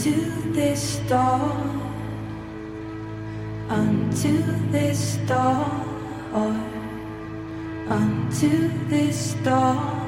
unto this dawn, unto this dawn, unto this dawn,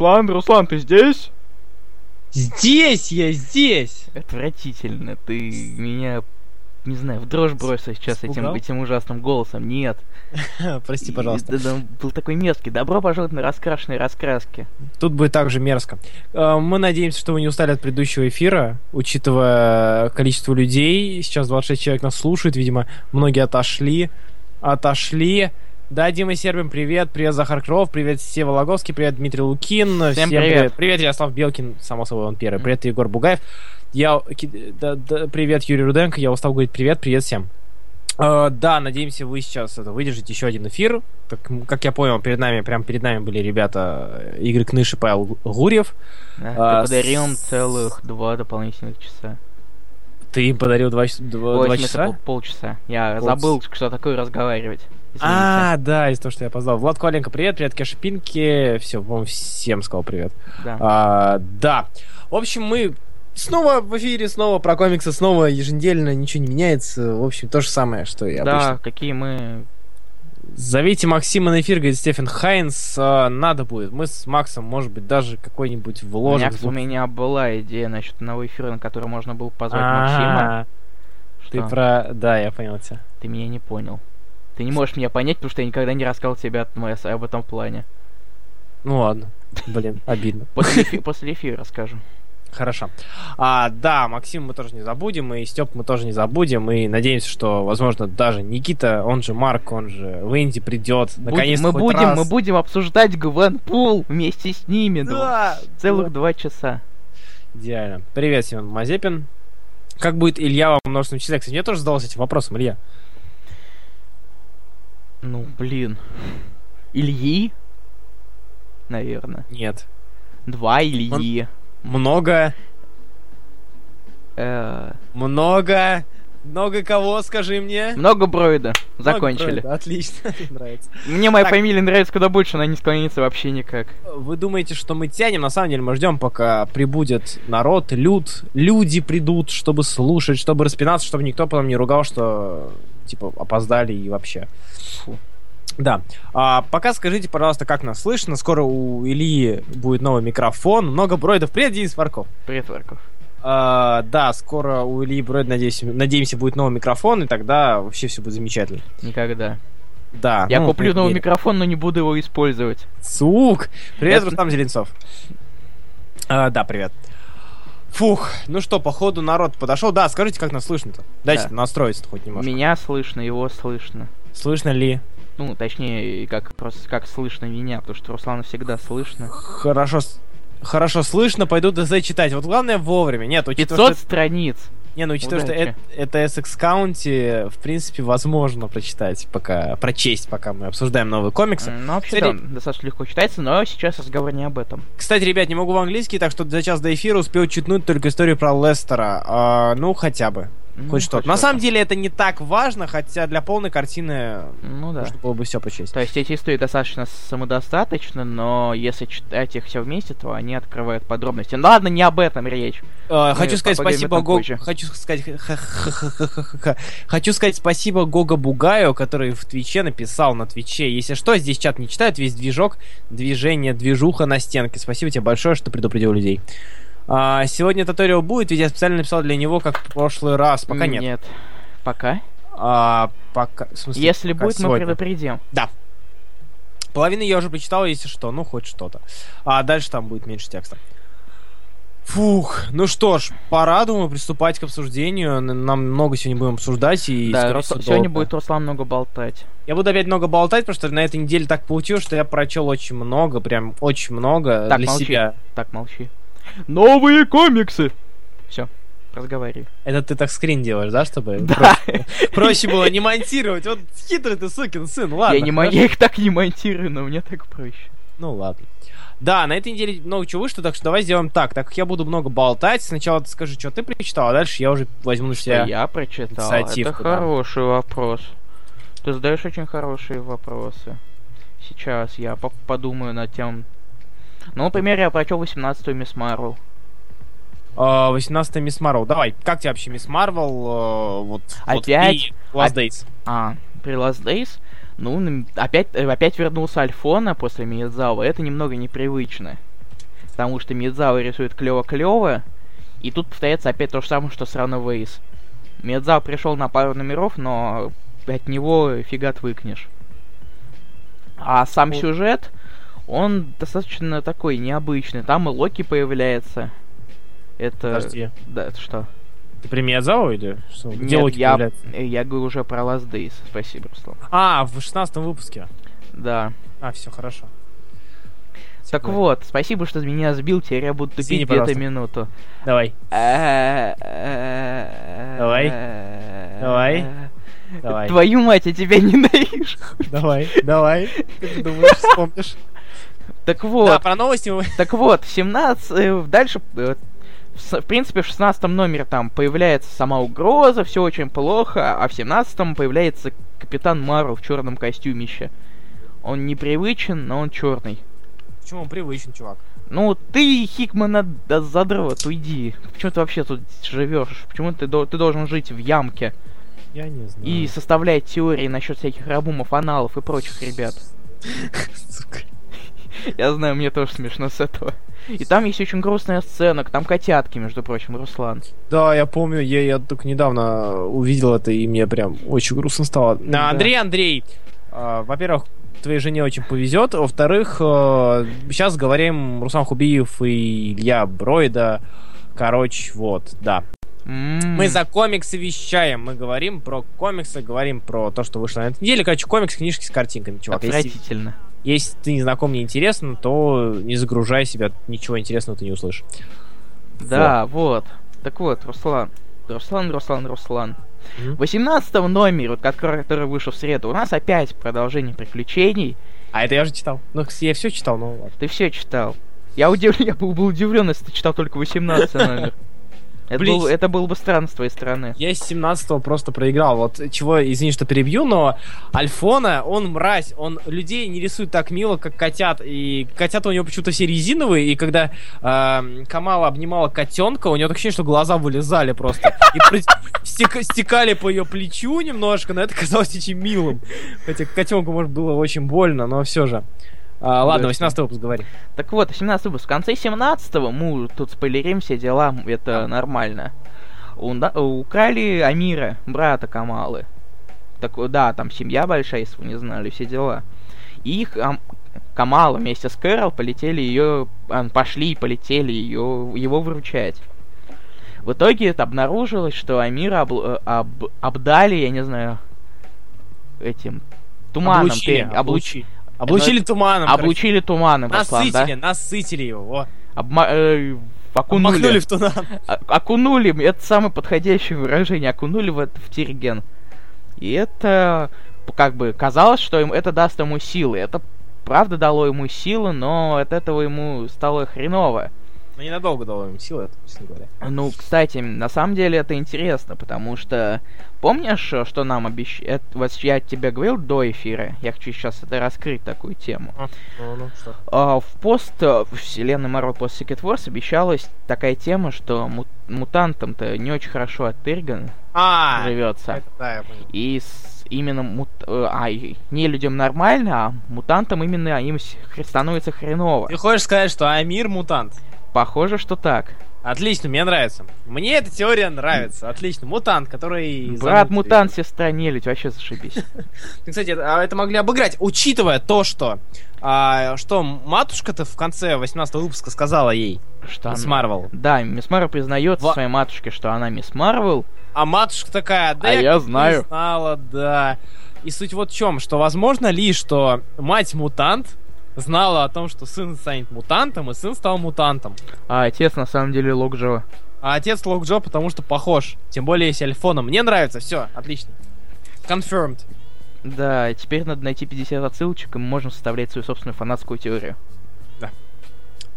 Руслан, Руслан, ты здесь? Здесь я, здесь! Отвратительно, ты меня, не знаю, в дрожь бросил сейчас этим, Испугал? этим ужасным голосом. Нет. Прости, И- пожалуйста. да, да, был такой мерзкий. Добро пожаловать на раскрашенные раскраски. Тут будет также мерзко. Э, Мы надеемся, что вы не устали от предыдущего эфира, учитывая количество людей. Сейчас 26 человек нас слушают, видимо, многие отошли. Отошли. Да, Дима Сербин, привет. Привет, Захар Кров. Привет, Сева Логовский. Привет, Дмитрий Лукин. Всем привет. Привет, Ярослав Белкин. Само собой, он первый. Привет, Егор Бугаев. Я... да, да, привет, Юрий Руденко. Я устал говорить привет. Привет всем. Э, да, надеемся, вы сейчас это, выдержите еще один эфир. Так, как я понял, перед нами, прям перед нами были ребята э, Игорь Кныш и Павел Гурьев. Да, А, ты подарил им с- целых два дополнительных часа. Ты им подарил два, часа- два- Ой, два часа? пол- полчаса. Я Полчаса. забыл, что такое разговаривать. Извините. А, да, из-за того, что я опоздал. Влад Коленко, привет, привет, Кеша Пинки. Все, по-моему, всем сказал привет. Да. А, да. В общем, мы снова в эфире, снова про комиксы, снова еженедельно, ничего не меняется. В общем, то же самое, что и да, обычно. какие мы... Зовите Максима на эфир, говорит Стефан Хайнс. А, надо будет. Мы с Максом, может быть, даже какой-нибудь У меня, вложим. у меня была идея насчет одного эфира, на который можно было позвать Максима. А, Что? Ты про... Да, я понял тебя. Ты меня не понял. Ты не можешь меня понять, потому что я никогда не рассказал тебе от МС об этом плане. Ну ладно. Блин, обидно. После, эфи- после эфира расскажу. Хорошо. А, да, Максим мы тоже не забудем, и Степ мы тоже не забудем, и надеемся, что, возможно, даже Никита, он же Марк, он же Венди придет. Будем- Наконец-то мы будем, раз. мы будем обсуждать Гвенпул вместе с ними. Да, Целых два часа. Идеально. Привет, Семен Мазепин. Как будет Илья во множественном числе? Кстати, я тоже задался этим вопросом, Илья. Ну, блин. Ильи? Наверное. Нет. Два Ильи. Много, Э, много, много кого, скажи мне? Много Бройда. Много, Закончили. правда, Отлично, мне нравится. Мне моя Так. фамилия нравится куда больше, она не склонится вообще никак. Вы думаете, что мы тянем? На самом деле мы ждем, пока прибудет народ, люд, люди придут, чтобы слушать, чтобы распинаться, чтобы никто потом не ругал, что типа опоздали и вообще. Фу. Да. А, пока скажите, пожалуйста, как нас слышно. Скоро у Ильи будет новый микрофон. Много броидов. Привет, Денис Варков. Привет, Варков. А, да, скоро у Ильи Броид, надеюсь, надеемся, будет новый микрофон, и тогда вообще все будет замечательно. Никогда. Да. Я ну, куплю новый микрофон, но не буду его использовать. Сук! Привет, Это- Рустам Зеленцов. А, да, привет. Фух, ну что, походу народ подошел. Да, скажите, как нас слышно-то? Дайте Да. настроиться хоть немножко. Меня слышно, его слышно. Слышно ли? Ну, точнее, как просто как слышно меня, потому что Руслана всегда слышно. Хорошо, хорошо слышно, пойду ДЗ читать. Вот главное вовремя. Нет, учитывая, 500 что... страниц. Не, ну учитывая, что это, это Essex County, в принципе, возможно прочитать, пока прочесть, пока мы обсуждаем новые комиксы. Ну, вообще, Кстати- да, достаточно легко читается, но сейчас разговор не об этом. Кстати, ребят, не могу в английский, так что за час до эфира успел читнуть только историю про Лестера. А, ну, хотя бы. Ну, Хоть что-то. На самом деле это не так важно, хотя для полной картины Ну да. нужно было бы все прочесть. То есть эти истории достаточно самодостаточны, но если читать их все вместе, то они открывают подробности. Ну ладно, не об этом речь. Э, хочу сказать спасибо Го... Хочу сказать... Хочу сказать спасибо Гога Бугаю, который в Твиче написал на Твиче. Если что, здесь чат не читает, весь движок, движение, движуха на стенке. Спасибо тебе большое, что предупредил людей. А, сегодня туториал будет, ведь я специально написал для него, как в прошлый раз. Пока нет. Нет. Пока. А, пока... в смысле, Если пока будет, мы сегодня. предупредим. Половину я уже прочитал, если что, ну хоть что-то. А дальше там будет меньше текста. Фух, ну что ж, пора, думаю, приступать к обсуждению. Нам много сегодня будем обсуждать и да, всего, сегодня долго. будет Руслан много болтать. Я буду опять много болтать, потому что на этой неделе так получилось, что я прочел очень много, прям очень много Так, для молчи. себя. Так, молчи. Новые комиксы! Все, разговаривай. Это ты так скрин делаешь, да, чтобы Да. проще, проще было не монтировать. Вот хитрый ты сукин сын, ладно. я, не мо- хорошо. я их так не монтирую, но мне так проще. Ну ладно. Да, на этой неделе много чего вышло, так что давай сделаем так. Так как я буду много болтать, сначала ты скажи, что ты прочитал, а дальше я уже возьму на себя. я прочитал? инициативку, Это да. хороший вопрос. Ты задаешь очень хорошие вопросы. Сейчас я по- подумаю над тем. Ну, например, я прочел 18-ю Мисс Марвел. А, 18 Мисс Марвел. Давай, как тебе вообще Мисс Марвел? э, Вот, вот Опять? и Last Days. А, при Last Days, ну, опять, опять вернулся Альфона после Миядзава. Это немного непривычно. Потому что Миядзава рисует клево-клево, и тут повторяется опять то же самое, что с Run Ways. Миядзава пришел на пару номеров, но от него фига отвыкнешь. А сам Ну. сюжет, он достаточно такой необычный. Там и Локи появляется. Это... Подожди. Да, это что? Ты при Миядзао или что? Где Нет, Локи я, появляется? я говорю уже про Last Days. Спасибо, Руслан. А, в 16 выпуске. Да. А, все хорошо. Так Всё, вот, спасибо, что меня сбил, теперь я буду тупить где-то минуту. Давай. Давай. Давай. Давай. Твою мать, я тебя ненавижу. Давай, давай. Ты думаешь, вспомнишь? Так вот, Да, про новости так вот, 17, э, дальше, э, в принципе, в 16 номере там появляется сама угроза, все очень плохо, а в 17 появляется Капитан Марвел в черном костюмище. Он непривычен, но он черный. Почему он привычен, чувак? Ну, ты, Хикман, да задрот, уйди. Почему ты вообще тут живешь? Почему ты, ты должен жить в ямке Я не знаю. и составлять теории насчет всяких рабумов, аналов и прочих ребят? Сука. Я знаю, мне тоже смешно с этого. И там есть очень грустная сцена, там котятки, между прочим, Руслан. Да, я помню, я, я только недавно увидел это, и мне прям очень грустно стало. Да. Андрей, Андрей, а, во-первых, твоей жене очень повезет. Во-вторых, сейчас говорим Руслан Хубиев и Илья Бройда. Короче, вот, да. М. Мы за комиксы вещаем. Мы говорим про комиксы, говорим про то, что вышло на этой неделе. Короче, комикс, книжки с картинками, чувак. Отвратительно. если ты не знаком, не интересно, то не загружай себя, ничего интересного ты не услышишь. Да, вот. Так вот, Руслан. Руслан, Руслан, Руслан. В 18 номере, вот, который, который вышел в среду, у нас опять продолжение приключений. А это я уже читал. Ну, кстати, я все читал, но ладно. Ты все читал. Я удивлен, я был, был удивлен, если ты читал только 18 номер. Это, Блин. был- это было бы странно с твоей стороны. Я с 17 просто проиграл. Вот чего, извини, что перебью, но Альфона, он мразь, он людей не рисует так мило, как котят. И котята у него почему-то все резиновые, и когда э, Камала обнимала котенка, у него такое ощущение, что глаза вылезали просто. И стекали по ее плечу немножко, но это казалось очень милым. Хотя котенку, может, было очень больно, но все же. А, ладно, Да. 18 выпуск говори. Так вот, 17 выпуск. В конце 17 мы тут спойлерим все дела, это нормально. Украли Амира, брата Камалы. Так, да, там семья большая, если вы не знали, все дела. И их ам, Камала вместе с Кэрол полетели ее, пошли и полетели ее, его выручать. В итоге это обнаружилось, что Амира обл- э, об- обдали, я не знаю, этим туманом. облучили, облуч- облучили. Облучили туманом. короче. облучили туманом, Руслан, да? Насытили, насытили его. Во. Обма- э, окунули. Обмахнули в туман. А- окунули, это самое подходящее выражение, окунули в это в терген. И это как бы казалось, что им это даст ему силы. Это правда дало ему силы, но от этого ему стало хреново. Но ненадолго дало им силы, это, честно говоря. Ну, кстати, на самом деле это интересно, потому что помнишь, э, что нам обещали... Вот я тебе говорил до эфира, я хочу сейчас это раскрыть такую тему. Ну, ну, что? А, в пост э, в вселенной Marvel Post Secret Wars обещалась такая тема, что му- мутантам-то не очень хорошо от Тырган А, живется. это да, я понял. И с именно мут... э, а, не людям нормально, а мутантам именно им становится хреново. Ты хочешь сказать, что Амир мутант? Похоже, что так. Отлично, мне нравится. Мне эта теория нравится. Отлично. Мутант, который... Брат занудный. мутант, сестра нелюдь, вообще зашибись. Ты, Кстати, это, а это могли обыграть, учитывая то, что... а, что матушка-то в конце 18 выпуска сказала ей Что с она- Марвел. Да, мисс Марвел признается Во- своей матушке, что она мисс Марвел. А матушка такая, да А я не знаю. знала, да. И суть вот в чем, что возможно ли, что мать-мутант знала о том, что сын станет мутантом, и сын стал мутантом. А отец на самом деле Локджо. А отец Локджо, потому что похож. Тем более, если Альфона. Мне нравится, все, отлично. Confirmed. Да, теперь надо найти 50 отсылочек, и мы можем составлять свою собственную фанатскую теорию.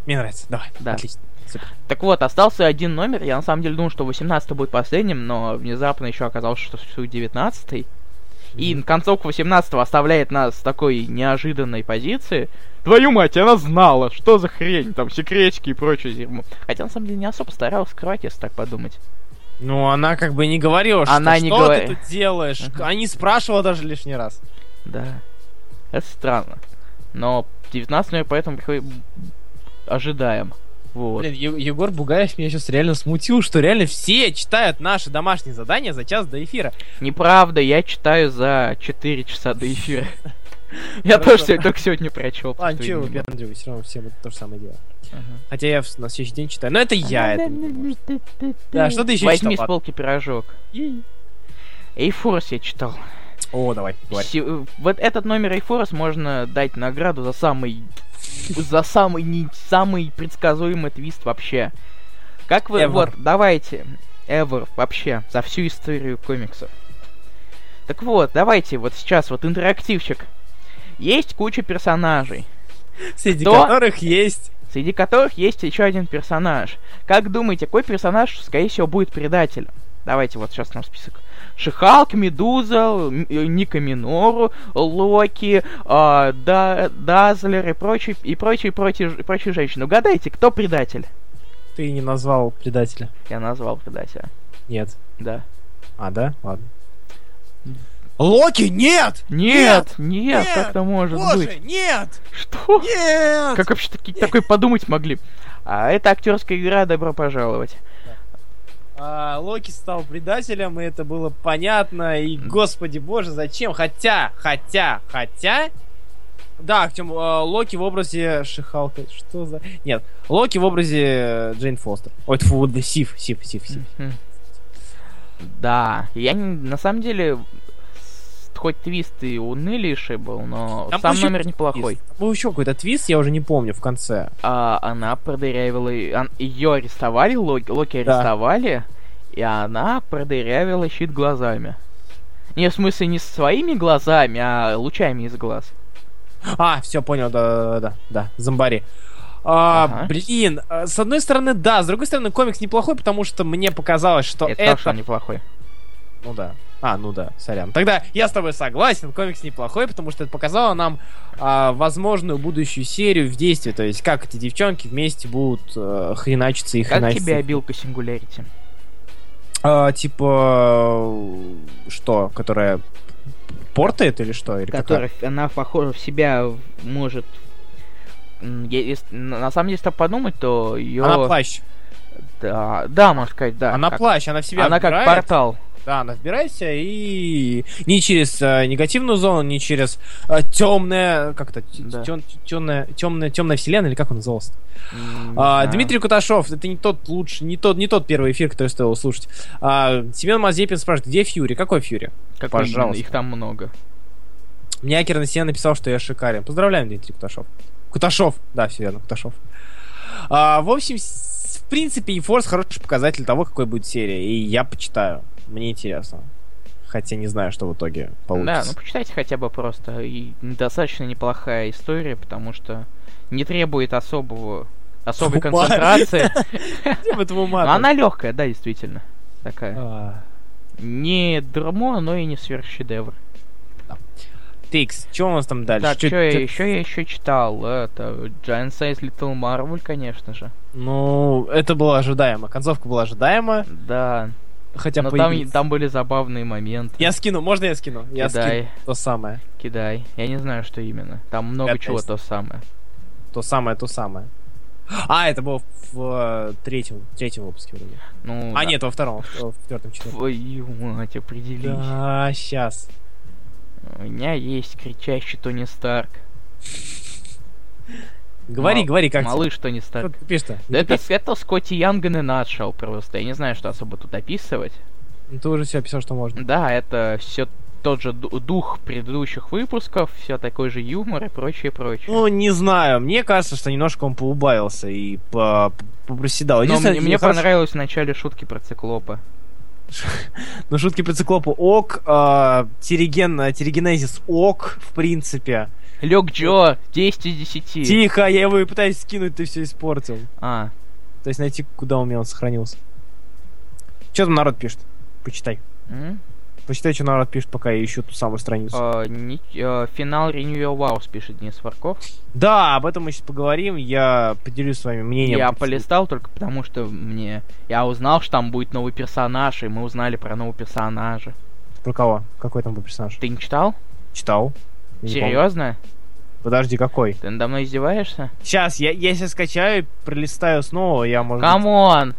Мне нравится, давай, Да. отлично. Супер. Так вот, остался один номер. Я на самом деле думал, что 18 будет последним, но внезапно еще оказалось, что существует 19 И концовка 18 оставляет нас в такой неожиданной позиции. Твою мать, она знала, что за хрень, там секретики и прочее дерьмо. Хотя на самом деле не особо старалась скрывать, если так подумать. Ну, она как бы не говорила, что Она не что говори- ты тут делаешь. Она не спрашивала даже лишний раз. Да. Это странно. Но 19 номер поэтому приходит... ожидаем. Вот. Блин, Е- Егор Бугаев меня сейчас реально смутил, что реально все читают наши домашние задания за час до эфира. Неправда, я читаю за 4 часа до эфира. Я тоже только сегодня прочел. Ладно, просто чего вы не могу. выпендриваете, все равно всем это то же самое дело. Хотя я на следующий день читаю. Но это я. Да, что ты еще Возьми с читал? полки пирожок. Эйфорс я читал. О, давай, говори. Се- Вот этот номер Эйфорс можно дать награду за самый... За самый не самый предсказуемый твист вообще. Как вы... Ever. Вот, давайте. Ever вообще. За всю историю комиксов. Так вот, давайте вот сейчас вот интерактивчик. Есть куча персонажей. Среди Кто? которых есть... среди которых есть еще один персонаж. Как думаете, какой персонаж, скорее всего, будет предателем? Давайте вот сейчас нам список. Шихалк, Медуза, э, Ника Минору, Локи, а, да, Дазлер и прочие, и прочие, прочие, прочие женщины. Угадайте, кто предатель? Ты не назвал предателя. Я назвал предателя. Нет. Да. А, да? Ладно. Локи, нет! Нет, нет, Нет! как это может Боже, быть? нет! Что? Нет! Как вообще таки, такое подумать могли? А это актерская игра, добро пожаловать. А, Локи стал предателем, и это было понятно. И, господи боже, зачем? Хотя, хотя, хотя... Да, Артем, э, Локи в образе Шихалка. Что за... Нет, Локи в образе э, Джейн Фостер. Ой, тьфу, да, Сив, Сив, Сив, Сив. Да, я на самом деле хоть твист и унылейший был, но Там сам был номер неплохой. Твист. Был еще какой-то твист, я уже не помню, в конце. А она продырявила... Ее арестовали, Локи, Локи Да. арестовали, и она продырявила щит глазами. Не, в смысле, не своими глазами, а лучами из глаз. А, все, понял, да, да, да, да, зомбари. А, Ага. Блин, а, с одной стороны, да, с другой стороны, комикс неплохой, потому что мне показалось, что это... сказал, что он неплохой. Ну да. А, ну да, сорян. Тогда я с тобой согласен, комикс неплохой, потому что это показало нам а, возможную будущую серию в действии. То есть, как эти девчонки вместе будут э, хреначиться и Как хреначиться. тебе обилка Сингулярити? А, типа, что, которая портает или что? Или Которая, она похожа в себя может... если- на самом деле, если так подумать, то ее... какая? Она плащ. Да, да, можно сказать, да. она как- плащ, она в себя Она как вбирает. портал. Да, она вбирайся и не через э, негативную зону, не через темное, как то Да. темная, темная, темная вселенная или как он назывался? Не А, знаю. Дмитрий Куташов, это не тот лучший, не тот, не тот первый эфир, который стоило слушать. А, Семен Мазепин спрашивает, где Фьюри? Какой Фьюри? Именно? пожалуйста. Их там много. Мне Акер на себе написал, что я шикарен. Поздравляем, Дмитрий Куташов. Куташов, да, все верно, Куташов. А, в общем, в принципе, eForce хороший показатель того, какой будет серия. И я почитаю. Мне интересно. Хотя не знаю, что в итоге Да, получится. ну почитайте хотя бы просто. И достаточно неплохая история, потому что не требует особого особой Ума. концентрации. Она легкая, да, действительно. Такая. А, Не дермо, но и не сверхшедевр. Тикс, что у нас там дальше? Так, что я еще я еще читал? Это Giant Size Little Marvel, конечно же. Ну, это было ожидаемо. Концовка была ожидаема, Да. хотя Но там, там были забавные моменты. Я скину, можно я скину? Я Кидай. скину то самое. Кидай. Я не знаю, что именно. Там много Пятая чего ст- то самое. То самое, то самое. А, это было в, э, третьем, третьем выпуске вроде. Ну, а, да. нет, во втором, в четвертом, четвертом. Твою мать, определись. Да, сейчас. У меня есть кричащий Тони Старк. Говори, Мал- говори, как Малыш Что Старк. ты пишешь-то? Да это, это Скотти Янган и Натшел просто. Я не знаю, что особо тут описывать. Ну, Ты уже все описал, что можно. Да, это все тот же ду- дух предыдущих выпусков, все такой же юмор и прочее, прочее. Ну, не знаю. Мне кажется, что немножко он поубавился и по попроседал. Но мне, мне хорошо- понравилось в начале шутки про циклопа. Ну, шутки про циклопа ок, э, ок, в принципе. Лёг Джо, 10 из 10. Тихо, я его и пытаюсь скинуть, ты все испортил. А, То есть найти, куда у меня он сохранился. Что там народ пишет? Почитай. Почитай, что народ пишет, пока я ищу ту самую страницу. А, а, финал Renewal Wars, пишет Денис Варков. Да, об этом мы сейчас поговорим. Я поделюсь с вами мнением. Я по- полистал только потому, что мне... Я узнал, что там будет новый персонаж, и мы узнали про нового персонажа. Про кого? Какой там был персонаж? Ты не читал? Читал. Я не помню. Серьезно? Подожди, какой? Ты надо мной издеваешься? Сейчас, я, я сейчас скачаю, пролистаю снова, я, может быть- Come on!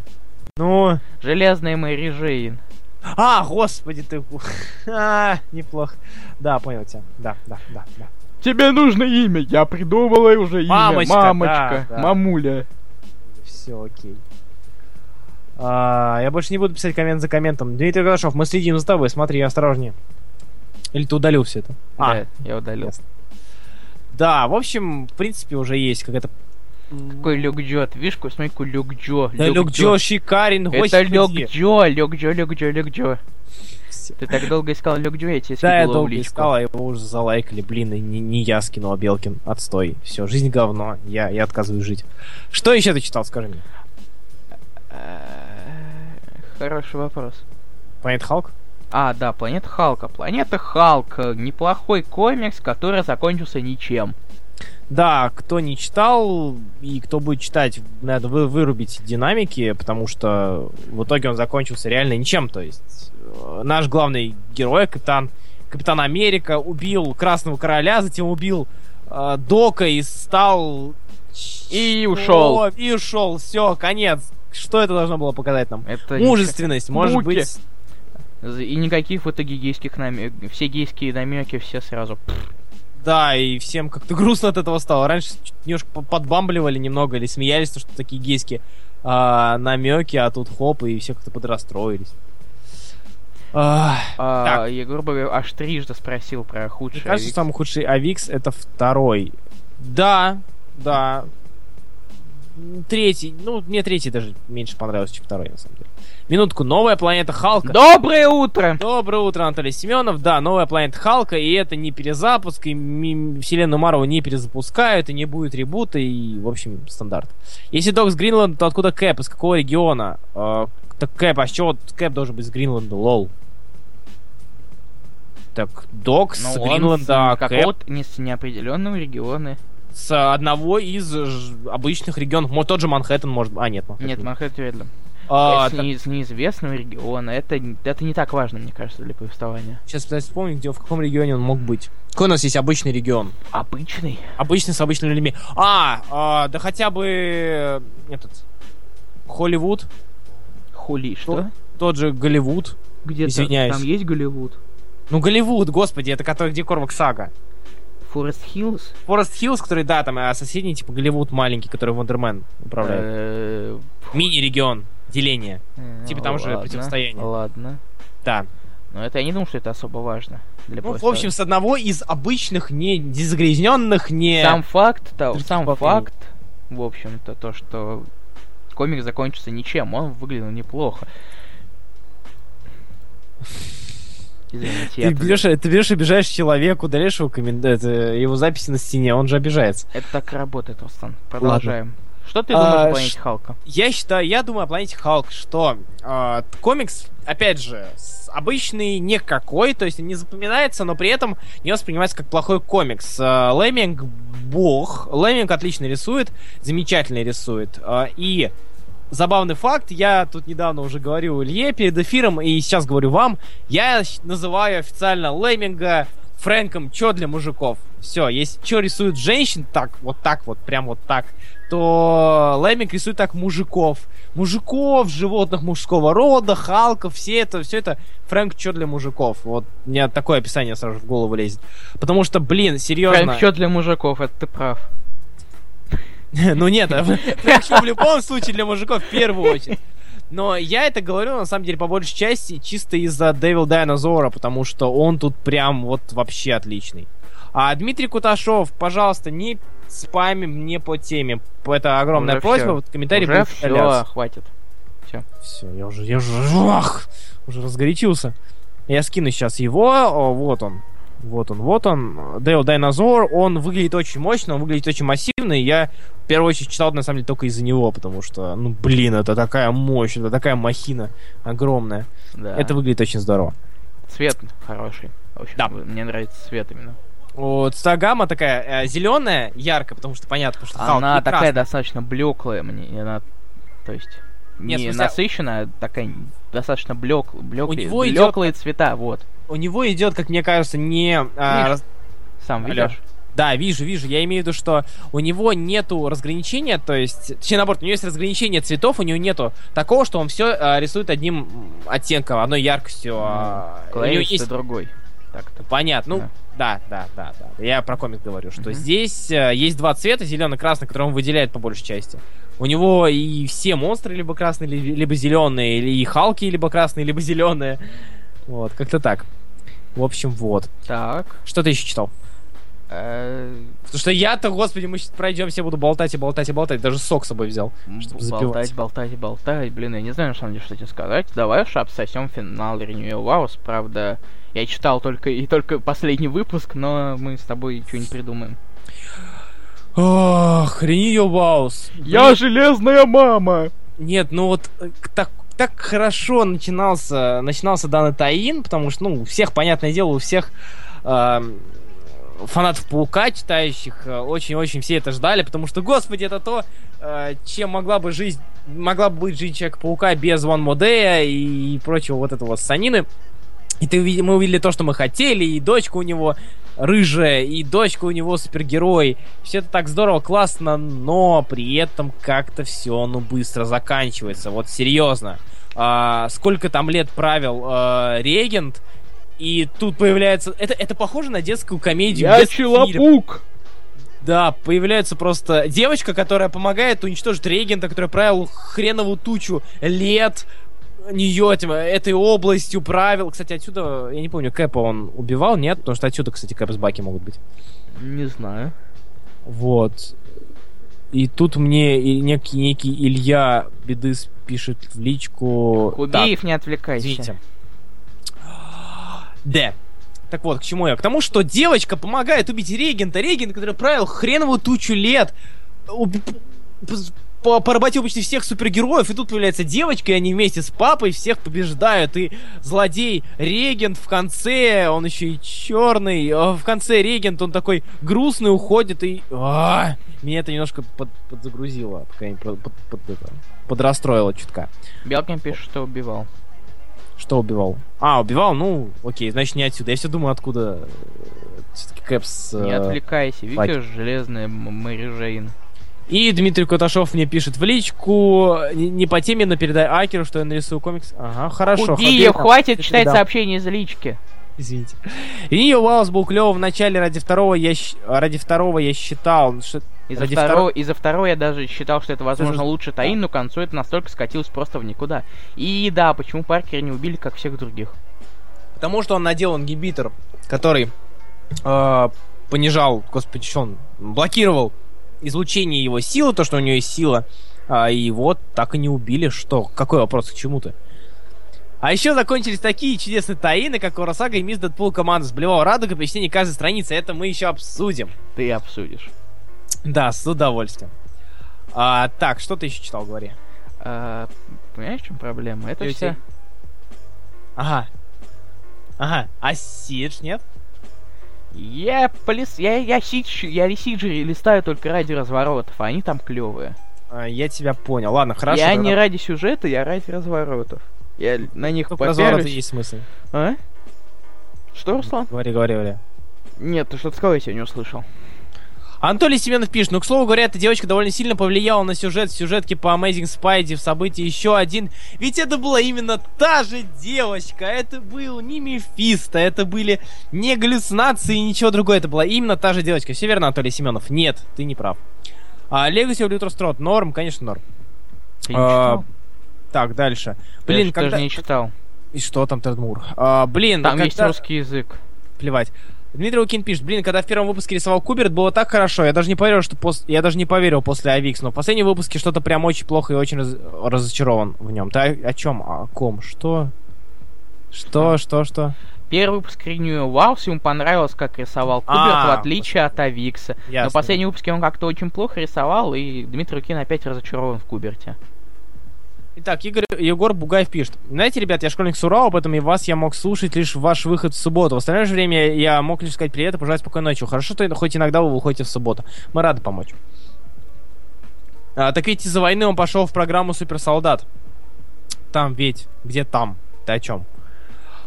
Ну... Железная Мэри Джейн. А, господи ты... А, неплохо. Да, понял тебя. Да, да, да, да. Тебе нужно имя, я придумала уже имя. Мамочка, Мамочка, да, да. мамуля. Все, окей. А, я больше не буду писать коммент за комментом. Дмитрий Гашов, мы следим за тобой, смотри, осторожнее. Или ты удалил все это? А, Да, я удалил. ясно. Да, в общем, в принципе, уже есть какая-то... Какой Люк Джо, ты видишь, смотри, какой Люк Джо. Да, Люк Джо шикарен, Это. Люк Джо, Люк Джо, Люк Джо, Люк Джо. Ты так долго искал Люк Джо, я тебе Да, я долго личку. искал, а его уже залайкали. Блин, и не, не я скинул, а Белкин. Отстой. Все, жизнь говно. Я, я отказываюсь жить. Что еще ты читал, скажи мне? Э, Хороший вопрос. Planet Hulk? А, да, Планета Халка. Планета Халк. э, Неплохой комикс, который закончился ничем. Да, кто не читал и кто будет читать, надо вы вырубить динамики, потому что в итоге он закончился реально ничем. То есть э, наш главный герой, капитан, капитан Америка, убил Красного Короля, затем убил э, Дока и стал... И ушел. О, И ушел, все, конец. Что это должно было показать нам? Это Мужественность, может Муки. быть... И никаких в итоге гейских намеков. Все гейские намеки, все сразу. Да, и всем как-то грустно от этого стало. Раньше немножко по- подбамбливали немного или смеялись, то, что такие гейские а, намеки, а тут хоп, и все как-то подрастроились. А, Так. я, грубо говоря, аж трижды спросил про Мне худший. кажется, Авикс. самый худший Авикс это второй. Да, да. Третий, ну, мне третий даже меньше понравился, чем второй, на самом деле. Минутку, новая планета Халка. Доброе утро! Доброе утро, Анатолий Семенов. Да, новая планета Халка, и это не перезапуск, и вселенную Марвел не перезапускают, и не будет ребута, и, в общем, стандарт. Если Док с Гринланда, то откуда Кэп? Из какого региона? Э, так Кэп, а с чего Кэп должен быть с Гринланда? Lol. Так, Док с он Гринланда, с а Кэп какого-то не с неопределенного региона. с одного из обычных регионов. Может, тот же Манхэттен, может... А, нет, Манхэттен. Нет, Манхэттен вряд ли. А, с, так, не- с неизвестного региона. Это, это не так важно, мне кажется, для повествования. Сейчас пытаюсь вспомнить, где, в каком регионе он мог быть. Какой у нас есть обычный регион? Обычный? Обычный с обычными людьми. А, а, да хотя бы э, этот Холливуд, Хули, что? тот же Голливуд. Где Извиняюсь. там есть Голливуд? Ну, Голливуд, господи, это который, где Корвак Сага. Форест Хиллз? Форест Хиллз, который, да, там, а соседний, типа, Голливуд маленький, который Вандермен управляет. Э, Мини-регион, деление. э, Типа там же ладно, противостояние. Ладно. Да. Но это я не думаю, что это особо важно. Для Ну, в общем, с одного из обычных, не загрязненных, не... Сам факт, да, сам поколений. факт, в общем-то, то, что комик закончится ничем, он выглядел неплохо. Извините, я Ты берешь, ты берешь, обижаешь человека, удаляешь его, коммен- это, его записи на стене, он же обижается. Это так и работает, Рустам. Продолжаем. Что ты А, думаешь о ш- планете Халка? Я считаю, я думаю о планете Халк, что э, комикс, опять же, обычный никакой, то есть не запоминается, но при этом не воспринимается как плохой комикс. Э, Лemming бог, Лemmинг отлично рисует, замечательно рисует. Э, и забавный факт, я тут недавно уже говорил Илье перед эфиром, и сейчас говорю вам, я называю официально Лemmинга Фрэнком чё для мужиков. Все, если чё рисует женщин так, вот так вот, прям вот так, то Лemmинг рисует так мужиков. Мужиков, животных мужского рода, Халков, все это, все это Фрэнк чё для мужиков. Вот у меня такое описание сразу в голову лезет. Потому что, блин, серьезно. Фрэнк, что для мужиков, это ты прав. Ну нет, а Фрэнк Чо в любом случае для мужиков в первую очередь. Но я это говорю, на самом деле, по большей части, чисто из-за Дэвил Дайнозора, потому что он тут прям вот вообще отличный. А Дмитрий Куташов, пожалуйста, не спами мне по теме. Это огромная Уже просьба, всё. вот комментарий Уже будет все, удаляться. хватит. Все, я уже, я уже, ах, уже разгорячился. Я скину сейчас его, о, вот он. Вот он, вот он. Дейл Дайнозор, он выглядит очень мощно, он выглядит очень массивно, и я в первую очередь читал, на самом деле, только из-за него, потому что, ну, блин, это такая мощь, это такая махина огромная. Да. Это выглядит очень здорово. Цвет хороший. В общем, Да. мне нравится цвет именно. Вот, стагама такая зеленая, яркая, потому что понятно, потому что Халк Она такая красный. достаточно блеклая мне. Она, то есть, Нет, не в смысле- насыщенная, а такая достаточно блек, блеклые, блеклые цвета, вот. У него идет, как мне кажется, не... а, рас- Сам Алло. видишь? Да, вижу, вижу. Я имею в виду, что у него нету разграничения, то есть, точнее, наоборот, у него есть разграничение цветов, у него нету такого, что он все рисует одним оттенком, одной яркостью. а, у него есть... другой. Так-то. Понятно, ну, Да. да, да, да. Я про комик говорю, что Мгм. здесь э, есть два цвета, зеленый и красный, которые он выделяет по большей части. У него и все монстры либо красные, ли- либо зеленые, или и Халки либо красные, либо зеленые. Вот, как-то так. В общем, вот. Так. Что ты еще читал? э, Потому что я-то, господи, мы сейчас пройдемся, буду болтать и болтать и болтать. Даже сок с собой взял. Чтоб Болтать, запивать. болтать, болтать. Блин, я не знаю, на самом деле, что тебе сказать. Давай уж обсосем финал Renewal Wars. Правда, я читал только и только последний выпуск, но мы с тобой что-нибудь придумаем. Ох, Renew Your Vows. железная мама! Нет, ну вот э, так, так хорошо начинался, начинался данный таин, потому что, ну, у всех, понятное дело, у всех эм, фанатов Паука, читающих, э, очень-очень все это ждали, потому что, господи, это то, э, чем могла бы жизнь, могла бы быть жизнь Человека-паука без Ван Модея и прочего вот этого санины. И ты, мы увидели то, что мы хотели, и дочка у него рыжая, и дочка у него супергерой. Все это так здорово, классно, но при этом как-то все, ну, быстро заканчивается. Вот серьезно. А, сколько там лет правил а, регент, и тут появляется... Это, это похоже на детскую комедию. Я. Челопук! Да, появляется просто девочка, которая помогает уничтожить регента, который правил хреновую тучу лет нее этим, этой областью правил. Кстати, отсюда, я не помню, Кэпа он убивал, нет? Потому что отсюда, кстати, Кэп с Баки могут быть. Не знаю. Вот. И тут мне и некий, некий Илья Бедыс пишет в личку... Кубеев, не отвлекайся. Извините. Да. Так вот, к чему я? К тому, что девочка помогает убить регента. Регент, который правил хреновую тучу лет. уб- поработил почти всех супергероев, и тут появляется девочка, и они вместе с папой всех побеждают, и злодей Регент в конце, он еще и черный, а в конце Регент, он такой грустный, уходит, и... А, меня это немножко под- подзагрузило, пока не под, под- под это, подрастроило чутка. Белкин пишет, что убивал. Что убивал? А, убивал? Ну, окей, значит не отсюда. Я все думаю, откуда все-таки Кэпс... Не э, отвлекайся, Баки. видишь, железная Мэри Жейн. И Дмитрий Куташов мне пишет в личку, не, по теме, но передай Акеру, что я нарисую комикс. Ага, хорошо. Убей ее, хватит читать сообщения из лички. Извините. И ее Уайлс был клево в начале, ради второго я, ради второго я считал, что... Из-за ради второго, из-за второго я даже считал, что это, возможно, лучше Таин, но к концу это настолько скатилось просто в никуда. И да, почему Паркера не убили, как всех других? Потому что он надел ингибитор, который э, понижал, господи, что он блокировал излучение его силы, то, что у него есть сила, а, вот так и не убили. Что? Какой вопрос к чему-то? А еще закончились такие чудесные таины, как Урасага и Мисс Дэдпул команда с Блевого Радуга, почти каждой страницы. Это мы еще обсудим. Ты обсудишь. Да, с удовольствием. А, так, что ты еще читал, говори. А, понимаешь, в чем проблема? Это все... Ага. Ага. А Сидж, нет? Я полис... Я, я, сидж... я Сиджи листаю только ради разворотов, а они там клевые. А, я тебя понял. Ладно, хорошо. я тогда- не ради сюжета, я ради разворотов. Я на них развороты попялюсь. есть смысл. А? Что, Руслан? Говори, говори, говори. Нет, ты что-то сказал, я тебя не услышал. Анатолий Семенов пишет, ну, к слову говоря, эта девочка довольно сильно повлияла на сюжет, сюжетки по Amazing Spidey в событии еще один. Ведь это была именно та же девочка, это был не Мефисто, это были не галлюцинации и ничего другое, это была именно та же девочка. Все верно, Анатолий Семенов? Нет, ты не прав. А Legacy of Strode, норм, конечно, норм. Ты не А, читал? Так, дальше. Блин, я когда... даже не читал. И что там, Тедмур? А, блин, Там ну, есть когда- русский язык. плевать. Дмитрий Лукин пишет, блин, когда в первом выпуске рисовал Куберт, было так хорошо, я даже не поверил, что пос... я даже не поверил после Авикс, но в последнем выпуске что-то прям очень плохо и очень раз- разочарован в нем. Ты о, о чем? О ком? Что? Что? Что? Что? Первый выпуск Renew Wars, ему понравилось, как рисовал Куберт, А, в отличие от Авикса. Но Ясно. в последнем выпуске он как-то очень плохо рисовал, и Дмитрий Лукин опять разочарован в Куберте. Итак, Игорь, Егор Бугаев пишет. Знаете, ребят, я школьник с Урала, поэтому и вас я мог слушать лишь в ваш выход в субботу. В остальное же время я мог лишь сказать привет и пожелать спокойной ночи. Хорошо, что хоть иногда вы выходите в субботу. Мы рады помочь. А, так ведь из-за войны он пошел в программу Суперсолдат. Там ведь. Где там? Ты о чем?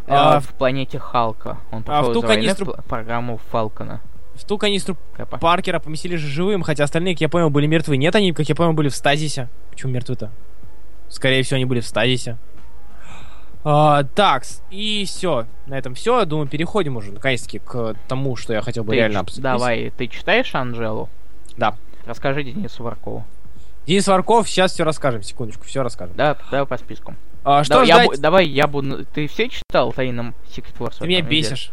А, А, в планете Халка. Он а в пошел ту в канистру- пл- программу Фалкона. в ту канистру Кэпа. Паркера поместили же живым, хотя остальные, как я понял, были мертвы. Нет, они, как я понял, были в стазисе. Почему мертвы-то? Скорее всего, они были в стазисе. А, так, и все. На этом все. Думаю, переходим уже наконец-таки к тому, что я хотел бы Ты реально обсудить. Давай, ты читаешь Анжелу? Да. Расскажи Денису Варкову. Денис Варков, сейчас все расскажем. Секундочку, все расскажем. Да, давай по списку. А, что Да, я ждать? бу- давай, я буду... Ты все читал Тайном Secret Wars? Ты меня бесишь.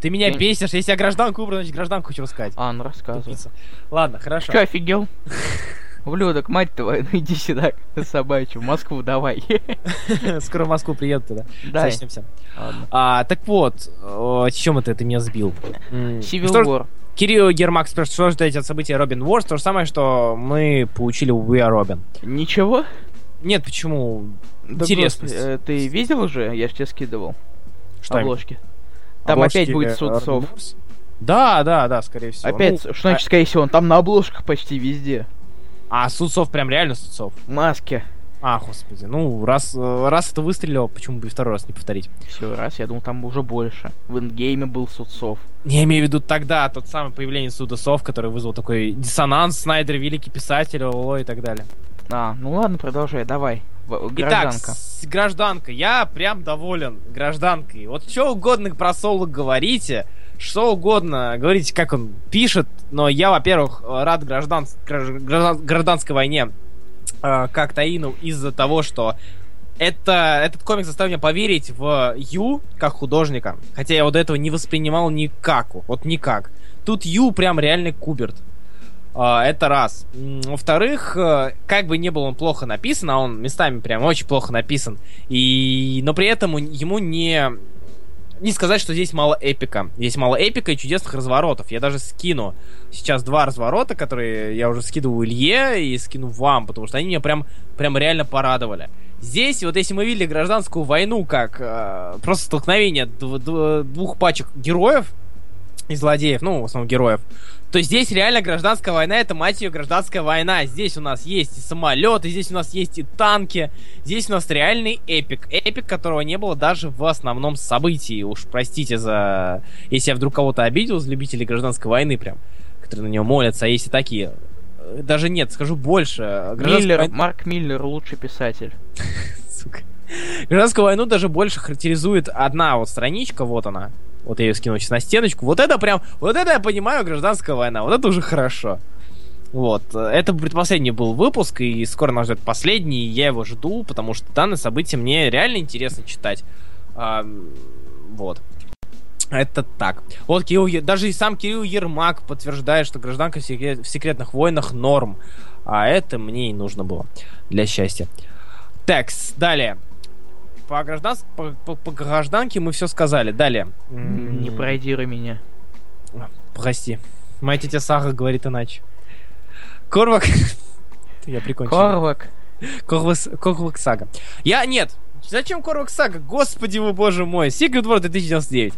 Ты меня Я- бесишь. Если я гражданку выбрал, значит гражданку хочу рассказать. А, ну рассказывай. Тупица. Ладно, хорошо. Че, офигел? Ублюдок, мать твою, ну иди сюда, собачью, в Москву давай. Скоро в Москву приеду туда. Да. Сочтемся. А, так вот, о, чем это ты меня сбил? Civil War. Кирилл Гермак спрашивает, что ждать от события Робин Уорс? То же самое, что мы получили в We Are Robin. Ничего? Нет, почему? Да Интересно. э, ты видел уже? Я же тебе скидывал Что обложки. Там Обложки, опять будет э. Arkham Да, да, да, скорее всего. Опять, Ну, что значит, скорее всего, он там на обложках почти везде. А, Судцов прям реально Судцов. Маски. А, господи. Ну, раз, э, раз это выстрелило, почему бы и второй раз не повторить? Все, раз, я думал, там уже больше. В эндгейме был Судцов. Я имею в виду тогда, тот самый появление Судосов, который вызвал такой диссонанс, Снайдер, великий писатель, ООО и так далее. А, ну ладно, продолжай, давай. Итак, Гражданка. с- гражданка. Я прям доволен гражданкой. Вот что угодно про Соло говорите, что угодно говорите, как он пишет, но я, во-первых, рад граждан... граждан- граждан- гражданской войне э, как Таину из-за того, что это, этот комик заставил меня поверить в Ю как художника. Хотя я вот этого не воспринимал никак. Вот никак. Тут Ю прям реальный Куберт. А, Это раз. Во-вторых, э, как бы не был он плохо написан, а он местами прям очень плохо написан, и... но при этом ему не... Не сказать, что здесь мало эпика. Здесь мало эпика и чудесных разворотов. Я даже скину сейчас два разворота, которые я уже скидываю Илье и скину вам, потому что они меня прям, прям реально порадовали. Здесь, вот если мы видели гражданскую войну как э, просто столкновение дв- дв- двух пачек героев и злодеев, ну, в основном героев, то здесь реально гражданская война, это, мать ее, гражданская война. Здесь у нас есть и самолеты, здесь у нас есть и танки, здесь у нас реальный эпик. Эпик, которого не было даже в основном событии. Уж простите за... Если я вдруг кого-то обидел любителей гражданской войны прям, которые на него молятся, а есть и такие. Э, Даже нет, скажу больше. Гражданская Миллер, война- Марк Миллер, лучший писатель. Сука. Гражданскую войну даже больше характеризует одна вот страничка, вот она. Вот я ее скину сейчас на стеночку. Вот это прям, вот это я понимаю, гражданская война. Вот это уже хорошо. Вот. Это предпоследний был выпуск, и скоро нас ждет последний, и я его жду, потому что данное событие мне реально интересно читать. А, вот. Это так. Вот Кирилл, даже и сам Кирилл Ермак подтверждает, что гражданка в, секрет- в секретных войнах норм. А это мне и нужно было для счастья. Так, с- далее. По, гражданс... по, по- по гражданке мы все сказали. Далее. Не пародируй меня. Прости. Моя тетя Саха говорит иначе. Корвак... Я прикончил. Корвак. Корвас... Корвак Сага. Я... Нет. Зачем Корвак Сага? Господи вы, боже мой. Secret War 2099.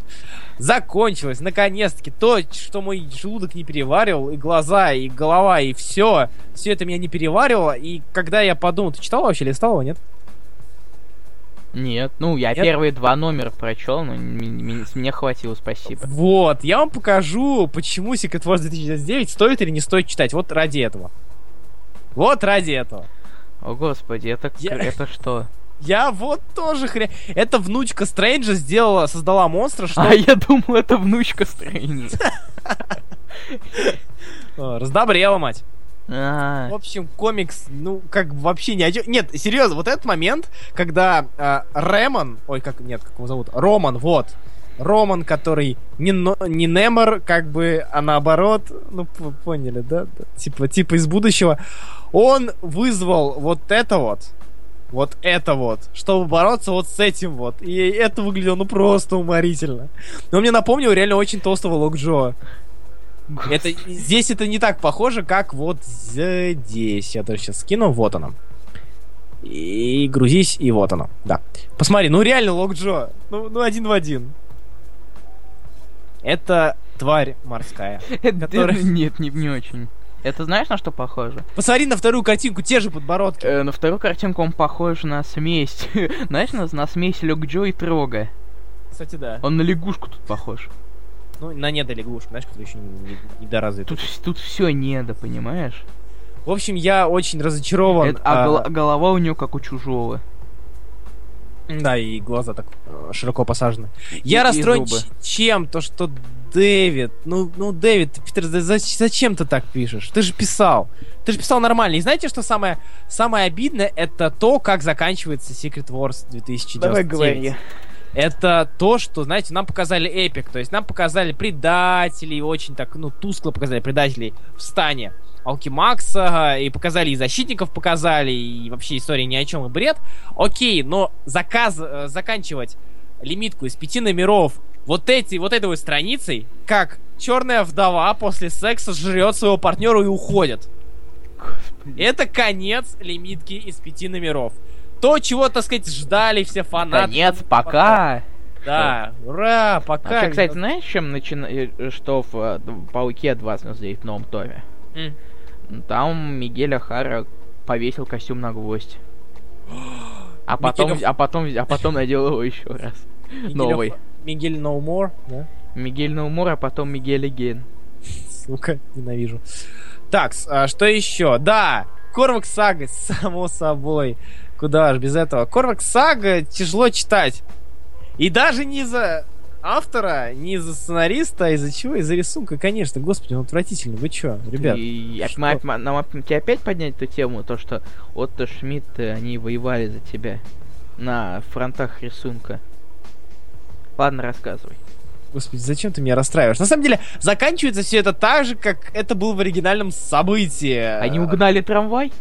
Закончилось, наконец-таки. То, что мой желудок не переваривал, и глаза, и голова, и все. Все это меня не переваривало. И когда я подумал... Ты читал вообще, листал его, нет? Нет, ну я Нет? первые два номера прочел, но мне хватило, спасибо. Вот, я вам покажу, почему Secret Wars 2099 стоит или не стоит читать. Вот ради этого. Вот ради этого. О господи, это, Я- это что? Я вот тоже хрен... Это внучка Стрэнджа сделала, создала монстра, что... А я думал, это внучка Стрэнджа. Раздобрела, мать. А, В общем, комикс, ну, как вообще ни о чём- Нет, серьезно, вот этот момент, когда э, Ремон... Ой, как... Нет, как его зовут? Роман, вот. Роман, который не, но- не Немор, как бы, а наоборот, ну, поняли, да? Да. Типа, типа из будущего. Он вызвал вот это вот, вот это вот, чтобы бороться вот с этим вот. И это выглядело, ну, просто уморительно. Но мне напомнил реально очень толстого Лок Джо. Это, здесь это не так похоже, как вот здесь. Я даже сейчас скину, вот оно. И грузись, и вот оно. Да. Посмотри, ну реально Лок Джо. Ну, ну один в один. Это тварь морская. который- Нет, не, не очень. Это знаешь, на что похоже? Посмотри на вторую картинку, те же подбородки. Э, на вторую картинку он похож на смесь. Знаешь, на, на смесь Люк Джо и Трога. Кстати, да. Он на лягушку тут похож. Ну, на недолягушку, знаешь, который еще не. Тут, тут все недо, понимаешь? В общем, я очень разочарован. Это- а а, гол- голова у него как у чужого. Да, и глаза так э, широко посажены. Я и расстроен зубы. ч- чем? То, что Дэвид, ну, ну, Дэвид, ты, Питер, за- за- зачем ты так пишешь? Ты же писал. Ты же писал нормально. И знаете, что самое, самое обидное? Это то, как заканчивается Secret Wars 2099. Это то, что, знаете, нам показали эпик. То есть нам показали предателей, очень так, ну, тускло показали предателей в стане Алкимакса, и показали и защитников показали, и вообще история ни о чем и бред. Окей, но заказ, э, заканчивать лимитку из пяти номеров вот эти, вот этой вот страницей, как черная вдова после секса жрет своего партнера и уходит. Господи. Это конец лимитки из пяти номеров. То, чего, так сказать, ждали все фанаты. Конец, пока. Да, ура, пока. Вообще, кстати, знаешь, чем начина... что в э, Пауке 29 в новом томе? М. Там Мигель Ахара повесил костюм на гвоздь. А потом, Мигель а потом, а потом надел его еще раз. Мигель Новый. Мигель No More, да? Мигель Наумур, а потом Мигель Эген. Сука, ненавижу. Так, а что еще? Да, Корвак Сага, само собой. Куда ж без этого? Корвак Сага тяжело читать. И даже не из-за автора, не из-за сценариста, а из-за чего? Из-за рисунка, конечно. Господи, он отвратительный. Вы чё, ребят? И что? мы, нам тебе опять поднять эту тему, то что Отто Шмидт, э, они воевали за тебя на фронтах рисунка. Ладно, рассказывай. Господи, зачем ты меня расстраиваешь? На самом деле, заканчивается все это так же, как это было в оригинальном событии. Они угнали трамвай?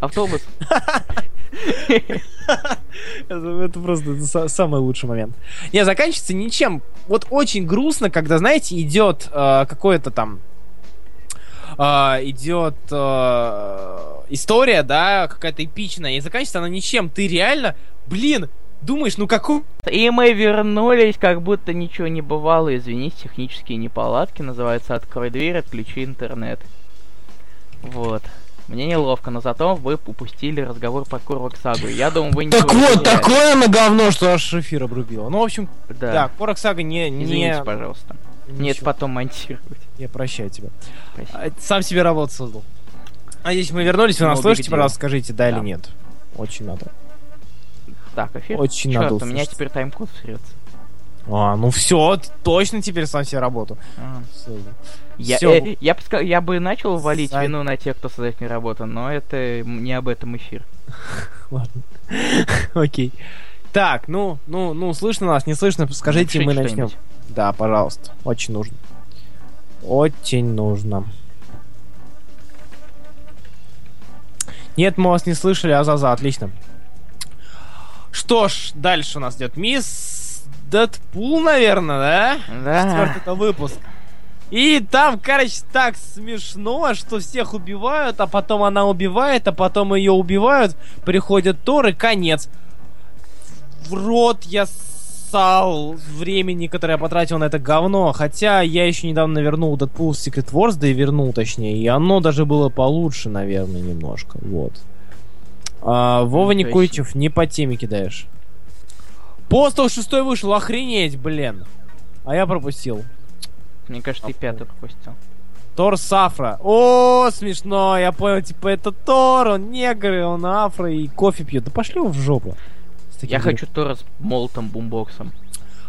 Автобус? Это, просто самый лучший момент. Не, заканчивается ничем. Вот очень грустно, когда, знаете, идет э, какое-то там э, идет э, история, да, какая-то эпичная, и заканчивается она ничем. Ты реально, блин, думаешь, ну какой И мы вернулись, как будто ничего не бывало. Извините, технические неполадки. Называется «Открой дверь, отключи интернет». Вот. Мне неловко, но зато вы упустили разговор по Корвак Сагу. Я думаю, вы ничего Так не вот, такое оно говно, что аж эфир обрубило. Ну, в общем, да, Да. Корок Сага не... не... Извините, пожалуйста. Нет, Ничего. потом монтировать. Я прощаю тебя. Спасибо. А, Сам себе работу создал. А если мы вернулись, вы Ну, нас слышите, пожалуйста, скажите, да, Да. или нет. Очень надо. Так, эфир. Очень Чёрт, надо у меня теперь тайм-код срется. А, ну все, точно теперь сам себе работу. А. создал. Я, Всё. э, я, бы я бы начал валить Сайт. вину на тех, кто создает мне работу, но это не об этом эфир. Ладно. Окей. Так, ну, ну, ну, слышно нас, не слышно, скажите, мы начнем. Да, пожалуйста. Очень нужно. Очень нужно. Нет, мы вас не слышали, Азаза, отлично. Что ж, дальше у нас идет мисс Дэдпул, наверное, да? Да. Четвертый это выпуск. И там, короче, так смешно, что всех убивают, а потом она убивает, а потом ее убивают, приходит Тор и конец. В рот я ссал времени, которое я потратил на это говно. Хотя я еще недавно вернул Deadpool Secret Wars, да и вернул точнее, и оно даже было получше, наверное, немножко. Вот. А, Вова Никуличев, не по теме кидаешь. Постол шестой вышел, охренеть, блин. А я пропустил. Мне кажется, ты пятый пропустил. Тор Сафра. О, смешно, я понял, типа это Тор, он негр, он афро, и кофе пьет. Да пошли его в жопу. Я дерьмом. хочу Тора с молотом бумбоксом.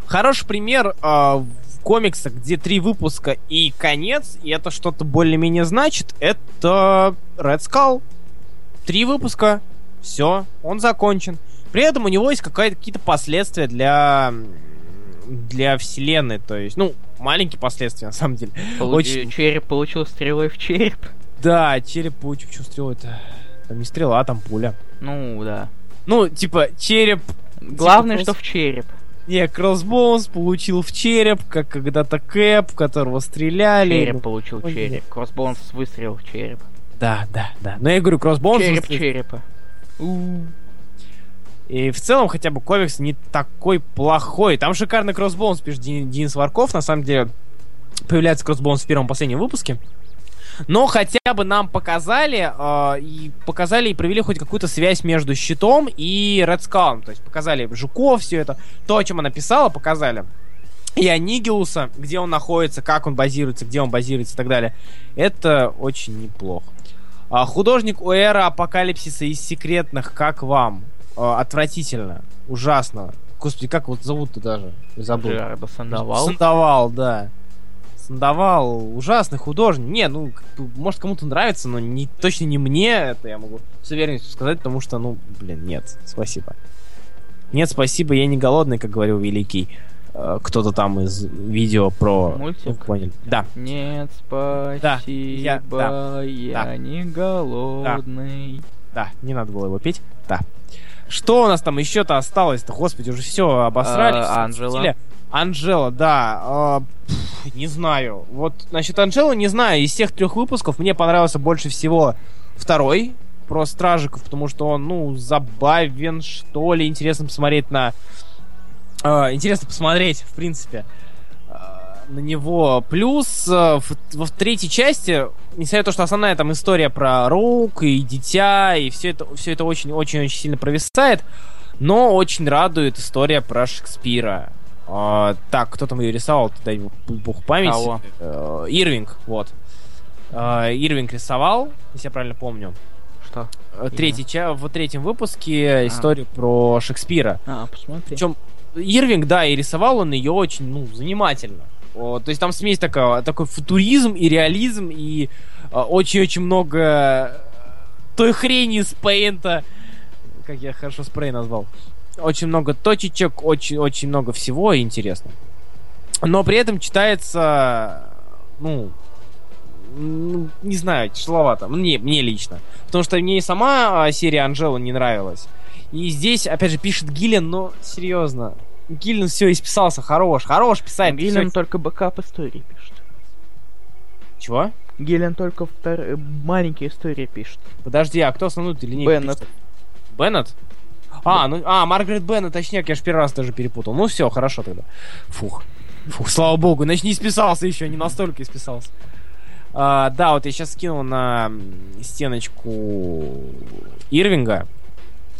Хороший пример а, в комиксах, где три выпуска и конец, и это что-то более-менее значит, это Red Skull. Три выпуска, все, он закончен. При этом у него есть какие-то последствия для для вселенной, то есть, ну, маленькие последствия, на самом деле. Получ- Очень. Череп получил стрелой в череп. Да, череп получил, что стрела это? Там не стрела, а там пуля. Ну, да. Ну, типа, череп... Главное, просто- что в череп. Не, Кроссбоунс получил в череп, как когда-то Кэп, которого стреляли. Череп Ну, получил ой, череп. Кроссбоунс выстрелил в череп. Да, да, да. Но я говорю, Кроссбоунс... череп выстрелил. черепа. И в целом, хотя бы комикс не такой плохой. Там шикарный Кроссбоунс, пишет Ден- Денис Варков. На самом деле, появляется Кроссбоунс в первом последнем выпуске. Но хотя бы нам показали, э, и показали и провели хоть какую-то связь между щитом и Red Skull. То есть показали Жуков, все это. То, о чем она писала, показали. И Анигилуса, где он находится, как он базируется, где он базируется и так далее. Это очень неплохо. А, художник у эра апокалипсиса из секретных, как вам? А, отвратительно, ужасно. Господи, как вот зовут-то даже? Забыл. Джерарда Сандовал. Сандовал, да. Сандовал, ужасный художник. Не, ну, бы, может, кому-то нравится, но не, точно не мне, это я могу с уверенностью сказать, потому что, ну, блин, нет, спасибо. Нет, спасибо, я не голодный, как говорил Великий. э, Кто-то там из видео про... Мультик? Ну, поняли. Да. Нет, спасибо, я- да, я да. не голодный. Да, не надо было его петь. Да. Что у нас там еще-то осталось-то? Господи, уже все обосрали. А, Анжела. Анжела, да. а, пф, не знаю. Вот насчет Анжелы не знаю. Из всех трех выпусков мне понравился больше всего второй про стражиков, потому что он, ну, забавен, что ли, интересно посмотреть на... э, интересно посмотреть, в принципе, э, на него. Плюс э, в, в третьей части, несмотря на то, что основная там история про Роук и дитя, и все это, все это очень-очень-очень сильно провисает, но очень радует история про Шекспира. А, так, кто там ее рисовал? Дай бог памяти. Кого? Э, Ирвинг, вот. А, Ирвинг рисовал, если я правильно помню. Что? Э, Третий, ча- в третьем выпуске историю про Шекспира. А, посмотри. Причем Ирвинг, да, и рисовал он ее очень, ну, занимательно. То есть там смесь такая, такой футуризм и реализм, и а, очень-очень много той хрени из пейнта. Как я хорошо спрей назвал. Очень много точечек, очень-очень много всего и интересно. Но при этом читается, ну, не знаю, тяжеловато. Мне, мне лично. Потому что мне и сама а, серия Анжела не нравилась. И здесь, опять же, пишет Гиллен, но серьезно. Гиллен все исписался, хорош, хорош писать. Гиллен всё- только backup истории пишет. Чего? Гиллен только втор... э, маленькие истории пишет. Подожди, а кто основную линейку Беннет. пишет? Беннет? А, ну, а, Маргарет Беннет, точнее, я же первый раз даже перепутал. Ну все, хорошо тогда. Фух. Фух, слава богу, значит, не списался еще, не настолько исписался. А, да, вот я сейчас скинул на стеночку Ирвинга.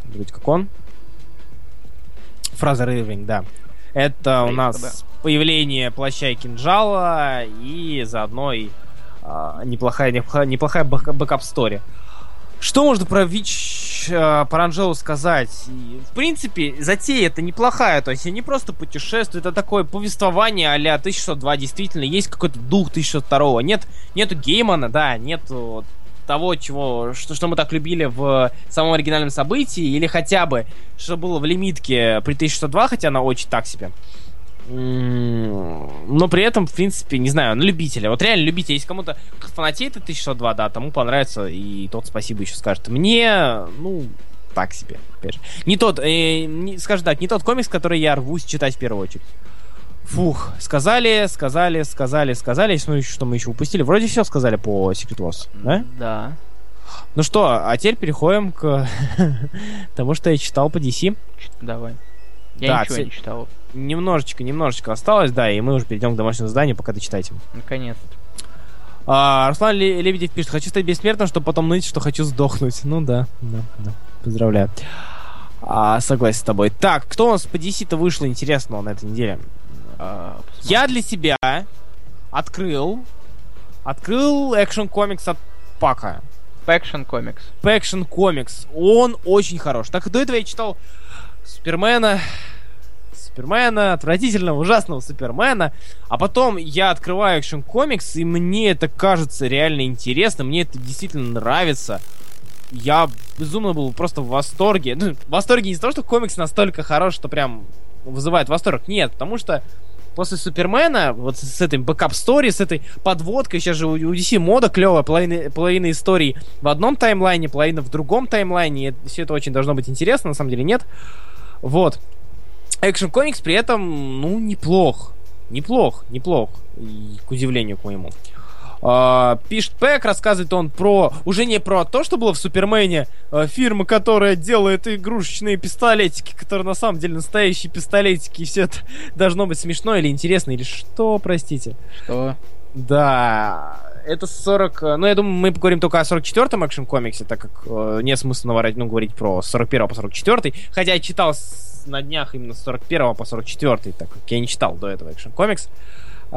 Вроде как он. Фразер Ирвинг, да. Это у нас появление плаща и кинжала и заодно и а, неплохая, неплохая, неплохая back- backup story. Что можно про Witch, э, про Анжелу сказать? И, в принципе, затея это неплохая, то есть они просто путешествуют, это такое повествование а-ля 1602, действительно, есть какой-то дух 1602, нет, нету Геймана, да, нету того, чего, что, что мы так любили в самом оригинальном событии, или хотя бы, что было в лимитке при 1602, хотя она очень так себе. Но при этом, в принципе, не знаю, на любителя. Вот реально любителя. Если кому-то фанатеет от 1602, да, тому понравится, и тот спасибо еще скажет. Мне, ну, так себе, опять. Не тот, э, не, скажем так, не тот комикс, который я рвусь читать в первую очередь. Фух, сказали, сказали, сказали, сказали. Смотрю, что мы еще упустили. Вроде все сказали по Secret Wars, да? Да. Ну что, а теперь переходим к тому, что я читал по DC. Давай. Я Да, ничего не читал. Немножечко, немножечко осталось, да, и мы уже перейдем к домашнему заданию, пока дочитаете. Наконец-то. А, Руслан Ле- Лебедев пишет, хочу стать бессмертным, чтобы потом ныть, что хочу сдохнуть. Ну да, да, да. Поздравляю. А, согласен с тобой. Так, кто у нас по DC-то вышло интересного на этой неделе? А, посмотри. Я для себя открыл открыл экшен комикс от Пака. Action Comics. Action Comics. Он очень хорош. Так до этого я читал Супермена, Супермена, отвратительного, ужасного Супермена. А потом я открываю Action Comics, и мне это кажется реально интересно, мне это действительно нравится. Я безумно был просто в восторге. Ну, в восторге не из-за того, что комикс настолько хорош, что прям вызывает восторг. Нет, потому что после Супермена, вот с, этой backup story, с этой подводкой, сейчас же у, DC мода клевая, половина, половина историй в одном таймлайне, половина в другом таймлайне, и все это очень должно быть интересно, на самом деле нет. Вот. Action Comics при этом, ну, неплох. Неплох, неплох. И, к удивлению к моему. А, пишет Пэк, рассказывает он про... Уже не про то, что было в Супермене. а, фирма, которая делает игрушечные пистолетики, которые на самом деле настоящие пистолетики. И все это должно быть смешно или интересно, или что, простите. Что? Да, это 40... э, Ну, я думаю, мы поговорим только о 44-м экшен комиксе, так как э, нет смысла наворать, ну, говорить про 41 по 44 Хотя я читал с- на днях именно с 41 по 44 так как я не читал до этого экшен комикс.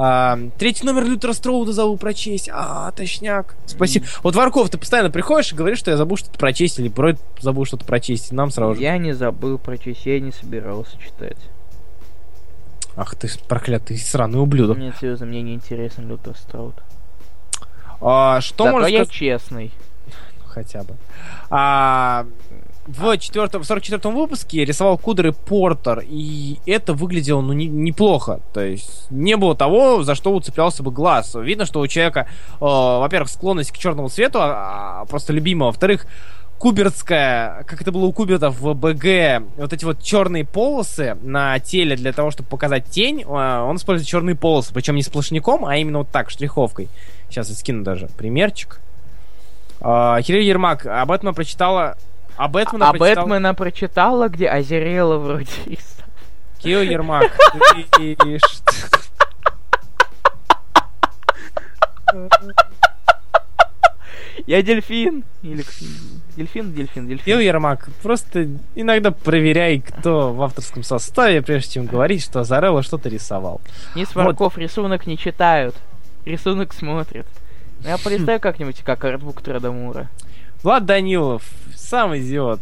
А, третий номер Лютера Строуда забыл прочесть. А, точняк. Спасибо. Вот, Варков, ты постоянно приходишь и говоришь, что я забыл что-то прочесть, или вроде забыл что-то прочесть. и Нам сразу же... Я не забыл прочесть, я не собирался читать. Ах ты проклятый сраный ублюдок. Мне серьезно, мне не интересен Лютер Страут. А, что Зато можно я сказать? честный. хотя бы. А, в четвертом, в 44 выпуске рисовал Кудер и Портер, и это выглядело ну, не- неплохо. То есть не было того, за что уцеплялся бы глаз. Видно, что у человека, э, во-первых, склонность к черному цвету, а, а, просто любимого. Во-вторых, кубертская, как это было у кубертов в БГ, вот эти вот черные полосы на теле для того, чтобы показать тень, э, он использует черные полосы, причем не сплошняком, а именно вот так, штриховкой. Сейчас я скину даже примерчик. А, Кирилл Ермак, а Бэтмена прочитала... А Бэтмена А прочитала... Бэтмена прочитала, где Азерела вроде есть. Кирилл Ермак? Я дельфин! Или к- дельфин, дельфин, дельфин. Ермак, просто иногда проверяй, кто в авторском составе, прежде чем говорить, что Зарелла что-то рисовал. Не Сварков рисунок не читают. Рисунок смотрят. Я полистаю как-нибудь, как артбук Традамура. Влад Данилов, сам идиот.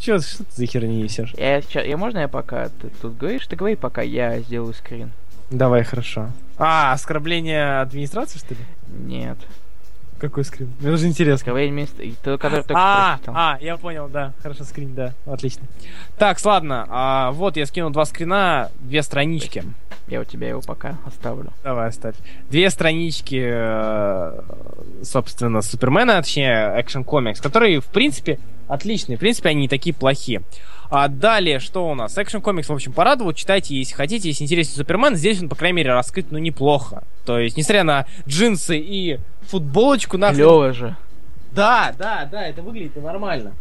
Чё, что ты за херни несешь? Я я можно я пока ты тут говоришь, ты говори, пока я сделаю скрин. Давай, хорошо. А, оскорбление администрации, что ли? Нет. Какой скрин? Мне даже интересно. Скрин место, и тот, который только А, а, я понял, да. Хорошо, скрин, да. Отлично. Так, ладно. а, вот я скинул два скрина, две странички. Я у тебя его пока оставлю. Давай, оставь. Две странички, э, собственно, Супермена, точнее, Action Comics, которые, в принципе, отличные. В принципе, они не такие плохие. А далее, что у нас? Action Comics, в общем, порадовал. Читайте, если хотите. Если интересен Супермен, здесь он, по крайней мере, раскрыт, ну, неплохо. То есть, несмотря на джинсы и футболочку, нахрен Клево же. да, да, да, это выглядит нормально.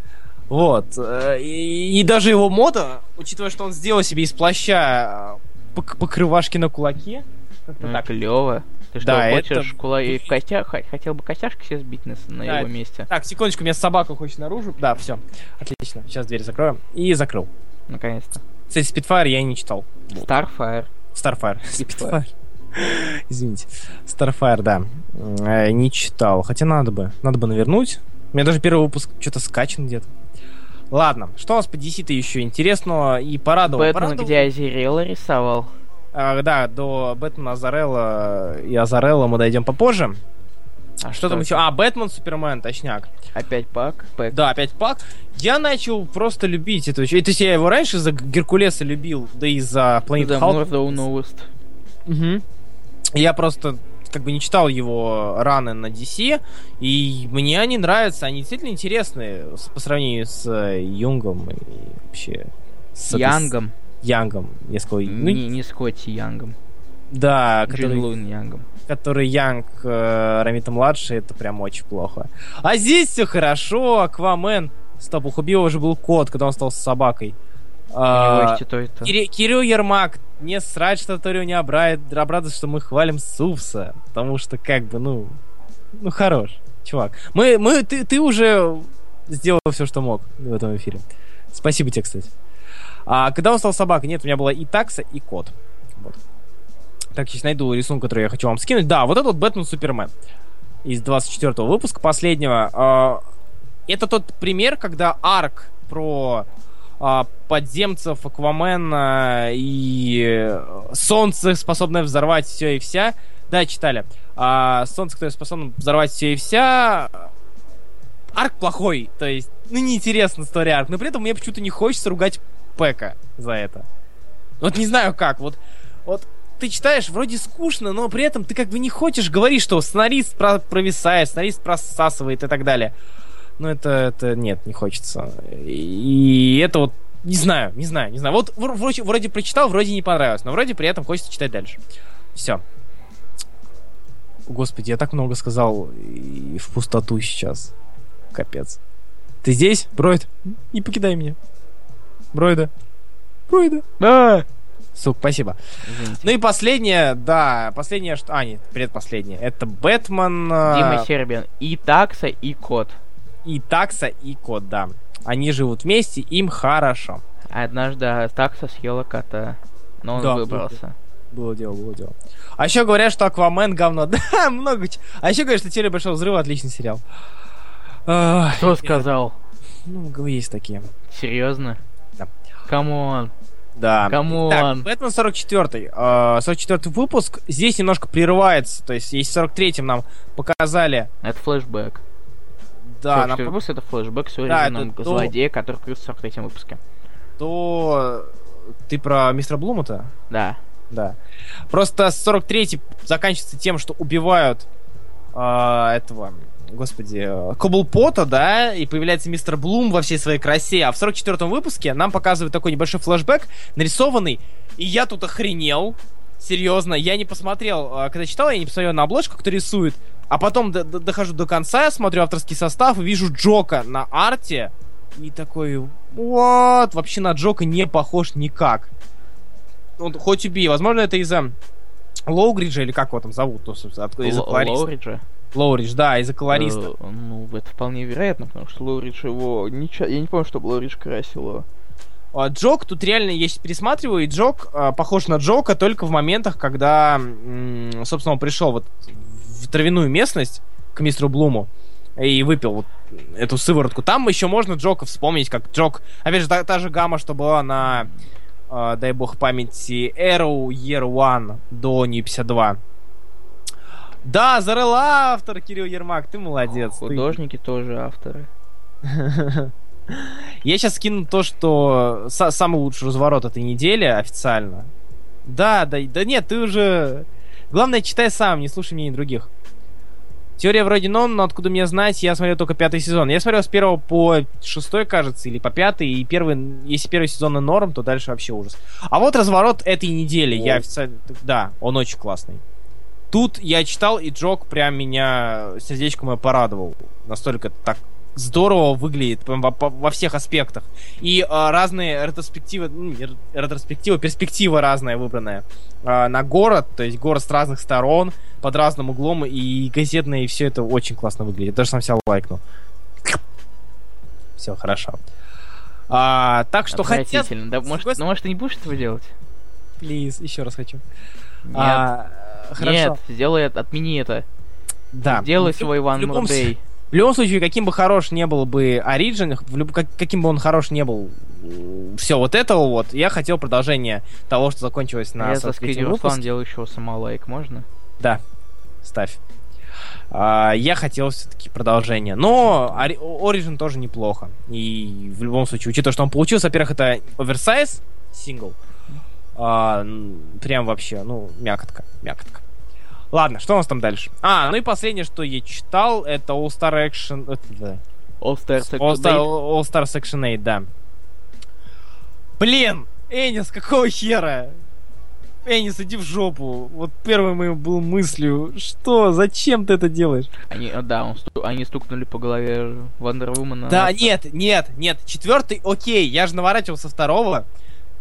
Вот. э, И, и даже его мода, учитывая, что он сделал себе из плаща э, пок- покрывашки на кулаке. Как-то Ну, так. клево. Ты что, Да, хочешь это кула... и костя... хотел бы костяшки себе сбить на, на Да, его месте? Так, секундочку, у меня собака хочет наружу. Да, все. Отлично. Сейчас дверь закроем. И закрыл. Наконец-то. Кстати, Spitfire я не читал. Starfire. Starfire. Spitfire. Извините. Starfire, да. Э, Не читал. Хотя надо бы. Надо бы навернуть. У меня даже первый выпуск что-то скачан где-то. Ладно, что у нас по DC-то еще интересного и порадовал? Бэтмен, Порадовал- где Азерела рисовал. А, да, до Бэтмена Азарелла и Азарелла мы дойдем попозже. А Что там еще? А, Бэтмен, Супермен, точняк. Опять пак? Пэк. Да, опять пак. Я начал просто любить эту вещь. То есть я его раньше за Геркулеса любил, да и за Hulk. more thou knowest. Мгм. Я просто как бы не читал его раны на DC, и мне они нравятся, они действительно интересные по сравнению с э, Юнгом и вообще с этой- Янгом. с Янгом. Я сказал, ну, Не, не Скотти Янгом. да, Джин который, Лун Янгом. который Янг э, Рамита младший, это прям очень плохо. А здесь все хорошо, Аквамен. Стоп, у Хубиева же был кот, когда он стал с собакой. А, то, и то. Кири- Кирилл Ермак, не срать, что Торио не обрадует, обрадует, что мы хвалим Супса. Потому что, как бы, ну, ну, хорош, чувак. Мы, мы, ты, ты уже сделал все, что мог в этом эфире. Спасибо тебе, кстати. А когда он стал собакой? Нет, у меня была и такса, и кот. Вот. Так, сейчас найду рисунок, который я хочу вам скинуть. Да, вот это вот Бэтмен Супермен из 24 выпуска последнего. А, Это тот пример, когда арк про а, подземцев, Аквамена и солнце, способное взорвать все и вся. Да, читали. А, солнце, которое способно взорвать все и вся. Арк плохой, то есть, ну, неинтересно история арк, но при этом мне почему-то не хочется ругать Пэка за это. Вот не знаю как, вот, вот ты читаешь, вроде скучно, но при этом ты как бы не хочешь говорить, что сценарист про- провисает, сценарист просасывает и так далее. Ну, это, это нет, не хочется. И это вот, не знаю, не знаю, не знаю. Вот вр- вроде, вроде прочитал, вроде не понравилось, но вроде при этом хочется читать дальше. Все. Господи, я так много сказал и в пустоту сейчас. Капец. Ты здесь, Бройд? Не покидай меня. Бройда. Бройда. А! Сук, спасибо. Извините. Ну и последнее, да, последнее, что... А, нет, предпоследнее. Это Бэтмен... э, Дима Сербин. И такса, и кот. и такса, и кот, да. Они живут вместе, им хорошо. Однажды а, такса съела кота. Но он Да, выбрался. Было дело, было дело. А еще говорят, что Аквамен говно. Да, много чего. А еще говорят, что Теория Большого Взрыва отличный сериал. Кто сказал? Ну, есть такие. Серьезно? Come on. Да. Come on. Так, Бэтмен 44 э, 44 выпуск. Здесь немножко прерывается. То есть, если в 43-м нам показали... Это флешбэк. Да, нам выпуск это флешбэк с Да, это злодея, который крылся в 43 выпуске. то... Ты про мистера Блума-то? Да. Да. Просто 43-й заканчивается тем, что убивают а, этого, господи, э, Коблпота, да, и появляется мистер Блум во всей своей красе. А в 44-м выпуске нам показывают такой небольшой флешбэк, нарисованный, и я тут охренел. Серьезно, я не посмотрел, а, когда читал, я не посмотрел на обложку, кто рисует. А потом д- д- дохожу до конца, смотрю авторский состав вижу Джока на арте. И такой, вот, вообще на Джока не похож никак. Он хоть убей, возможно, это из-за Лоугриджа, или как его там зовут, то, собственно, откуда, из-за Л- колориста. Лоуриджа. Лоуридж, да, из-за колориста. Э, Ну, это вполне вероятно, потому что Лоуридж его... нича- Я не помню, чтобы Лоуридж красил его. А, Джок, тут реально сейчас пересматриваю, и Джок а, похож на Джока только в моментах, когда, м, собственно, он пришел вот в травяную местность к мистеру Блуму и выпил вот эту сыворотку. Там еще можно Джока вспомнить, как Джок... Опять же, та, та же гамма, что была на, а, дай бог памяти, Arrow Year One до New 52. Да, зарыл автор, Кирилл Ермак, ты молодец. ты- Художники тоже авторы. Я сейчас скину то, что са- самый лучший разворот этой недели официально. Да, да, да нет, ты уже... Главное, читай сам, не слушай мнений других. Теория вроде нон, но откуда мне знать, я смотрел только пятый сезон. Я смотрел с первого по шестой, кажется, или по пятый, и первый, если первый сезон и норм, то дальше вообще ужас. А вот разворот этой недели, я официально... Да, он очень классный. Тут я читал, и Джок прям меня сердечко мое порадовал. Настолько так здорово выглядит прям во, во всех аспектах. И а, разные ретроспективы, ну, ретроспектива, перспектива разная выбранная а, на город, то есть город с разных сторон, под разным углом, и газетное, и все это очень классно выглядит. Даже сам себя лайкнул. Все, хорошо. А, так что. Отвратительно. Да, может, ну, может, ты не будешь этого делать? Плиз, еще раз хочу. Нет. А, хорошо. Нет, сделай, от- отмени это. Да. Сделай свой One More Day. В любом случае, каким бы хорош не был бы Origin, в люб- как- каким бы он хорош не был, все вот этого вот, я хотел продолжение того, что закончилось на Я за 43-м скрин выпуске. Руслан еще самолайк, можно? Да, ставь. А, я хотел все-таки продолжение. Но Origin тоже неплохо. И в любом случае, учитывая, что он получился, во-первых, это оверсайз сингл. А, прям вообще, ну, мякотка, мякотка. Ладно, что у нас там дальше? А, ну и последнее, что я читал, это All Star Action... это, да. All Star All Section Star, 8. All Star Section 8, да. Блин! Энис, какого хера? Энис, иди в жопу. Вот первой моей был мыслью, что, зачем ты это делаешь? Они, э, да, он сту- они стукнули по голове Woman. Да, нет, нет, нет. Четвертый, окей, я же наворачивал со второго.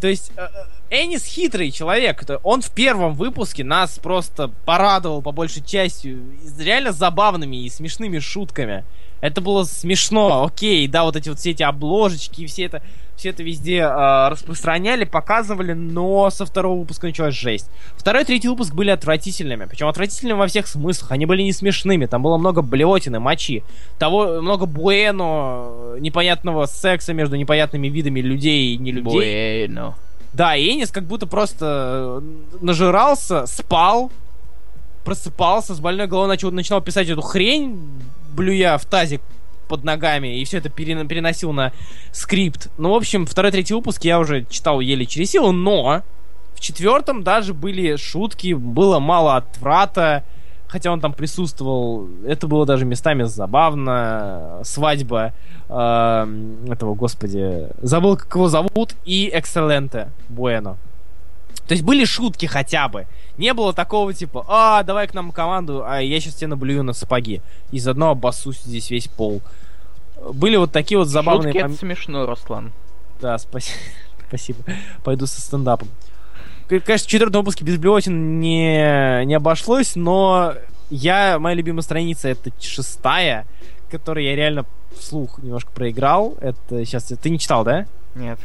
То есть, э, э, Энис хитрый человек. Он в первом выпуске нас просто порадовал по большей части реально забавными и смешными шутками. Это было смешно, окей, да, вот эти вот все эти обложечки и все это, все это везде э, распространяли, показывали, но со второго выпуска началась жесть. Второй и третий выпуск были отвратительными, причем отвратительными во всех смыслах, они были не смешными, там было много блевотины, мочи, того, много буэно, непонятного секса между непонятными видами людей и не людей. Bueno. Да, Энис как будто просто э, нажирался, спал, просыпался, с больной головой начал, начинал писать эту хрень, блюя в тазик под ногами, и все это переносил на скрипт. Ну, в общем, второй, третий выпуск я уже читал еле через силу, но в четвертом даже были шутки, было мало отврата, хотя он там присутствовал. Это было даже местами забавно. Свадьба э, этого, господи, забыл, как его зовут, и Экселенте Буэно. То есть были шутки хотя бы. Не было такого типа, а, давай к нам в команду, а я сейчас тебе наблюю на сапоги. И заодно обоссусь здесь весь пол. Были вот такие вот забавные Шутки это мом- смешно, Руслан. Да, спасибо. Спасибо. Пойду со стендапом. К- Конечно, в четвертом выпуске без блевотин не, не обошлось, но я, моя любимая страница это шестая, которую я реально вслух немножко проиграл. Это сейчас ты не читал, да? Нет.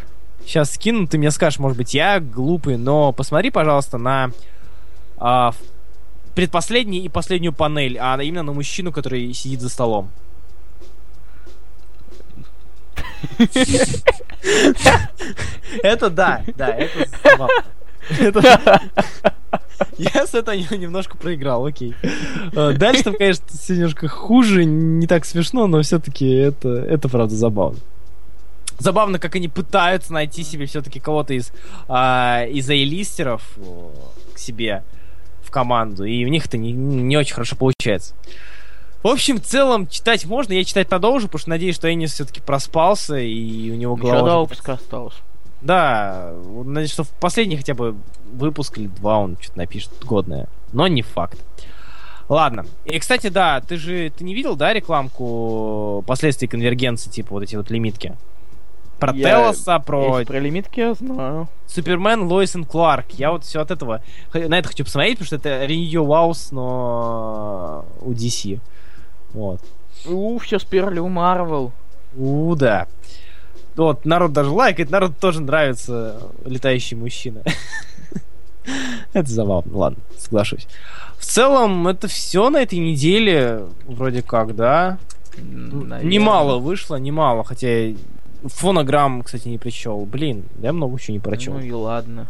Сейчас скину, ты мне скажешь, может быть, я глупый, но посмотри, пожалуйста, на а, предпоследний и последнюю панель, а именно на мужчину, который сидит за столом. Это да, да, это забавно. Это- Я с этого не- немножко проиграл, окей. Э, Дальше там, конечно, немножко хуже, не так смешно, но все-таки это, это правда забавно. Забавно, как они пытаются найти себе все-таки кого-то из, а, из эйлистеров о, к себе в команду, и у них это не, не очень хорошо получается. В общем, в целом, читать можно, я читать продолжу, потому что надеюсь, что Энис все-таки проспался, и у него Еще голова... два уже- выпуска осталось. Да, надеюсь, что в последний хотя бы выпуск или два он что-то напишет годное. Но не факт. Ладно. И, кстати, да, ты же ты не видел, да, рекламку последствий конвергенции, типа вот эти вот лимитки? Про Я- Телоса, про Если про лимитки я знаю. Супермен, Лоис и Кларк. Я вот все от этого на это хочу посмотреть, потому что это Renew Wows, но у DC. Вот. У, все сперли у Марвел. У, да. Вот, народ даже лайкает, народ тоже нравится летающий мужчина. Это забавно, ладно, соглашусь. В целом, это все на этой неделе, вроде как, да? Наверное. Немало вышло, немало, хотя фонограмм, кстати, не прочел. Блин, я много чего не прочел. Ну и ладно.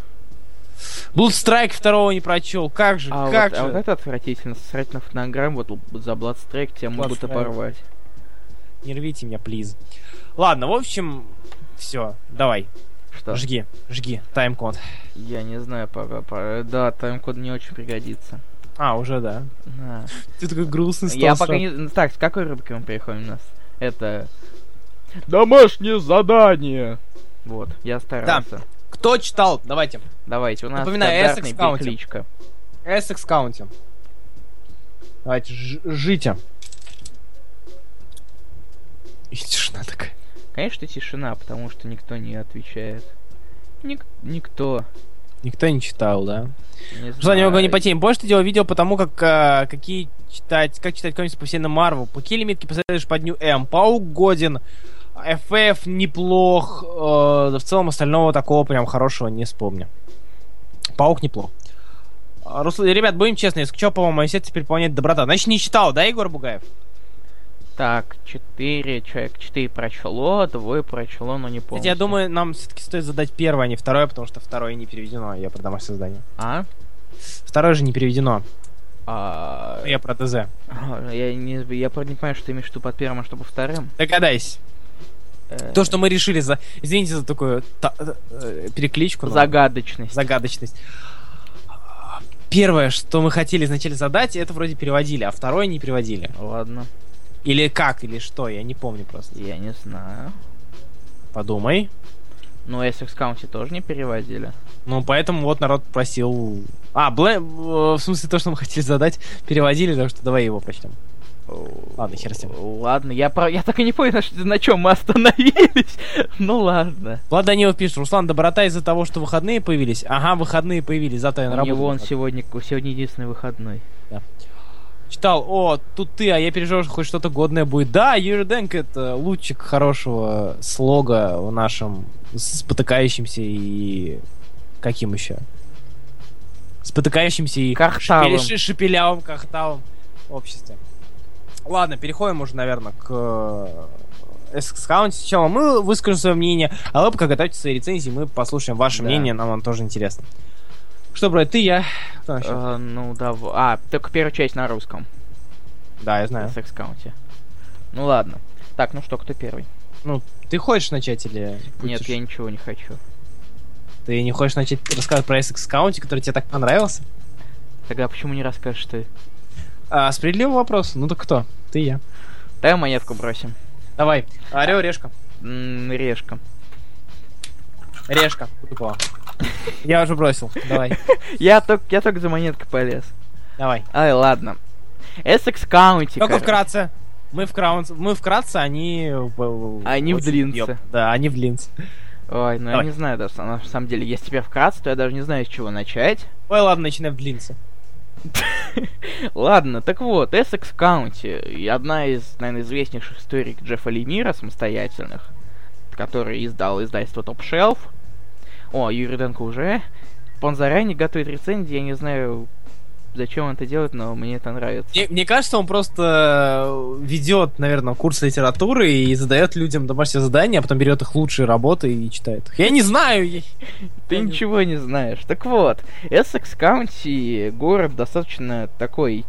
Bloodstrike второго не прочел. Как же, А, как вот, же? а вот это отвратительно. Срать на фонограмм, вот за Bloodstrike тебя могут Bloodstrike. оборвать. Не рвите меня, плиз. Ладно, в общем, все, давай, Что? жги, жги, тайм-код. Я не знаю, пора, пора. Да, тайм-код не очень пригодится. А, уже, да. Да. Ты такой грустный стал. Я пока не... Так, с какой рубрики мы переходим у нас? Это... Домашнее задание! Вот, я старался. Кто читал? Давайте. Давайте, у нас Напоминаю, стандартная Essex County. перекличка. Essex County. Давайте, ж- жите. И тишина такая. Конечно, тишина, потому что никто не отвечает. Ник- никто. Никто не читал, да? Не Руслан, не могу знаю. не потеем. Помнишь, ты делал видео по тому, как, а, какие читать, как читать комиксы по вселенной Марвел? Какие лимитки посоветуешь по дню М? Паук годен, FF неплох, э, в целом остального такого прям хорошего не вспомню. Паук неплох. Руслан, ребят, будем честны, если что, по-моему, мое сердце переполняет доброта. Значит, не читал, да, Егор Бугаев? Так, четыре человек, четыре прочло, двое прочло, но не помню. Я думаю, нам все-таки стоит задать первое, а не второе, потому что второе не переведено, я про домашнее создание. А? Второе же не переведено, А, я про ТЗ. Я не, я правда не понимаю, что ты имеешь в виду под первым, а что по вторым. Догадайся. Э, То, что мы решили за... Извините за такую та- э, перекличку. но- Загадочность. Загадочность. Первое, что мы хотели изначально задать, это вроде переводили, а второе не переводили. Ладно, Или как, или что, я не помню просто. я не знаю. Подумай. Ну, Essex County тоже не переводили. Ну, поэтому вот народ просил... А, Блэ... э, в смысле, то, что мы хотели задать, переводили, так что давай его прочтем. Ладно, хер с ним. Ладно, я, про... я так и не понял, на, чем мы остановились. ну ладно. Влад Данилов пишет, Руслан, доброта из-за того, что выходные появились? Ага, выходные появились, зато я на У работу. него он сегодня, сегодня единственный выходной. Читал, о, тут ты, а я переживаю, что хоть что-то годное будет. Да, Юрий Дэнк это лучик хорошего слога в нашем спотыкающемся и... Каким еще? Спотыкающимся и Картавым. шепели- шепелявым, картавым обществе. Ладно, переходим уже, наверное, к э, Essex County. Сначала мы выскажем свое мнение, а вы пока готовьте свои рецензии, мы послушаем ваше Да. мнение, нам оно тоже интересно. Что, брат, ты, я? А, ну да, а, только первая часть на русском. Да, я знаю. Essex County. Ну ладно. Так, ну что, кто первый? Ну, ты хочешь начать или... Нет, будешь? я ничего не хочу. Ты не хочешь начать рассказывать про Essex County, который тебе так понравился? Тогда почему не расскажешь ты? А, справедливый вопрос. Ну так кто? Ты и я. Давай монетку бросим. Давай. Орел, решка. М, решка. Решка. Тупо. Я уже бросил. Давай. Я только, я только за монеткой полез. Давай. Ай, ладно. Essex County. Только вкратце. Мы вкратце, мы вкратце, они... в- Они в длинце. Да, они в длинце. Ой, ну Давай. я не знаю, даже, на самом деле, если теперь вкратце, то я даже не знаю, с чего начать. Ой, ладно, начинай в длинце. Ладно, так вот, Essex County, одна из, наверное, известнейших историй Джеффа Лемира самостоятельных, который издал издательство Top Shelf. О, Юрий Денко уже. Он заранее готовит рецензии, я не знаю, зачем он это делает, но мне это нравится. Мне, мне кажется, он просто ведет, наверное, курс литературы и задает людям домашние задания, а потом берет их лучшие работы и читает их. Я не знаю. я- Ты ничего не знаешь. Так вот, Эссекс Каунти город достаточно такой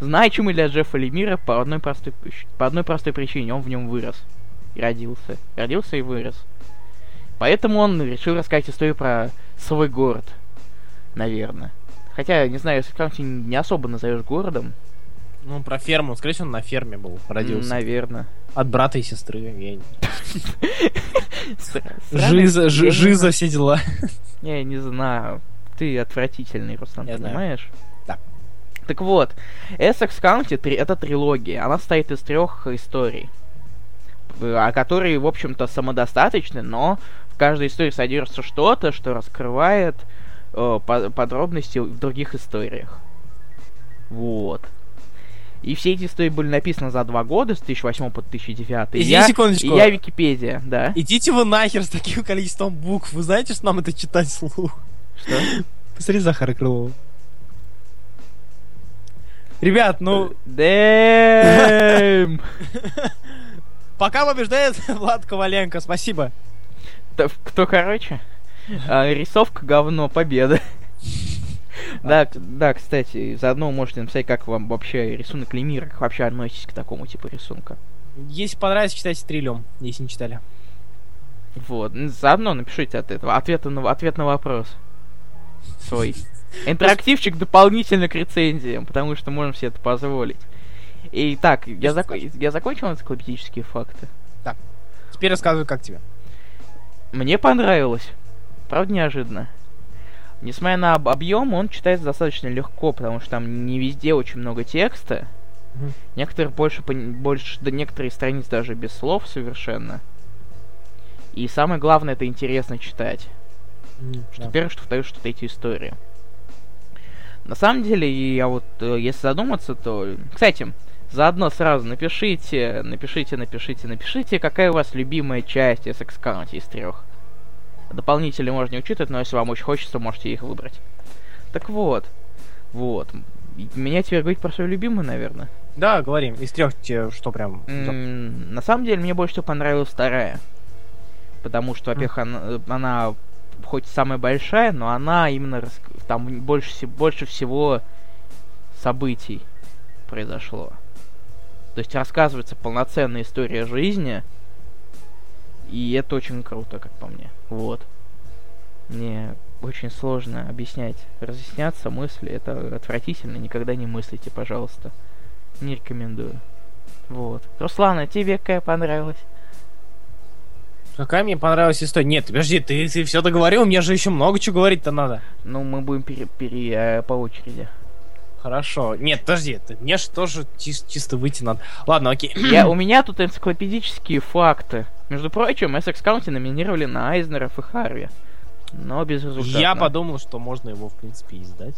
значимый для Джеффа Лемира по одной простой, по одной простой причине. Он в нем вырос. И родился. Родился и вырос. Поэтому он решил рассказать историю про свой город. Наверное. Хотя, не знаю, Эссекс Каунти не особо назовешь городом. Ну, про ферму. Скорее всего, он на ферме был, родился. Наверное. От брата и сестры. Не- Жиза, не жиза, все дела. Я не знаю. Ты отвратительный, Руслан, понимаешь? Да. Так вот, County три- это трилогия. Она состоит из трех историй, э, которые, в общем-то, самодостаточны, но каждой истории содержится что-то, что раскрывает э, по- подробности в других историях. Вот. И все эти истории были написаны за два года, с 2008 по 2009. И Извини, я, секундочку. и я Википедия, да. Идите вы нахер с таким количеством букв. Вы знаете, что нам это читать вслух? Что? Посмотри Захара Крылова. Ребят, ну, Дэм! пока побеждает Влад Коваленко. Спасибо. Кто короче? А, Рисовка говно, победа. Да, да, кстати, заодно можете написать, как вам вообще рисунок Лемира, как вообще относитесь к такому типу рисунка. Если понравится, читайте триллиум, если не читали. Вот, заодно напишите от этого ответ на, ответ на вопрос свой. Интерактивчик дополнительно к рецензиям, потому что можем себе это позволить. Итак, я, зак- я закончил энциклопедические факты. Теперь рассказывай, как тебе. Мне понравилось. Правда, неожиданно. Несмотря на об- объем, он читается достаточно легко, потому что там не везде очень много текста. Мгм. Некоторые больше, больше, да некоторые страницы даже без слов совершенно. И самое главное, это интересно читать. Что Да. первое, что второе, что третью историю. На самом деле, я вот, э, если задуматься, то... Кстати, заодно сразу напишите, напишите, напишите, напишите, какая у вас любимая часть Essex County из трех. Дополнители можно не учитывать, но если вам очень хочется, можете их выбрать. Так вот, вот. Меня теперь говорить про свою любимую, наверное. Да, говорим. Из трех тебе что прям... М, На самом деле, мне больше всего понравилась вторая. Потому что, во-первых, она, э, она хоть самая большая, но она именно рас- там больше, больше всего событий произошло. То есть рассказывается полноценная история жизни, и это очень круто, как по мне. Вот. Мне очень сложно объяснять, разъясняться мысли, это отвратительно, никогда не мыслите, пожалуйста. Не рекомендую. Вот. Руслана, тебе какая понравилась? Какая мне понравилась история? Нет, подожди, ты, ты все договорил, мне же еще много чего говорить-то надо. Ну, мы будем пере, пере- э, по очереди. Хорошо. Нет, подожди, ты- мне же тоже чис- чисто выйти надо. Ладно, окей. Я, у меня тут энциклопедические факты. Между прочим, Essex County номинировали на Айзнеров и Харви. Но без результата. Я подумал, что можно его, в принципе, издать.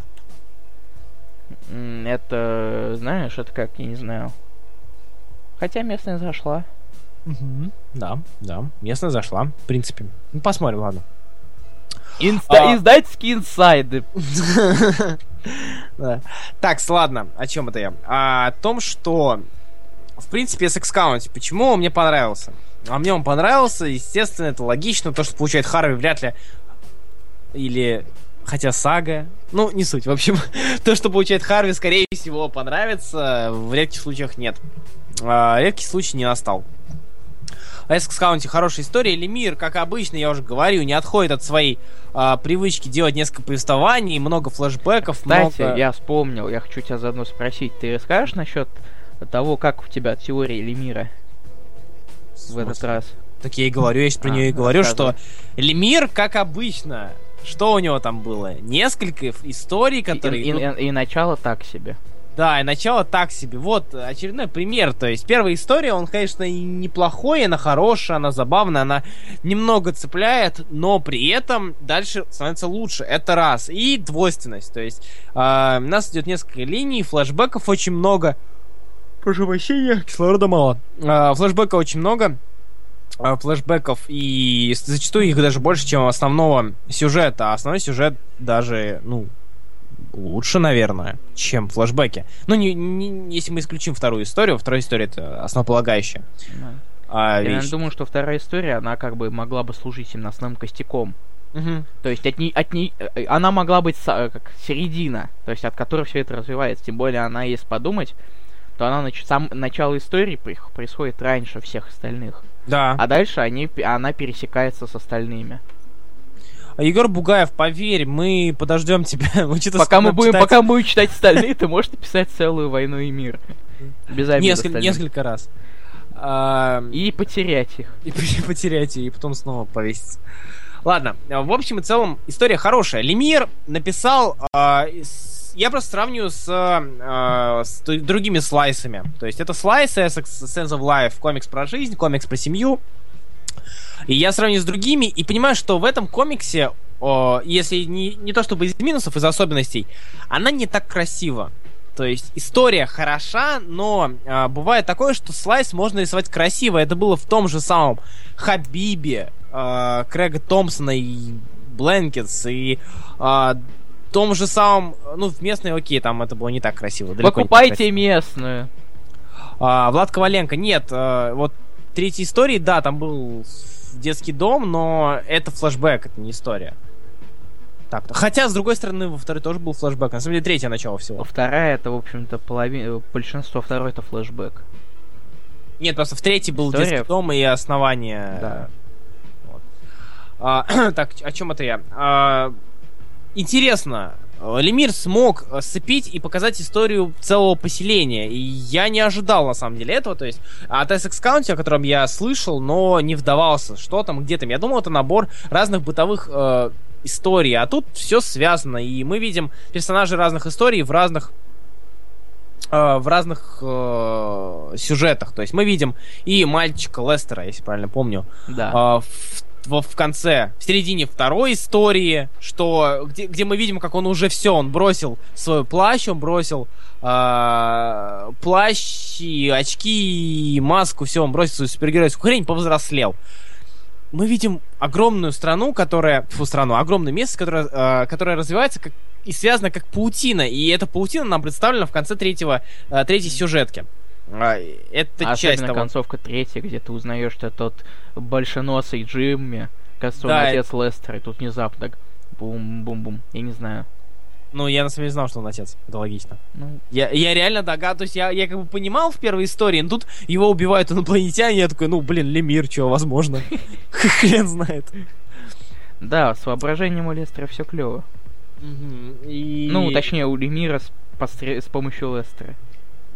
Это, знаешь, это как, я не знаю. Хотя местная зашла. Да, да. Местная зашла, в принципе. Ну, посмотрим, ладно. Инста- А. Издательские инсайды. Так, ладно, о чем это я? А, о том, что в принципе Essex County, почему он мне понравился? А мне он понравился, естественно, это логично, то, что получает Харви, вряд ли или хотя сага, ну, не суть. В общем, то, что получает Харви, скорее всего, понравится, в редких случаях нет. А, редкий случай не настал. Essex County хорошая история. Лемир, как обычно, я уже говорю, не отходит от своей а, привычки делать несколько повествований, много флешбеков, Кстати, много... я вспомнил, я хочу тебя заодно спросить. Ты расскажешь насчет того, как у тебя теория Лемира в этот раз? Так я и говорю, я сейчас про А, нее и говорю, что. Лемир, как обычно, что у него там было? Несколько историй, И, которые... и- ну, и- и начало так себе. Да, и начало так себе. Вот очередной пример. То есть первая история, он, конечно, неплохой, она хорошая, она забавная, она немного цепляет, но при этом дальше становится лучше. Это раз. И двойственность. То есть а, у нас идет несколько линий, флешбеков очень много. Прошу прощения, кислорода мало. А, флешбека очень много. а, флешбеков и зачастую их даже больше, чем основного сюжета. А основной сюжет даже, ну, лучше, наверное, чем флешбеки. Ну, не, не- если мы исключим вторую историю, вторая история это основополагающая. Да. а, Я вещь. думаю, что вторая история, она как бы могла бы служить именно основным костяком. Мгм. То есть от ней, от ней, э, она могла быть са- как середина, то есть от которой все это развивается. Тем более она, если подумать, то она нач- сам начало истории при- происходит раньше всех остальных, Да. а дальше они, она пересекается с остальными. А Егор Бугаев, поверь, мы подождем тебя. Пока мы будем, читать пока мы будем читать остальные, ты можешь написать целую войну и мир. Без несколько, несколько раз. А, И потерять их. и потерять ее, и потом снова повеситься. Ладно, э, в общем и целом, история хорошая. Лемир написал... э, с- я просто сравниваю с, э, с другими слайсами. То есть это слайсы, Sense of Life, комикс про жизнь, комикс про семью. И я сравниваю с другими и понимаю, что в этом комиксе, о, если не, не то чтобы из минусов, из особенностей, она не так красива. То есть история хороша, но а, бывает такое, что слайс можно рисовать красиво. Это было в том же самом Хабибе, а, Крэга Томпсона и Бленкетс, и а, том же самом, ну, в местной, окей, там это было не так красиво. далеко не так Покупайте красиво. местную. А, Влад Коваленко, нет, а, вот третьей истории, да, там был детский дом, но это флешбэк, это не история. Так-то. Хотя, с другой стороны, во второй тоже был флешбэк. На самом деле, третье начало всего. Вторая это, в общем-то, половина... Большинство второй это флешбэк. Нет, просто в третий был История? детский дом и основание. Да. Вот. А, так, о чем это я? А, интересно, э, Лемир смог э, сцепить и показать историю целого поселения. И я не ожидал, на самом деле, этого. То есть от Essex County, о котором я слышал, но не вдавался, что там, где там. Я думал, это набор разных бытовых э, историй. А тут все связано. И мы видим персонажей разных историй в разных э, в разных э, сюжетах. То есть мы видим и мальчика Лестера, если правильно помню, Да. а, в, во- в конце, в середине второй истории, что где, где мы видим, как он уже все, он бросил свой плащ, он бросил а, плащ и очки и маску, все, он бросил свою супергеройскую хрень, повзрослел. Мы видим огромную страну, которая, фу, страну, огромное место, которое, а, которое развивается как и связано как паутина, и эта паутина нам представлена в конце третьего, а, третьей сюжетки. А, Это часть Особенно того. концовка третья, где ты узнаешь, что тот большеносый Джимми, кажется, он Да, отец Лестера, и тут внезапно так бум-бум-бум. Я не знаю. Ну, я на самом деле знал, что он отец. Это логично. Ну, Я, я реально догадываюсь, я, я как бы понимал в первой истории, но тут его убивают инопланетяне, я такой, ну, блин, Лемир, чего, возможно. Хрен знает. да, с воображением у Лестера все клево. Ну, точнее, у Лемира с, с помощью Лестера.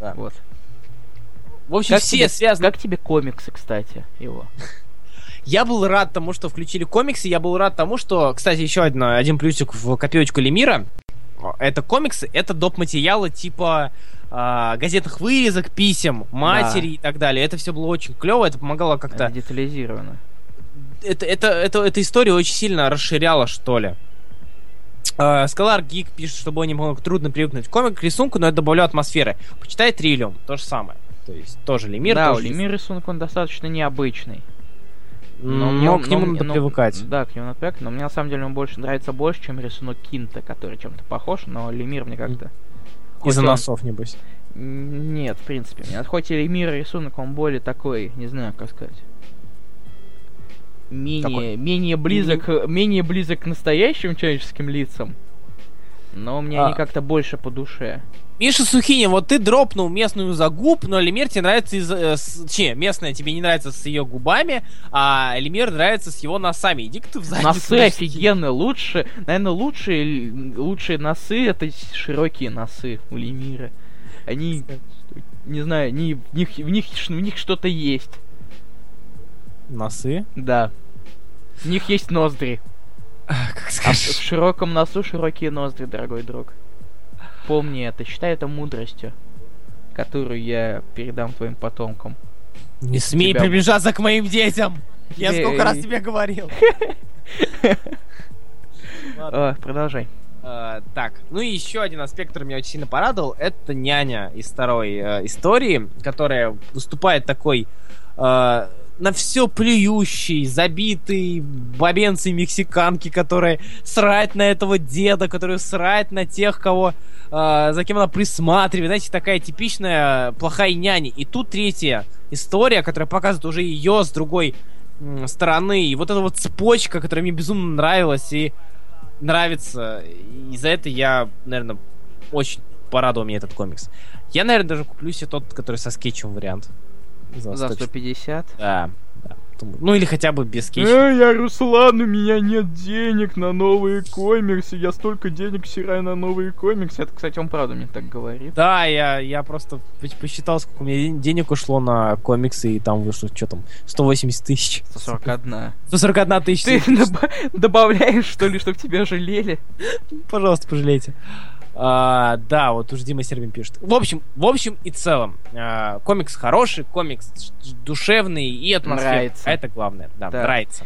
Да. Вот. В общем, все тебе, связаны. Как тебе комиксы, кстати, его? Я был рад тому, что включили комиксы, я был рад тому, что, кстати, еще один, один плюсик в копеечку Лемира. Это комиксы, это доп. материалы типа а, газетных вырезок, писем, матери и так далее. Это все было очень клево, это помогало как-то Это детализировано. это, это, это, эта история очень сильно расширяла, что ли. Скалар Гик пишет, что было немного трудно привыкнуть к комик к рисунку, но это добавляет атмосферы. Почитай Триллиум, то же самое. То есть тоже Лемир. да, тоже Лемира рисунок, он достаточно необычный. Но, мне- к нему но- надо но- привыкать. Да, к нему надо привыкать, но мне на самом деле он больше нравится больше, чем рисунок Кинта, который чем-то похож, но Лемир мне как-то... Из-за он- носов, небось. Нет, в принципе. Мне хоть и Лемир рисунок, он более такой, не знаю, как сказать. Менее, Такой. менее близок, менее близок к настоящим человеческим лицам. Но мне А. они как-то больше по душе. Миша Сухинин, вот ты дропнул местную за губ, но Лемир тебе нравится из... э, с- Че, местная тебе не нравится с ее губами, а Лемир нравится с его носами. Иди-ка ты в задницу. Носы офигенные, лучше, наверное, лучшие, лучшие носы это широкие носы у Лемира. Они, не знаю, они, в них, в них, в них что-то есть. Носы? Да. В них есть ноздри. Как А в в широком носу широкие ноздри, дорогой друг. Помни это, считай это мудростью, которую я передам твоим потомкам. Не смей тебя- приближаться к моим детям! Я Эй. сколько раз тебе говорил. Продолжай. Э, Так, ну и еще один аспект, который меня очень сильно порадовал, это няня из второй э, истории, которая выступает такой э, на все плюющий, забитый бабенцы мексиканки, которая срать на этого деда, который срать на тех, кого э, за кем она присматривает. Знаете, такая типичная плохая няня. И тут третья история, которая показывает уже ее с другой стороны. И вот эта вот цепочка, которая мне безумно нравилась. И нравится. И за это я, наверное, очень порадовал меня этот комикс. Я, наверное, даже куплю себе тот, который со скетчем вариант. За 150. Да, да. Потому- Ну или хотя бы без кейча. Эй, я Руслан, у меня нет денег на новые комиксы. Я столько денег сираю на новые комиксы. Это, кстати, он правда мне так говорит. Да, я, я просто по- посчитал, сколько у меня ден- денег ушло на комиксы, и там вышло, что там, 180 тысяч. 141. 141 Ты тысяча. доба- добавляешь, что ли, чтобы тебя жалели? Пожалуйста, пожалейте. А, да, вот уж Дима Сербин пишет. В общем, в общем и целом, а, комикс хороший, комикс душевный и атмосферный. Нравится. Это главное, да, Да. нравится.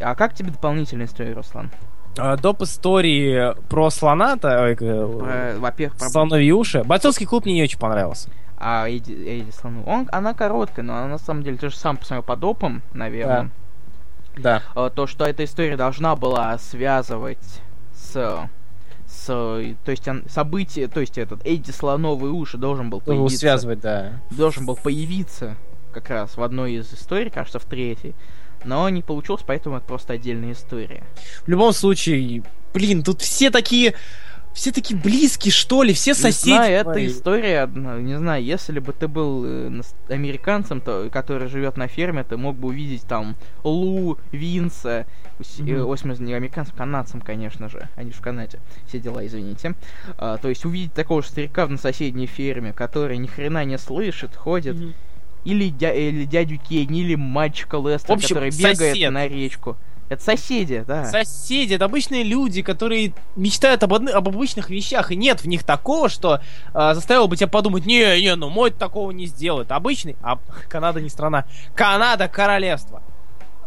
А как тебе дополнительная история, Руслан? А, доп. истории про э, Про- Во-первых, про... слоновьи уши. Бойцовский клуб мне не очень понравился. А Эдди, Эдди Слону. Он, она короткая, но она на самом деле, ты же сам посмотрел по допам, наверное. Да. А, То, что эта история должна была связывать с с, то есть он- событие, то есть этот Эдди Слоновые уши должен был Его появиться, связывать, да. должен был появиться как раз в одной из историй, кажется, в третьей, но не получилось, поэтому это просто отдельная история. В любом случае, блин, тут все такие, все такие близкие, что ли, все соседи. Не знаю, эта твои. история, не знаю, если бы ты был э, американцем, то, который живет на ферме, ты мог бы увидеть там Лу, Винса, э, ой, в смысле, не американцем, канадцем, конечно же, они же в Канаде, все дела, извините. А, то есть увидеть такого же старика на соседней ферме, который ни хрена не слышит, ходит, Мгм. или, дя- или дядю Кенни, или мальчика Лестера, общем, который бегает сосед. на речку. Это соседи, да. Соседи, это обычные люди, которые мечтают об, одны- об обычных вещах, и нет в них такого, что а, заставило бы тебя подумать, не, не, ну мой такого не сделает. Обычный, а Канада не страна, Канада королевство.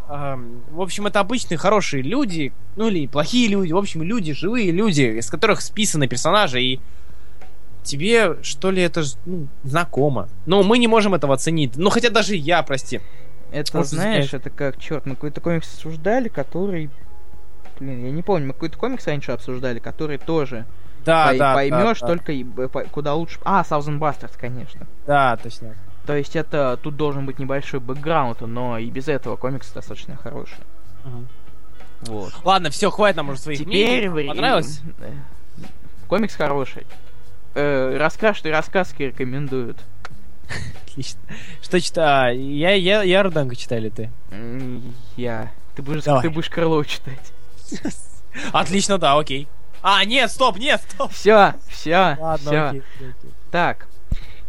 Ам, в общем, это обычные хорошие люди, ну или плохие люди, в общем, люди, живые люди, из которых списаны персонажи, и тебе, что ли, это ну, знакомо. Но мы не можем этого оценить. Ну, хотя даже я, прости. Это, Может, знаешь, это как, черт, мы какой-то комикс обсуждали, который... Блин, я не помню, мы какой-то комикс раньше обсуждали, который тоже Да, да, поймешь да, только и по- куда лучше... А, Thousand Bastards, конечно. Да, точно. То есть это... Тут должен быть небольшой бэкграунд, но и без этого комикс достаточно хороший. Мгм. Вот. Ладно, все, хватит нам уже своих Теперь... мнений. Понравилось? Комикс хороший. Э, расскажи, рассказки рекомендуют. Отлично. Что читаю? Я, я, я Руданку читали ты. Я... Ты будешь, Давай. ты будешь Крылова читать. Отлично, да, окей. А, нет, стоп, нет, стоп. Все, все, все. Так.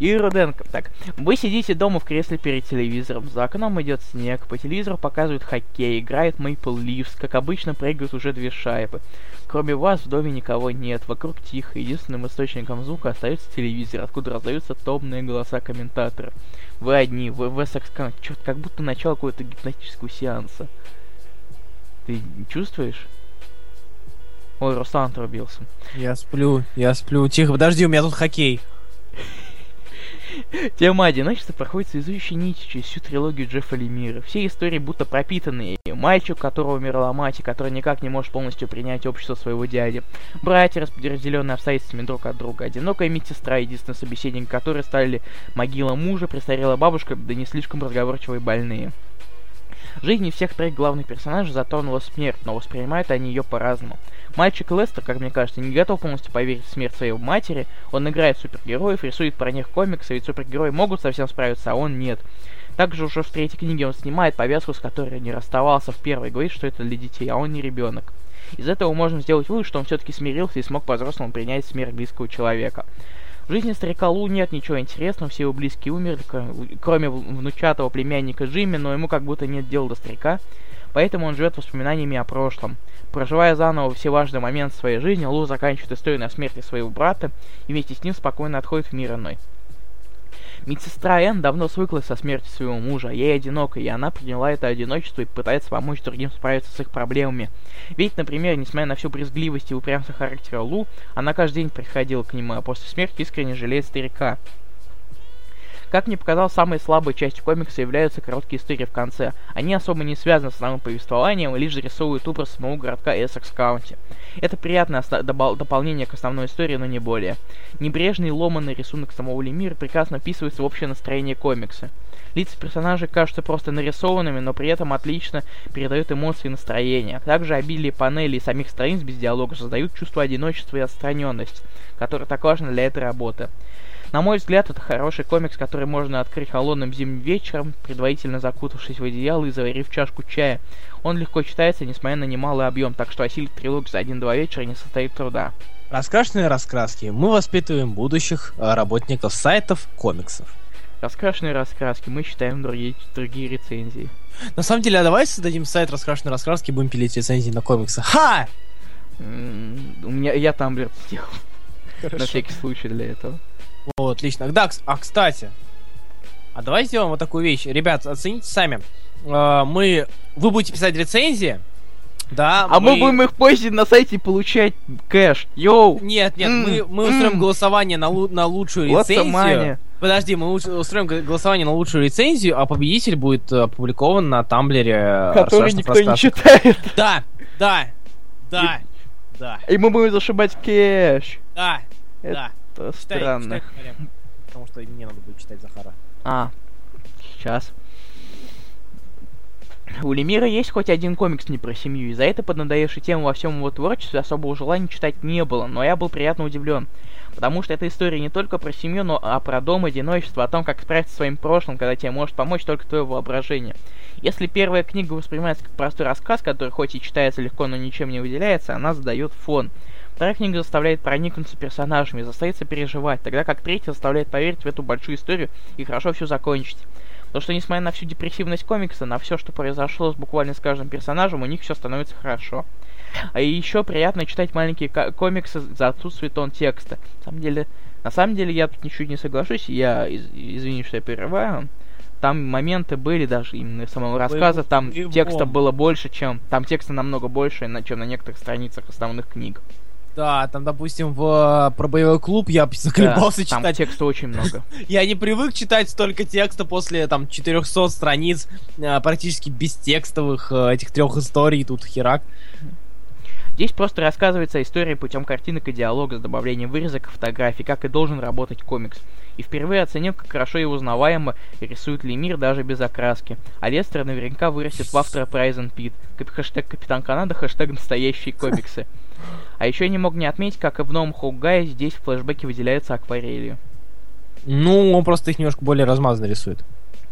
Юрий Руденко. Так, вы сидите дома в кресле перед телевизором. За окном идет снег, по телевизору показывают хоккей, играет Мейпл Ливс, как обычно прыгают уже две шайбы. Кроме вас в доме никого нет, вокруг тихо, единственным источником звука остается телевизор, откуда раздаются томные голоса комментаторов. Вы одни, вы в Эссекс... Черт, как будто начало какого-то гипнотического сеанса. Ты чувствуешь? Ой, Руслан отрубился. Я сплю, я сплю. Тихо, подожди, у меня тут хоккей. Тема одиночества проходит связующей нитью через всю трилогию Джеффа Лемира. Все истории будто пропитаны. ею. Мальчик, которого умерла мать, и который никак не может полностью принять общество своего дяди. Братья, расп- разделенные обстоятельствами друг от друга. Одинокая медсестра, единственный собеседник которой стали могила мужа, престарелая бабушка, да не слишком разговорчивые больные. Жизни всех троих главных персонажей затронула смерть, но воспринимают они ее по-разному. Мальчик Лестер, как мне кажется, не готов полностью поверить в смерть своей матери. Он играет супергероев, рисует про них комиксы, ведь супергерои могут совсем справиться, а он нет. Также уже в третьей книге он снимает повязку, с которой не расставался в первой, говорит, что это для детей, а он не ребенок. Из этого можно сделать вывод, что он все-таки смирился и смог по-взрослому принять смерть близкого человека. В жизни старика Лу нет ничего интересного, все его близкие умерли, кр- кроме внучатого племянника Джимми, но ему как будто нет дела до старика, поэтому он живет воспоминаниями о прошлом. Проживая заново все важные моменты своей жизни, Лу заканчивает историю на смерти своего брата и вместе с ним спокойно отходит в мир иной. Медсестра Энн давно свыклась со смертью своего мужа, ей одиноко, и она приняла это одиночество и пытается помочь другим справиться с их проблемами. Ведь, например, несмотря на всю брезгливость и упрямство характера Лу, она каждый день приходила к нему, а после смерти искренне жалеет старика. Как мне показалось, самой слабой частью комикса являются короткие истории в конце. Они особо не связаны с основным повествованием и лишь зарисовывают образ самого городка Эссекс Каунти. Это приятное дополнение к основной истории, но не более. Небрежный ломанный рисунок самого Лемира прекрасно вписывается в общее настроение комикса. Лица персонажей кажутся просто нарисованными, но при этом отлично передают эмоции и настроение. Также обилие панелей и самих страниц без диалога создают чувство одиночества и отстраненности, которое так важно для этой работы. На мой взгляд, это хороший комикс, который можно открыть холодным зимним вечером, предварительно закутавшись в одеяло и заварив чашку чая. Он легко читается, несмотря на немалый объем, так что осилить трилогию за один-два вечера не состоит труда. Раскрашенные раскраски. Мы воспитываем будущих э, работников сайтов комиксов. Раскрашенные раскраски, мы читаем другие, другие рецензии. На самом деле, а давай создадим сайт раскрашенные раскраски, будем пилить рецензии на комиксы. Ха! У меня я тамблер сделал. На всякий случай для этого. Вот, отлично. Да, а кстати, а давай сделаем вот такую вещь. Ребят, оцените сами. Э, Мы, вы будете писать рецензии, да? А мы будем их позже на сайте получать кэш. Йоу! Нет, нет, М, мы, мы устроим м. голосование на, лу- на лучшую рецензию. Подожди, мы устроим голосование на лучшую рецензию, а победитель будет э, опубликован на тамблере. э, Который «Страшных никто не рассказов». читает. Да, да, да, да, И мы будем зашибать кэш. да, Это да. Читай, странно. читай, Коля, Потому что мне надо будет читать Захара. А, сейчас. У Лемира есть хоть один комикс не про семью, и за это поднадоевшей тему во всем его творчестве особого желания читать не было, но я был приятно удивлен. Потому что эта история не только про семью, но а про дом, одиночество, о том, как справиться со своим прошлым, когда тебе может помочь только твое воображение. Если первая книга воспринимается как простой рассказ, который хоть и читается легко, но ничем не выделяется, она задает фон. Вторая книга заставляет проникнуться персонажами, заставит переживать, тогда как третья заставляет поверить в эту большую историю и хорошо все закончить. Потому что, несмотря на всю депрессивность комикса, на все, что произошло с буквально с каждым персонажем, у них все становится хорошо. А еще приятно читать маленькие ко- комиксы за отсутствие тон текста. На самом деле, на самом деле я тут ничуть не соглашусь, я из- извини, что я прерываю. Там моменты были даже именно самого рассказа, там текста было больше, чем... Там текста намного больше, чем на некоторых страницах основных книг. Да, там, допустим, в, э, про боевой клуб я заколебался Да, там читать. текста очень много. Я не привык читать столько текста после там 400 страниц, э, практически бестекстовых э, этих трех историй, тут херак. Здесь просто рассказывается история путем картинок и диалога с добавлением вырезок и фотографий, как и должен работать комикс. И впервые оценил, как хорошо и узнаваемо рисует Лемир даже без окраски. А Лестер наверняка вырастет в автора Прайзен Пит. Хэштег Капитан Канада, хэштег настоящие комиксы. А еще я не мог не отметить, как и в новом Хоугае здесь флешбеки выделяются акварелью. Ну, он просто их немножко более размазанно рисует.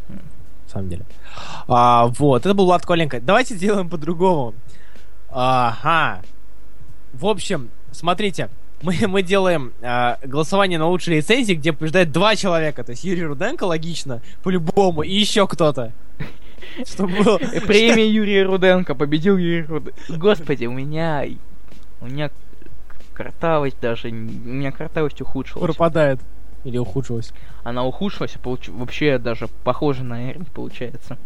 На самом деле. А, вот, это был Влад Коленко. Давайте сделаем по-другому. Ага. В общем, смотрите, мы, мы делаем а, голосование на лучшие рецензии, где побеждает два человека. То есть Юрий Руденко, логично, по-любому, и еще кто-то. Чтобы было... Э, Премия Юрия Руденко. Победил Юрий Руденко. Господи, у меня... У меня картавость даже... У меня картавость ухудшилась. пропадает. Или ухудшилось. Она ухудшилась, получ- вообще даже похоже на Эрни получается.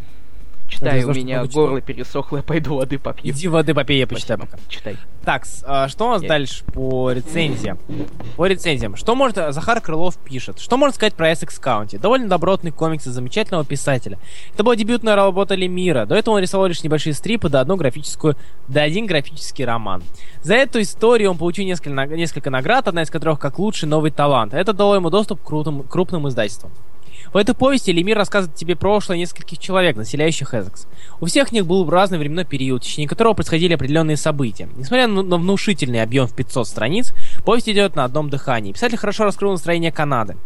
Читай, у меня горло пересохло, я пойду воды попью. Иди воды попей, я почитаю пока. Читай. Так, а, что у нас дальше по рецензиям? По рецензиям. Что может... Захар Крылов пишет. Что можно сказать про Essex County? Довольно добротный комикс из замечательного писателя. Это была дебютная работа Лемира. До этого он рисовал лишь небольшие стрипы, да одну графическую, да один графический роман. За эту историю он получил несколько, несколько наград, одна из которых как лучший новый талант. Это дало ему доступ к крутым, крупным издательствам. В этой повести Лемир рассказывает тебе прошлое нескольких человек, населяющих Эзекс. У всех них был разный временной период, в течение которого происходили определенные события. Несмотря на, внушительный объем в 500 страниц, повесть идет на одном дыхании. Писатель хорошо раскрыл настроение Канады.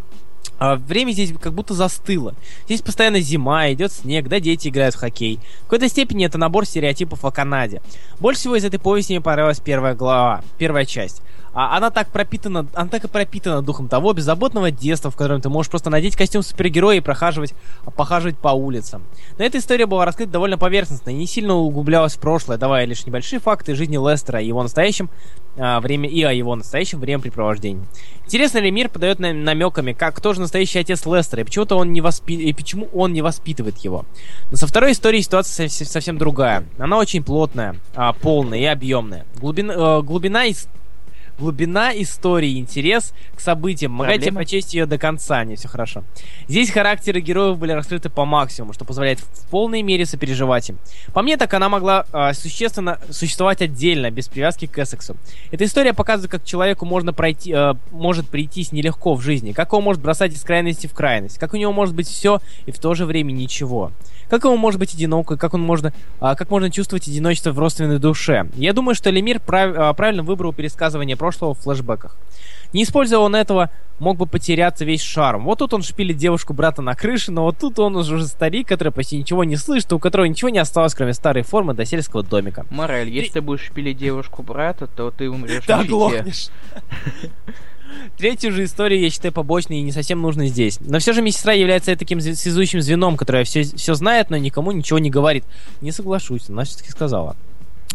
А время здесь как будто застыло. Здесь постоянно зима, идет снег, да дети играют в хоккей. В какой-то степени это набор стереотипов о Канаде. Больше всего из этой повести мне понравилась первая глава, первая часть. А она так пропитана, она так и пропитана духом того беззаботного детства, в котором ты можешь просто надеть костюм супергероя и прохаживать, похаживать по улицам. Но эта история была раскрыта довольно поверхностно и не сильно углублялась в прошлое, давая лишь небольшие факты жизни Лестера и его настоящем а, время и о его настоящем времяпрепровождении. Интересно ли мир подает нам намеками, как кто же настоящий отец Лестера и почему-то он не воспи... и почему он не воспитывает его. Но со второй историей ситуация совсем, другая. Она очень плотная, а, полная и объемная. Глубина, э, глубина и глубина истории интерес к событиям Проблема? прочесть ее до конца, не все хорошо. Здесь характеры героев были раскрыты по максимуму, что позволяет в полной мере сопереживать им. По мне, так она могла а, существенно существовать отдельно, без привязки к Эссексу. Эта история показывает, как человеку можно пройти, э, может прийтись нелегко в жизни, как он может бросать из крайности в крайность, как у него может быть все и в то же время ничего. Как ему может быть одиноко, как он можно, а, как можно чувствовать одиночество в родственной душе. Я думаю, что Лемир прав- а, правильно выбрал пересказывание прошлого в флэшбэках. Не используя он этого, мог бы потеряться весь шарм. Вот тут он шпилит девушку брата на крыше, но вот тут он уже старик, который почти ничего не слышит, у которого ничего не осталось, кроме старой формы до сельского домика. Морель, если ты будешь шпилить девушку брата, то ты умрешь Да, на щите. глохнешь. Третью же историю я считаю побочной и не совсем нужной здесь. Но все же медсестра является таким связующим звеном, которое все, все знает, но никому ничего не говорит. Не соглашусь, она все-таки сказала.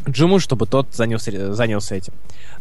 Джиму, чтобы тот занялся, занялся этим,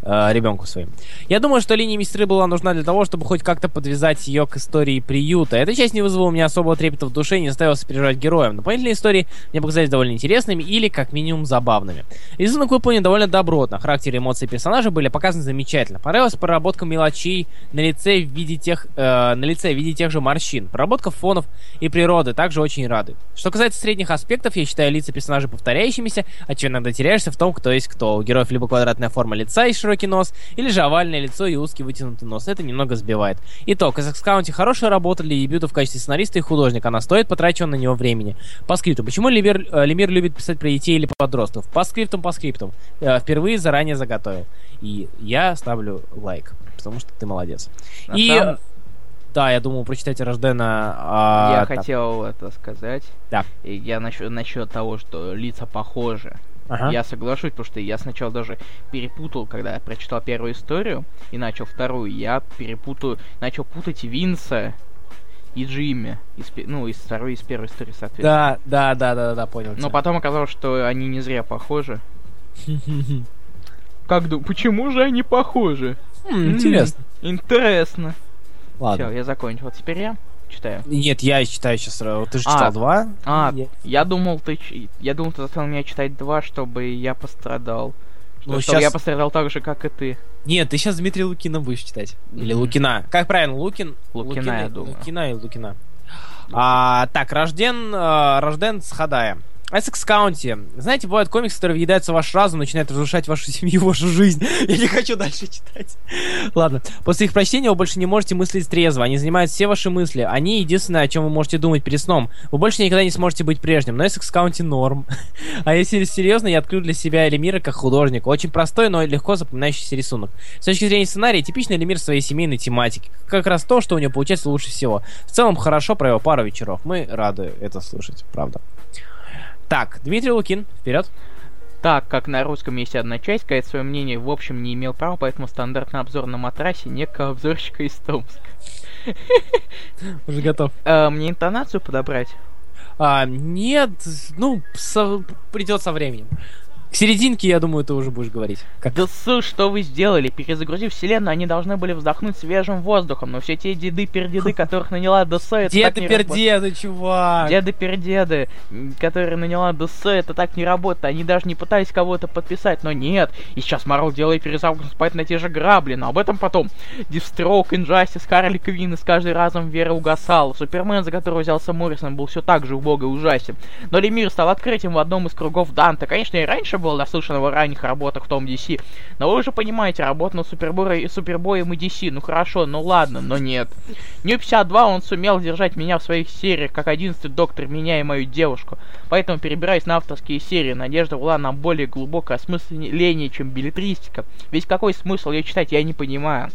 э, ребенку своим. Я думаю, что линия медсестры была нужна для того, чтобы хоть как-то подвязать ее к истории приюта. Эта часть не вызвала у меня особого трепета в душе и не заставила сопереживать героям. Дополнительные истории мне показались довольно интересными или, как минимум, забавными. Рисунок выполнен довольно добротно. Характер и эмоции персонажей были показаны замечательно. Понравилась проработка мелочей на лице в виде тех, э, на лице в виде тех же морщин. Проработка фонов и природы также очень радует. Что касается средних аспектов, я считаю лица персонажей повторяющимися, а чего иногда теряешься в том, кто есть кто. У героев либо квадратная форма лица и широкий нос, или же овальное лицо и узкий вытянутый нос. Это немного сбивает. Итог. Казахс County хорошая работа для дебюта в качестве сценариста и художника. Она стоит потраченного на него времени. По скрипту. Почему Лемир, э, Лемир любит писать про детей или подростков? По скриптам, по скриптам. Э, Впервые заранее заготовил. И я ставлю лайк, потому что ты молодец. На и самом- да, я думал прочитать Рождена. а, Я так, хотел это сказать. Да. И я насчет, насчет того, что лица похожи. Ага. Я соглашусь, потому что я сначала даже перепутал, когда я прочитал первую историю и начал вторую, я перепутал, начал путать Винса и Джимми. Из, ну, из второй из первой истории, соответственно. Да, да, да, да, да, понял. Но тебя. потом оказалось, что они не зря похожи. Как ду... Почему же они похожи? М, Интересно. Интересно. Все, Ладно. я закончил. Вот теперь я читаю. Нет, я читаю сейчас. Ты же А, читал два. А, Я- я думал, ты... Я думал, ты заставил меня читать два, чтобы я пострадал. Что, Ну, чтобы я щас- пострадал так же, как и ты. Нет, ты сейчас Дмитрия Лукина будешь читать. Или Мгм. Лукина. Как правильно, Лукин? Лукина, я думаю. Лукина и Лукина. А, так, рожден, э, рожден с Хадая. Essex County. Знаете, бывают комиксы, которые въедаются в ваш разум, начинают разрушать вашу семью, вашу жизнь. Я не хочу дальше читать. Ладно. После их прочтения вы больше не можете мыслить трезво. Они занимают все ваши мысли. Они единственное, о чем вы можете думать перед сном. Вы больше никогда не сможете быть прежним. Но Essex County норм. А если серьезно, я открыл для себя Элемира как художник. Очень простой, но легко запоминающийся рисунок. С точки зрения сценария, типичный Элемир своей семейной тематики. Как раз то, что у него получается лучше всего. В целом, хорошо провел пару вечеров. Мы рады это слышать, правда. Так, Дмитрий Лукин, вперед. Так как на русском есть одна часть, сказать свое мнение в общем не имел права, поэтому стандартный обзор на матрасе некого обзорщика из Томска. Уже готов. Э, мне интонацию подобрать? А, нет, ну, со- придет со временем. К серединке, я думаю, ты уже будешь говорить. Как... Да су, что вы сделали? Перезагрузив вселенную, они должны были вздохнуть свежим воздухом, но все те деды-пердеды, которых наняла ДС, это. Деды-пердеды, чувак! Деды-пердеды, которые наняла ДС, это так не работает. Они даже не пытались кого-то подписать, но нет. И сейчас Марвел делает перезапуск спать на те же грабли, но об этом потом. Дивстрок, Инжастис, Харли Квинн, и с каждый разом вера угасала. Супермен, за которого взялся Моррисон, был все так же убого и ужасен. Но Лемир стал открытием в одном из кругов Данта. Конечно, и раньше был наслышан о ранних работах в том DC, но вы уже понимаете, работа над Супербой, Супербоем и DC, ну хорошо, ну ладно, но нет. Нью 52 он сумел держать меня в своих сериях, как одиннадцатый доктор меня и мою девушку. Поэтому, перебираясь на авторские серии, надежда была на более глубокое осмысление, чем билетристика. Ведь какой смысл ее читать, я не понимаю.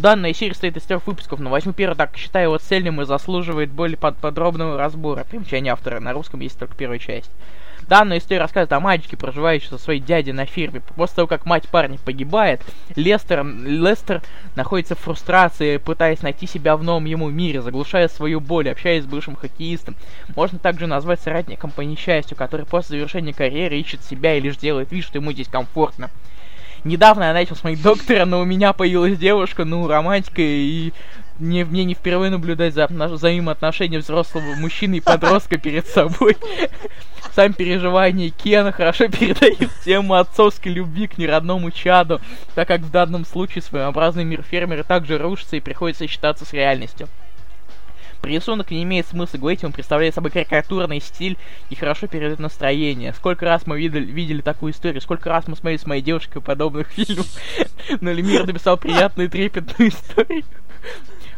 Данная серия состоит из трех выпусков, но возьму первый, так считаю его цельным и заслуживает более под подробного разбора. Примечание автора, на русском есть только первая часть. Данная история рассказывает о мальчике, проживающем со своей дядей на ферме. После того, как мать парня погибает, Лестер, Лестер находится в фрустрации, пытаясь найти себя в новом ему мире, заглушая свою боль, общаясь с бывшим хоккеистом. Можно также назвать соратником по несчастью, который после завершения карьеры ищет себя и лишь делает вид, что ему здесь комфортно. Недавно я начал смотреть доктора, но у меня появилась девушка, ну, романтика, и не, мне не впервые наблюдать за взаимоотношения взрослого мужчины и подростка перед собой. Сам переживания Кена хорошо передают тему отцовской любви к неродному чаду, так как в данном случае своеобразный мир фермера также рушится и приходится считаться с реальностью. Рисунок не имеет смысла говорить, он представляет собой карикатурный стиль и хорошо передает настроение. Сколько раз мы видели, видели такую историю, сколько раз мы смотрели с моей девушкой подобных фильмов. Но Лемир написал приятную трепетную историю.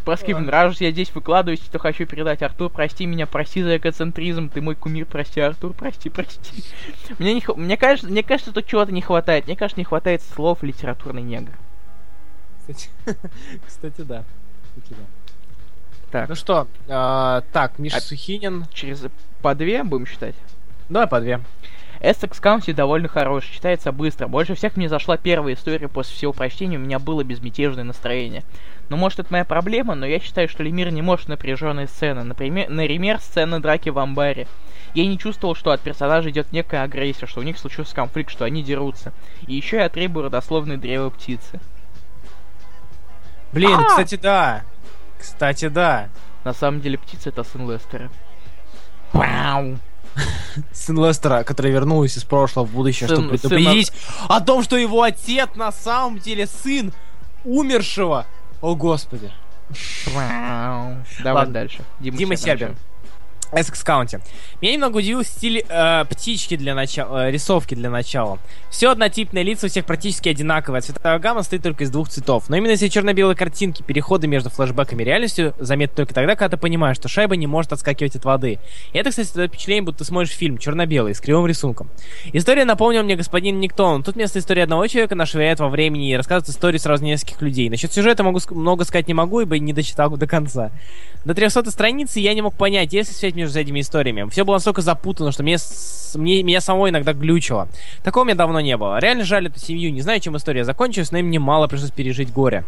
Про Скибн, раз уж я здесь выкладываюсь, то хочу передать. Артур, прости меня, прости за эгоцентризм, ты мой кумир, прости, Артур, прости, прости. Мне, не, мне кажется, мне кажется, тут чего-то не хватает. Мне кажется, не хватает слов литературный негр. Кстати, кстати, да. Кстати, да. Так, Ну что, а, так, Миша А- Сухинин. через по две будем считать. Давай по две. Essex County довольно хорош, читается быстро. Больше всех мне зашла первая история после всего прочтения, у меня было безмятежное настроение. Ну, может, это моя проблема, но я считаю, что Лемир не может напряженные сцены. Например, например, сцена драки в амбаре. Я не чувствовал, что от персонажа идет некая агрессия, что у них случился конфликт, что они дерутся. И еще я требую родословной древа птицы. Блин, А! кстати, да. Кстати, да. На самом деле птица это сын Лестера. Вау! Сын Лестера, который вернулся из прошлого в будущее, Сын- чтобы предупредить о том, что его отец на самом деле сын умершего. О, господи. Давай Ладно. дальше. Дима Сербин. Сербин. Essex County. Меня немного удивил стиль э, птички для начала, э, рисовки для начала. Все однотипные лица у всех практически одинаковые, цветовая гамма состоит только из двух цветов. Но именно если черно-белые картинки, переходы между флешбэками и реальностью заметны только тогда, когда ты понимаешь, что шайба не может отскакивать от воды. И это, кстати, дает впечатление, будто ты смотришь фильм черно-белый с кривым рисунком. История напомнила мне господин Никтон. Тут вместо истории одного человека швыряет во времени и рассказывает историю сразу нескольких людей. Насчет сюжета могу много сказать не могу, ибо не дочитал до конца. До 300 страницы я не мог понять, есть ли связь между этими историями. Все было настолько запутано, что мне, мне меня самого иногда глючило. Такого у меня давно не было. Реально жаль эту семью. Не знаю, чем история закончилась, но им немало пришлось пережить горе.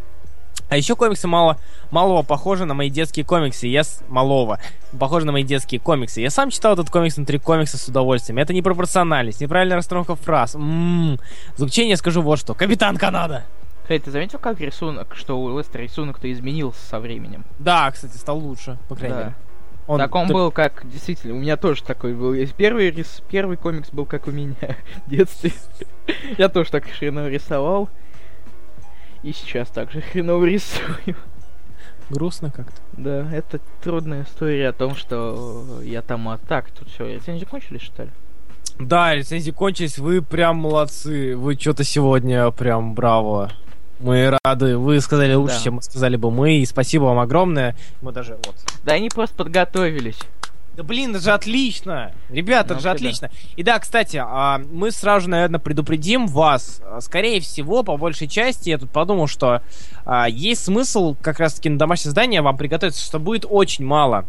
А еще комиксы мало, малого похожи на мои детские комиксы. Я с... Малого. Похожи на мои детские комиксы. Я сам читал этот комикс внутри комикса с удовольствием. Это непропорциональность, неправильная расстановка фраз. М-м-м. Заключение скажу вот что. Капитан Канада! Хей, ты заметил, как рисунок, что у Лестера рисунок-то изменился со временем? Да, кстати, стал лучше, по крайней Да. мере. Он так он так- был как, действительно, у меня тоже такой был. Первый, рис, первый комикс был как у меня в детстве. Я тоже так хреново рисовал. И сейчас также хреново рисую. грустно как-то. Да, это трудная история о том, что я там... А так, тут все, рецензии кончились, что ли? Да, рецензии кончились, вы прям молодцы. Вы что-то сегодня прям браво. Мы рады. Вы сказали лучше, Да. чем сказали бы мы. И спасибо вам огромное. Мы даже вот. Да они просто подготовились. Да блин, это же отлично! Ребята, Ну, это же отлично. И да, кстати, а, мы сразу же, наверное, предупредим вас. Скорее всего, по большей части, я тут подумал, что а, есть смысл как раз-таки на домашнее задание вам приготовиться, что будет очень мало.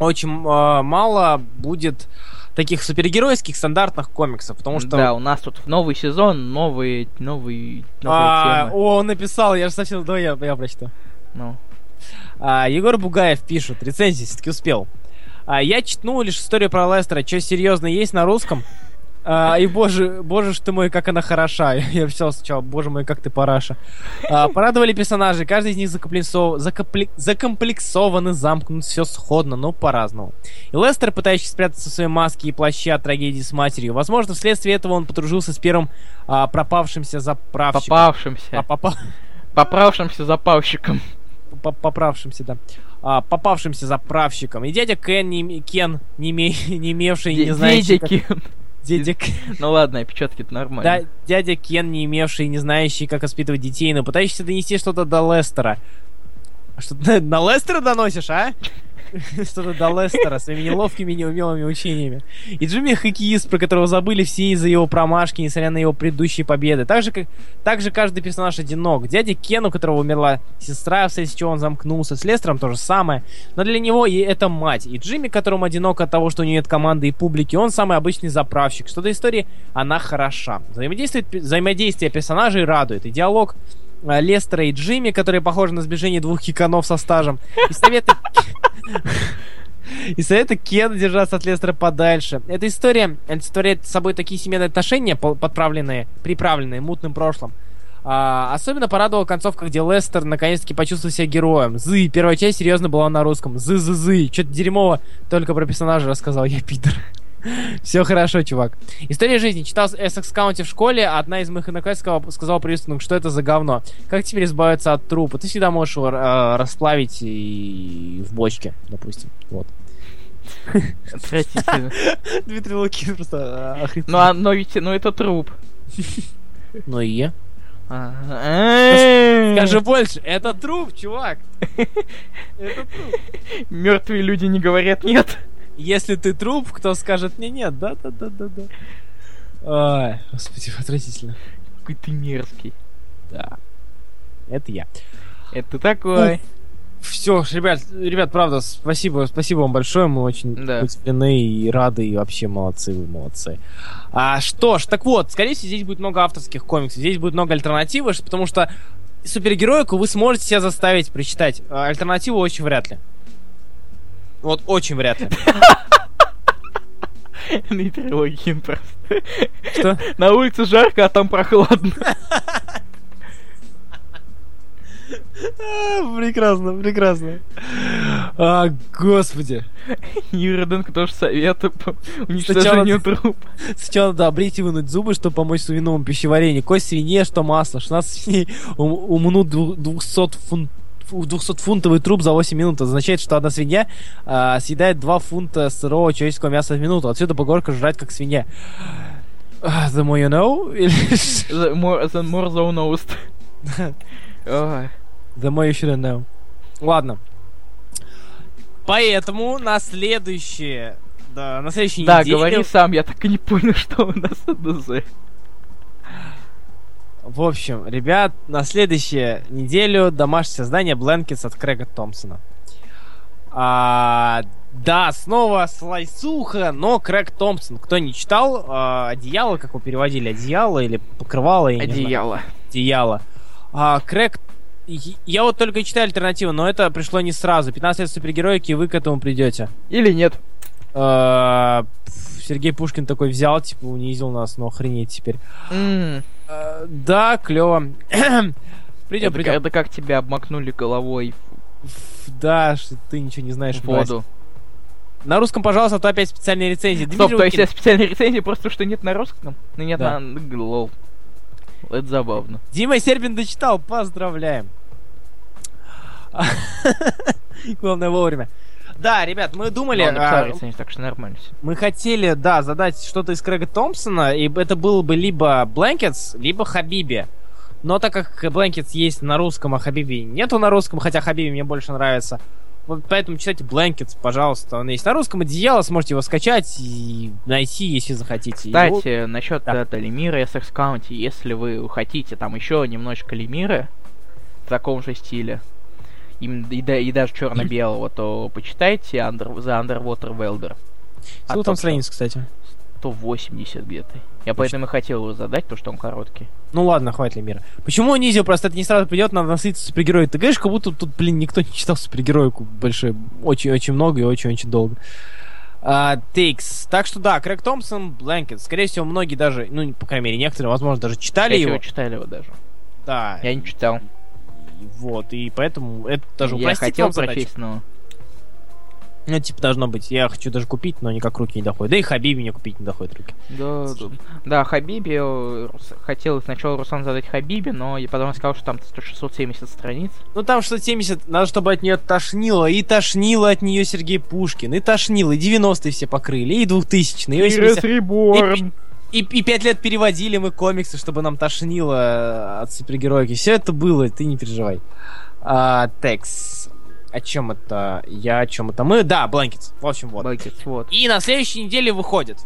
Очень а, мало будет таких супергеройских стандартных комиксов, потому что... Да, у нас тут новый сезон, новые, новый, новые А, темы. о, он написал, я же совсем... Давай я, я прочту. Ну, А, Егор Бугаев пишет, рецензии все-таки успел. А, я читнул лишь историю про Лестера. Что серьезно есть на русском? А, и боже, боже ж ты мой, как она хороша. Я писал сначала, боже мой, как ты параша. А, порадовали персонажи, каждый из них закомплексов... закомпле- закомплексован и замкнут, все сходно, но по-разному. И Лестер, пытающийся спрятаться в своей маске и плаще от трагедии с матерью. Возможно, вследствие этого он подружился с первым а, пропавшимся заправщиком. попавшимся. А, попа- Поправшимся запавщиком. по- поправшимся, да. А, попавшимся заправщиком. И дядя Кен, не, Кен не, име- не имевший, не знающий... как- Дедики. Дядя, Ну ладно, опечатки-то да, нормально. дядя Кен, не имевший, не знающий, как воспитывать детей, но пытающийся донести что-то до Лестера. Что ты на Лестера доносишь, а? Что-то до Лестера своими неловкими, неумелыми учениями. И Джимми хоккеист, про которого забыли все из-за его промашки, несмотря на его предыдущие победы. Так же, как, также каждый персонаж одинок. Дядя Кен, у которого умерла сестра, вследствие чего он замкнулся. С Лестером то же самое. Но для него и это мать. И Джимми, которому одинок от того, что у него нет команды и публики, он самый обычный заправщик. Что до истории, она хороша. Взаимодействие, взаимодействие персонажей радует. И диалог Лестера и Джимми, которые похожи на сближение двух хиканов со стажем. И советы... И советы Кена держаться от Лестера подальше. Эта история олицетворяет собой такие семейные отношения, подправленные, приправленные мутным прошлым. А, особенно порадовала концовка, где Лестер наконец-таки почувствовал себя героем. Зы. Первая часть серьезно была на русском. Зы-зы-зы. Что-то дерьмово только про персонажа рассказал. Я пидор. Все хорошо, чувак. История жизни. Читал Essex County в школе, а одна из моих одноклассников сказала приветственным, что это за говно. Как теперь избавиться от трупа? Ты всегда можешь его э, расплавить и в бочке, допустим. Вот. Отвратительно. Дмитрий Лукин просто охренел. Ну, а, но ведь, ну это труп. Ну и? А, Скажи больше, это труп, чувак. Это труп. Мертвые люди не говорят нет. Если ты труп, кто скажет мне нет? Да, да, да, да, да. Ай, господи, отвратительно. Какой ты мерзкий. Да. Это я. Это такой. Все, ребят, ребят, правда, спасибо, спасибо вам большое, мы очень Да. удивлены и рады, и вообще молодцы, вы молодцы. А, что ж, так вот, скорее всего, здесь будет много авторских комиксов, здесь будет много альтернативы, потому что супергероику вы сможете себя заставить прочитать, а альтернативу очень вряд ли. Вот очень вряд ли. Нейтрилогин просто. Что? На улице жарко, а там прохладно. А, Прекрасно, прекрасно. А, господи. Юриденко тоже советую по уничтожению труп. Сначала надо обрить и вынуть зубы, чтобы помочь свиновому пищеварению. Кость свинье, что масло. 16 свиней ум- умнут дву- 200 фунт 200-фунтовый труп за 8 минут. Это означает, что одна свинья а, съедает 2 фунта сырого человеческого мяса в минуту. Отсюда поговорка «жрать как свинья». The more you know? The more, the more thou knowest. Ой. The more you shouldn't know. Ладно. Поэтому на следующее... Да, на следующей Да, неделе... говори сам, я так и не понял, что у нас АДЗ. В общем, ребят, на следующую неделю домашнее создание Blankets от Крэга Томпсона. А, да, снова слайсуха, но Крэг Томпсон. Кто не читал, а, одеяло, как вы переводили, одеяло или покрывало, я. Одеяло. Одеяло. А, Крэг... Я вот только читаю альтернативу, но это пришло не сразу. 15 лет супергероики, и вы к этому придете. Или нет? А, Сергей Пушкин такой взял, типа, унизил нас, но охренеть теперь. М, А, да, клево. Придем, Это, придем. это как тебя обмакнули головой Да, что ты ничего не знаешь. в воду. На русском, пожалуйста, а то опять специальные рецензии. Стоп, Дмитрий то есть Лукин. я специальной рецензии просто что нет на русском? Ну нет Да. на... Лол. Это забавно. Дима Сербин дочитал, поздравляем. Главное вовремя. Да, ребят, мы думали, Но он а, так что нормально всё. мы хотели, да, задать что-то из Крэга Томпсона, и это было бы либо Blankets, либо Хабиби. Но так как Blankets есть на русском, а Хабиби нету на русском, хотя Хабиби мне больше нравится, вот поэтому читайте Blankets, пожалуйста. Он есть на русском, одеяло, сможете его скачать и найти, если захотите. Его- Кстати, насчет Да. это, Лемира SX County, если вы хотите там еще немножечко Лемира в таком же стиле, им- и, да- и даже черно-белого, то почитайте Under, The Underwater Welder. А Сколько там страниц, кстати? 180 где-то. Я поэтому и хотел его задать, потому что он короткий. Ну ладно, хватит ли мира. Почему унизил? Просто это не сразу придет, надо насытиться супергероем. Ты говоришь, как будто тут, блин, никто не читал супергероику большой, очень-очень много и очень-очень долго. А, Тикс. Так что да, Крэг Томпсон, Блэнкет. Скорее всего, многие даже, ну, по крайней мере, некоторые, возможно, даже читали Скорее его. всего, читали его даже. Да. Я не читал. И Вот, и поэтому это даже я упростит хотел задачу. прочесть, но... Ну, типа, должно быть. Я хочу даже купить, но никак руки не доходят. Да и Хабиби мне купить не доходят руки. Да, да. Да, Хабиби, э, хотел сначала Руслан задать Хабиби, но я потом сказал, что там 670 страниц. Ну там 670, надо, чтобы от нее тошнило. И тошнило от нее Сергей Пушкин. И тошнило. И 90-е все покрыли. И 2000-е. И 80 Реборн! И, и пять лет переводили мы комиксы, чтобы нам тошнило э, от супергероики. Все это было, ты не переживай. А, Текс. О чем это? Я о чем это? Мы, да, Blankets. В общем, вот. вот. И на следующей неделе выходит.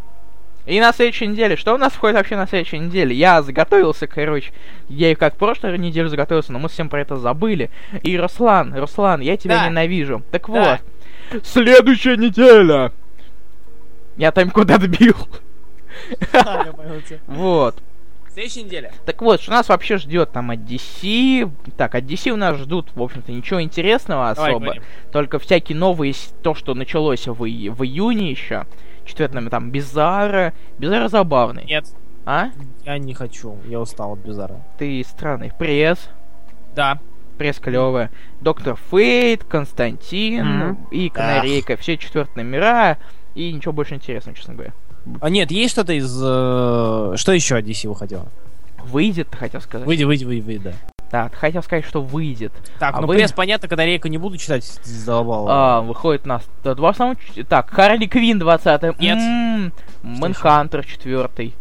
И на следующей неделе, что у нас входит вообще на следующей неделе? Я заготовился, короче, я и как в прошлой неделе заготовился, но мы всем про это забыли. И Руслан, Руслан, я тебя Да. ненавижу. Так Да. вот, следующая неделя! Я там куда добил. Да, я понял тебя. Вот. Следующая неделя. Так вот, что нас вообще ждет там от DC? Так, от DC у нас ждут, в общем-то, ничего интересного Давай, особо. Только всякие новые, то, что началось в, в июне еще. Четвертый номер, там, Бизара. Бизара забавный. Нет, А? я не хочу. Я устал от Бизара. Ты странный. Prez. Да. Prez клевая. Доктор Фейт, Константин Мгм. и Канарейка. Все четвертые номера. И ничего больше интересного, честно говоря. А нет, есть что-то из... э, Что еще от DC выходило? Выйдет, ты хотел сказать? Выйди, выйди, выйди, выйди, да. Да, хотел сказать, что выйдет. Так, А ну вы- пресс понятно, когда рейку не буду читать, задолбал. А, выходит нас да, два ч- Так, Харли Квин 20 Нет. Мэнхантер 4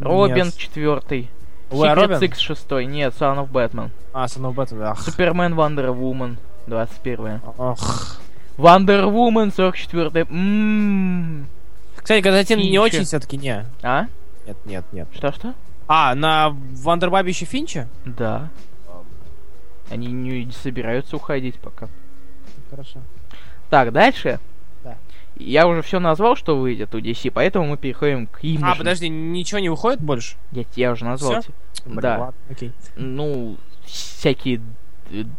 Робин Нет. 4 Ой, а Secret Робин? Six 6 Нет, Son of Batman А, Son of Batman, ах. Супермен Wonder Woman 21 Ах. Wonder Woman 44 Ммм. Кстати, Константин не Финча. очень все-таки не. А? Нет, нет, нет. Что-что? А, на Вандербабе еще Финча? Да. Они не собираются уходить пока. Хорошо. Так, дальше. Да. Я уже все назвал, что выйдет у DC, поэтому мы переходим к Image. А, подожди, ничего не выходит больше? Я, я уже назвал. Всё? те- Блин, Да. ладно, окей. Ну, всякие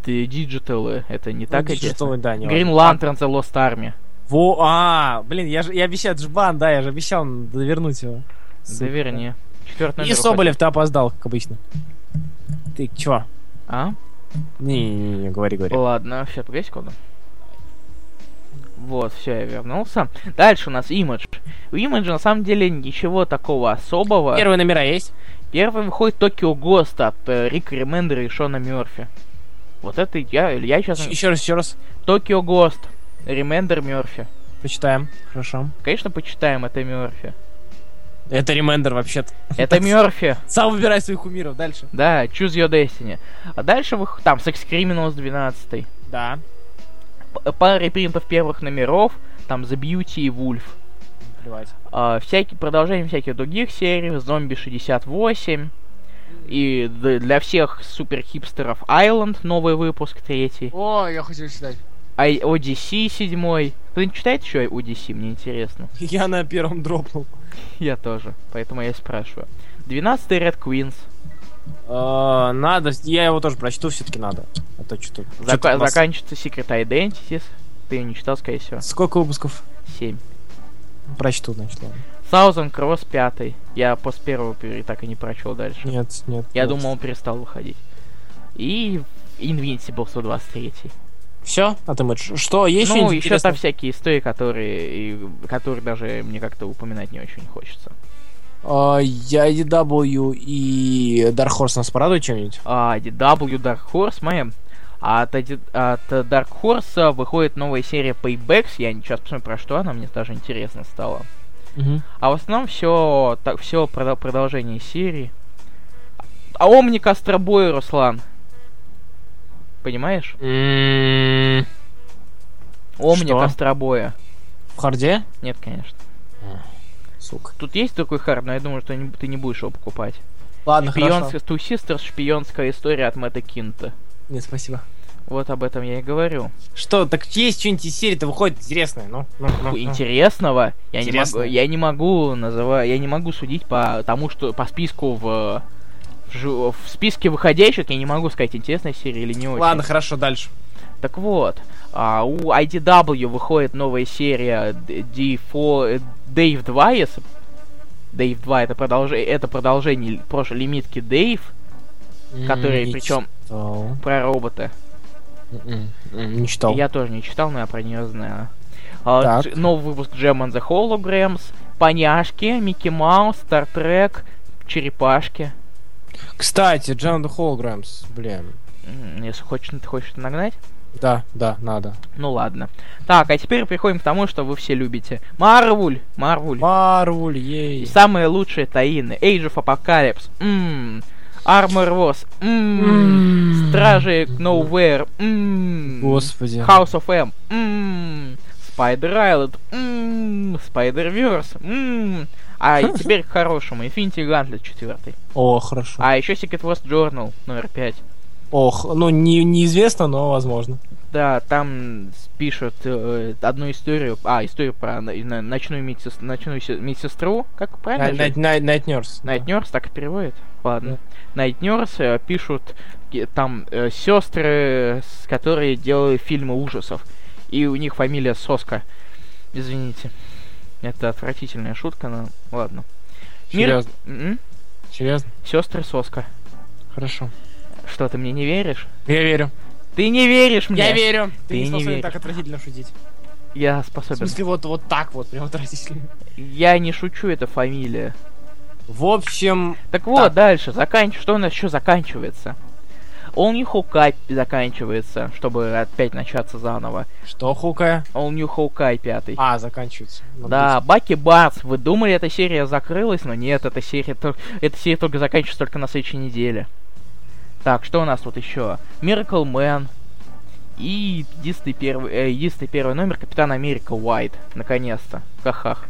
диджиталы, это не так Ну, интересно. Да, не Green. Lantern The Lost Army. Во, а, блин, я же я обещал, это ж Банн, да, я же обещал довернуть его. Да Сука. верни. Четвертый И Соболев, ты опоздал, как обычно. Ты чё? выходит. А? Не-не-не, говори, говори. Ладно, сейчас, погоди секунду. Вот, все, я вернулся. Дальше у нас Image. У Image на самом деле ничего такого особого. Первые номера есть? Первый выходит Токио Гост от э, Рика Ремендера и Шона Мерфи. Вот это я, я сейчас... Еще раз, еще раз. Токио Гост. Ремендер Мерфи. Почитаем. Хорошо. Конечно, почитаем, это Мерфи. Это ремендер вообще-то. Это Мерфи. Сам выбирай своих кумиров. Дальше. Да, Choose Your Destiny. А дальше вы там Sex Criminals 12. Да. П- Пара репринтов первых номеров. Там The Beauty и Wolf. Плевать. А, всякие продолжения всяких других серий. Зомби 68. И для всех супер хипстеров Island новый выпуск третий. О, я хочу читать. А Odyssey седьмой. Кто-нибудь читает еще Odyssey? Мне интересно. Я на первом дропнул. Я тоже, поэтому я и спрашиваю. 12 Red Queens. Э, Надо, я его тоже прочту, все-таки надо. А то что-то... Нас- Заканчивается Secret Identities. Ты не читал, скорее всего. Сколько выпусков? 7. Прочту, значит, ладно. Thousand Cross 5. Я после первого так и не прочел дальше. Нет, нет. Я нет. думал, он перестал выходить. И Invincible 123. Все? А ты Мэтч, что? Есть ну, еще там всякие истории, которые, и- которые даже мне как-то упоминать не очень хочется. А, Я IDW и Dark Horse нас порадуют чем-нибудь? А, DW Dark Horse. А от, эти- от Dark Horse а, выходит новая серия Paybacks. Я сейчас посмотрю, про что она, мне даже интересно стало. А в основном все так все продолжение серии. А Омник Астробой, Руслан. Понимаешь? Что? Астробоя. В харде? Нет, конечно. Сука. Тут есть такой хард, но я думаю, что ты не будешь его покупать. Ладно, хорошо. Шпионская, Two Sisters, шпионская история от Мэтта Кинта. Нет, спасибо. Вот об этом я и говорю. Что, так есть что-нибудь из серии-то выходит интересное, ну? ну, ну, ну. Интересного я не, могу, Интересное. я не могу называть, я не могу судить по тому, что по списку в, в, в списке выходящих я не могу сказать, интересная серия или не очень. Ладно, хорошо, дальше. Так вот, а, у IDW выходит новая серия D- D4, э, Dave 2, если... Dave 2 это, продолжение, это продолжение прошлой лимитки Dave, который, Не причем, читал. про робота. М-м, м, Не читал. Я тоже не читал, но я про нее знаю. А, новый выпуск Gem and the Holograms, Поняшки, Микки Маус, Стартрек, Черепашки. Кстати, the Holograms, блин. Если хочешь, ты хочешь нагнать? Да, да, надо. Ну ладно. Так, а теперь приходим к тому, что вы все любите. Марвуль! Марвуль! Марвуль, И ей. самые лучшие таины. Age of Apocalypse. Ммм. Armor Wars. Ммм. Стражи Nowhere. Ммм. Господи. House of M. Ммм. Spider Island. Ммм. Spider-Verse. Ммм. А и теперь к хорошему. Infinity Gauntlet 4. О, хорошо. А еще Secret West Journal номер 5. Ох, ну не, неизвестно, но возможно. Да, там пишут э, одну историю, а, историю про на- ночную, медсес- ночную се- медсестру, как правильно? Night, Night, Night Nurse. Night Nurse так и переводит? Ладно. Night Nurse э, пишут ки- там сестры, с которые делали фильмы ужасов. И у них фамилия Соска. Извините. Это отвратительная шутка, но ладно. Серьезно? М-м. Серьезно? Сестры Соска. Хорошо. Что, ты мне не веришь? Я верю. Ты не веришь мне! Я верю. Ты Ты не не способен веришь. так отвратительно шутить. Я В способен. смысле, вот, вот так вот, прям отвратительно. Я не шучу, это фамилия. В общем, Так вот, Так. дальше. Заканч... Что у нас еще заканчивается? All New Hawkeye заканчивается, чтобы опять начаться заново. что хукая? All New Hawkeye пятый. А, заканчивается. Надо да, Баки Барс. Вы думали, эта серия закрылась, но нет, эта серия, эта серия только заканчивается только на следующей неделе. Так, что у нас тут еще? Miracle Man. И единственный первый, э, единственный первый номер Капитан Америка Уайт. Наконец-то. Хахах.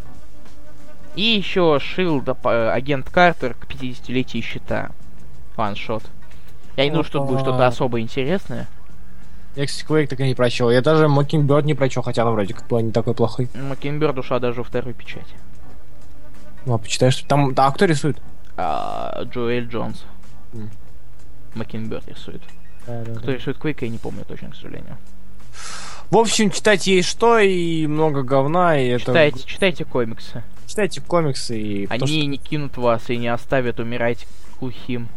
И еще Шилд, агент Картер к 50-летию щита. Ваншот. Я не думаю, что тут будет что-то особо интересное. Я, кстати, Quake так и не прочел. Я даже Mockingbird не прочел, хотя она вроде как была не такой плохой. Макинберд ушла даже во вторую печать. Ну, а почитаешь, там... Да, а кто рисует? А, Джоэль Джонс. Макинберд рисует. Кто рисует Квейка, я не помню точно, к сожалению. В общем, читать есть что, и много говна, и это... Читайте, читайте комиксы. Читайте комиксы, и... Они не кинут вас и не оставят умирать глухим.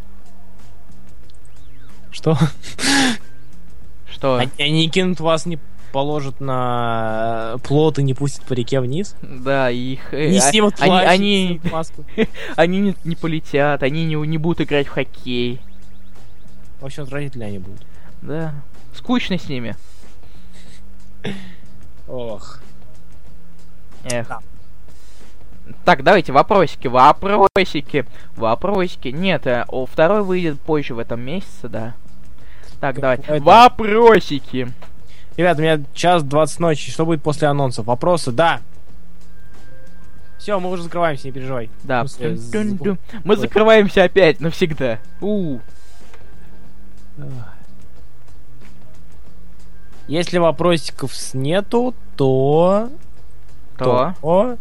Что? что? Они, они не кинут вас, не положат на плот и не пустят по реке вниз? Да, их... э, Не а- снимут они, плащ, они, маску. они не, не полетят, они не, не будут играть в хоккей. В общем, родители они будут. Да. Скучно с ними. Ох. Эх. Да. Так, давайте вопросики, вопросики, вопросики. Нет, э, о, второй выйдет позже в этом месяце, да. Так, Как давайте. бывает, да. Вопросики. Ребят, у меня час 20 ночи. Что будет после анонсов? Вопросы? Да. Все, мы уже закрываемся, не переживай. Да. Тун-тун-тун. Мы закрываемся опять навсегда. У. Если вопросиков нету, то... То. то-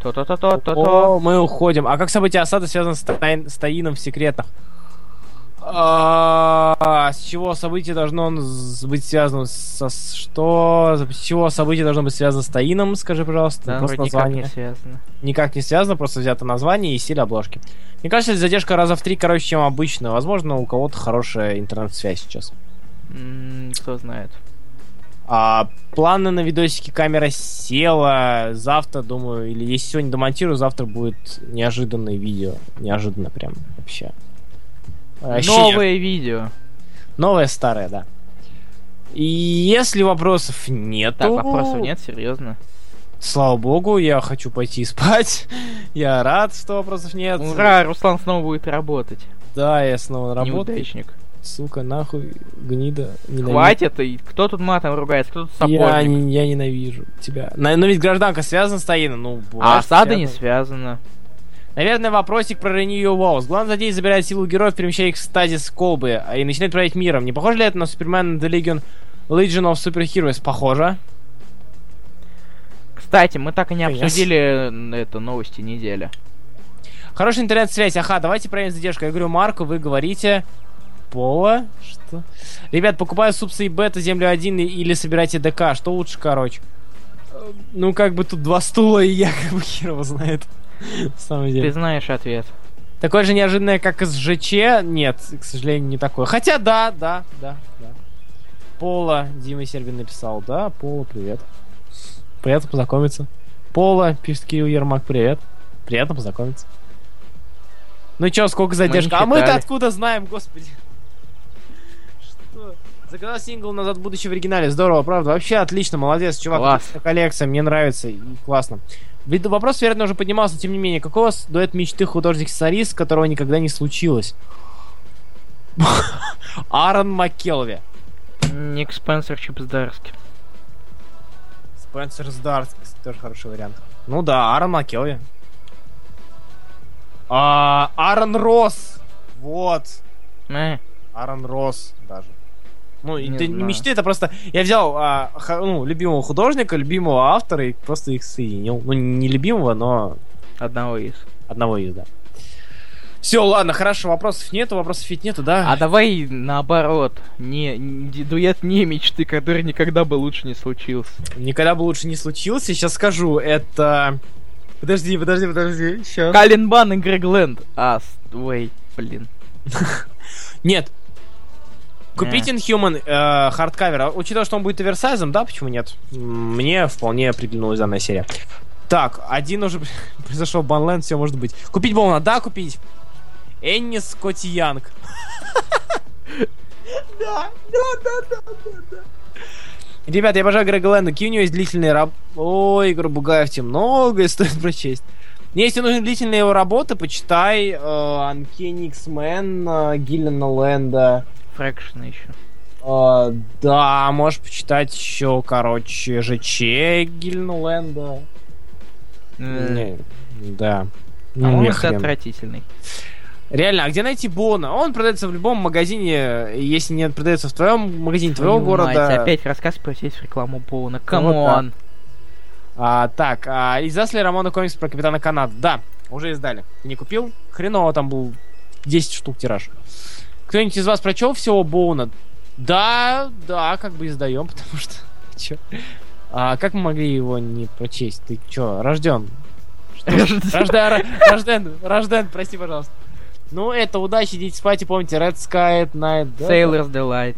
То-то-то-то-то. то мы уходим. А как событие осады связано с, тайн- с Таином в секретах? А, с чего событие должно быть связано со... Что? С чего событие должно быть связано с Таином? Скажи, пожалуйста. Да, Просто вроде никак название. не связано. никак не связано, просто взято название и стиль обложки. Мне кажется, это задержка раза в три короче, чем обычно. Возможно, у кого-то хорошая интернет-связь сейчас. Кто знает. А, планы на видосики камера села. Завтра, думаю, или если сегодня домонтирую, завтра будет неожиданное видео. Неожиданно прям вообще. Ощущение- Новое видео. Новое, старое, да. И если вопросов нет, Так, вопросов нет, серьезно. Слава богу, я хочу пойти спать. Я рад, что вопросов нет. Ура, Руслан снова будет работать. Да, я снова на работу. Неудачник. Сука, нахуй, гнида. ненавижу. Хватит, и кто тут матом ругается, кто тут Я, сапожник? не- я ненавижу тебя. На- Но ведь гражданка связана с Таином, ну... А осада не связана. Наверное, вопросик про Renew Your Walls. Главный злодей забирает силу героев, перемещая их в стазис колбы, а и начинает править миром. Не похоже ли это на Супермен The Legion Legion of Superheroes? Похоже. Кстати, мы так и не Yes. обсудили м, это новости недели. Хорошая интернет-связь. Ага, давайте проверим задержку. Я говорю Марку, вы говорите... Пола? Что? Ребят, покупаю субсы и бета, землю 1 или собирайте ДК. Что лучше, короче? Э, Ну, как бы тут два стула, и я как бы хер его знает. Самом деле. Ты знаешь ответ. Такое же неожиданное, как из ЖЧ? Нет, к сожалению, не такое. Хотя да, да, да, да. Пола, Дима Сербин написал. Да, Пола, привет. Приятно познакомиться. Пола, пишет Кирилл Ермак, привет. Приятно познакомиться. Ну чё, сколько задержка? не а мы-то откуда знаем, господи? Что? Заказал сингл «Назад в будущее» в оригинале. Здорово, правда? Вообще отлично, молодец, чувак. Класс. коллекция, мне нравится и классно. Ведь вопрос, вероятно, уже поднимался, тем не менее. Какой у вас дуэт мечты художник-сценарист, которого никогда не случилось? Аарон Маккелви. Ник Спенсер Чипсдарский. Спенсер Сдарс, тоже хороший вариант. Ну да, Аарон Маккелви. А, Аарон Росс. Вот. Э, Аарон Росс даже. Ну, Не это не знаю. мечты, это просто... Я взял а, ха- ну, любимого художника, любимого автора и просто их соединил. Ну, не любимого, но одного из. одного из, да. Все, ладно, хорошо, вопросов нету, вопросов ведь нету, да? А давай наоборот. Не, не- дуэт не мечты, который никогда бы лучше не случился. Никогда бы лучше не случился. Сейчас скажу, это... Подожди, подожди, подожди. Сейчас. Каллен Банн и Грег Лэнд. А, ой, блин. Нет. Купить Inhuman э, hardcover. А Учитывая, что он будет оверсайзом, да, почему нет? Мне вполне приглянулась данная серия. Так, один уже произошел банленд, все может быть. Купить Боуна, да, купить. Энни Скотти Янг. Да, да, да, да, да, да. Ребят, я обожаю Грега Лэнда. Какие у него есть длительные раб... Ой, Игорь Бугаев, тебе многое стоит прочесть. Если нужны длительные его работы, почитай X-Men э, Гиллена Лэнда. Фрэкшн еще. Э, да, можешь почитать еще, короче, ЖЧ Гиллена Лэнда. Э, Не, Да. А он отвратительный. Реально, а где найти Бона? Он продается в любом магазине, если не продается в твоем магазине твоего Твою мать, города. опять рассказ про сесть в рекламу Боуна. Вот Come on. А, так, а, издали Рамона комикс про Капитана Канада. Да, уже издали. Не купил? Хреново, там был 10 штук тираж. Кто-нибудь из вас прочел всего Боуна? Да, да, как бы издаем, потому что... Чё? А как мы могли его не прочесть? Ты чё, рожден? Рожден, рожден, рожден, прости, пожалуйста. Ну, это удачи, идите спать и помните, Red Sky at Night. да? Sailor's Delight.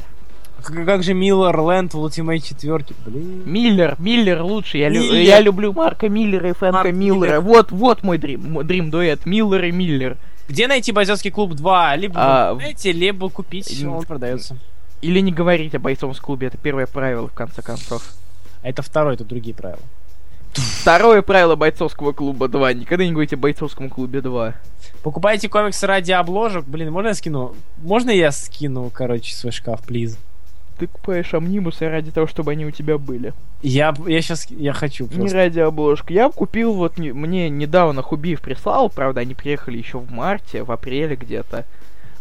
Как, как же Миллер Лэнд в Ultimate 4? Блин. Миллер, Миллер лучше. Я, лю- Миллер. я люблю Марка Миллера и Фрэнка Марк Миллера. Миллер. Вот, вот мой дрим, мой дрим дуэт. Миллер и Миллер. Где найти бойцовский клуб 2? Либо А, знаете, либо купить, он продается. Или не говорить о бойцовском клубе, это первое правило, в конце концов. А это второй, тут другие правила. Второе правило бойцовского клуба 2. Никогда не говорите о бойцовском клубе 2. Покупайте комиксы ради обложек. Блин, можно я скину? Можно я скину, короче, свой шкаф, плиз? Ты купаешь амнимусы ради того, чтобы они у тебя были. Я, я сейчас, я хочу Не просто. ради обложки. Я купил вот не- мне недавно Хубиев прислал, правда, они приехали еще в марте, в апреле где-то.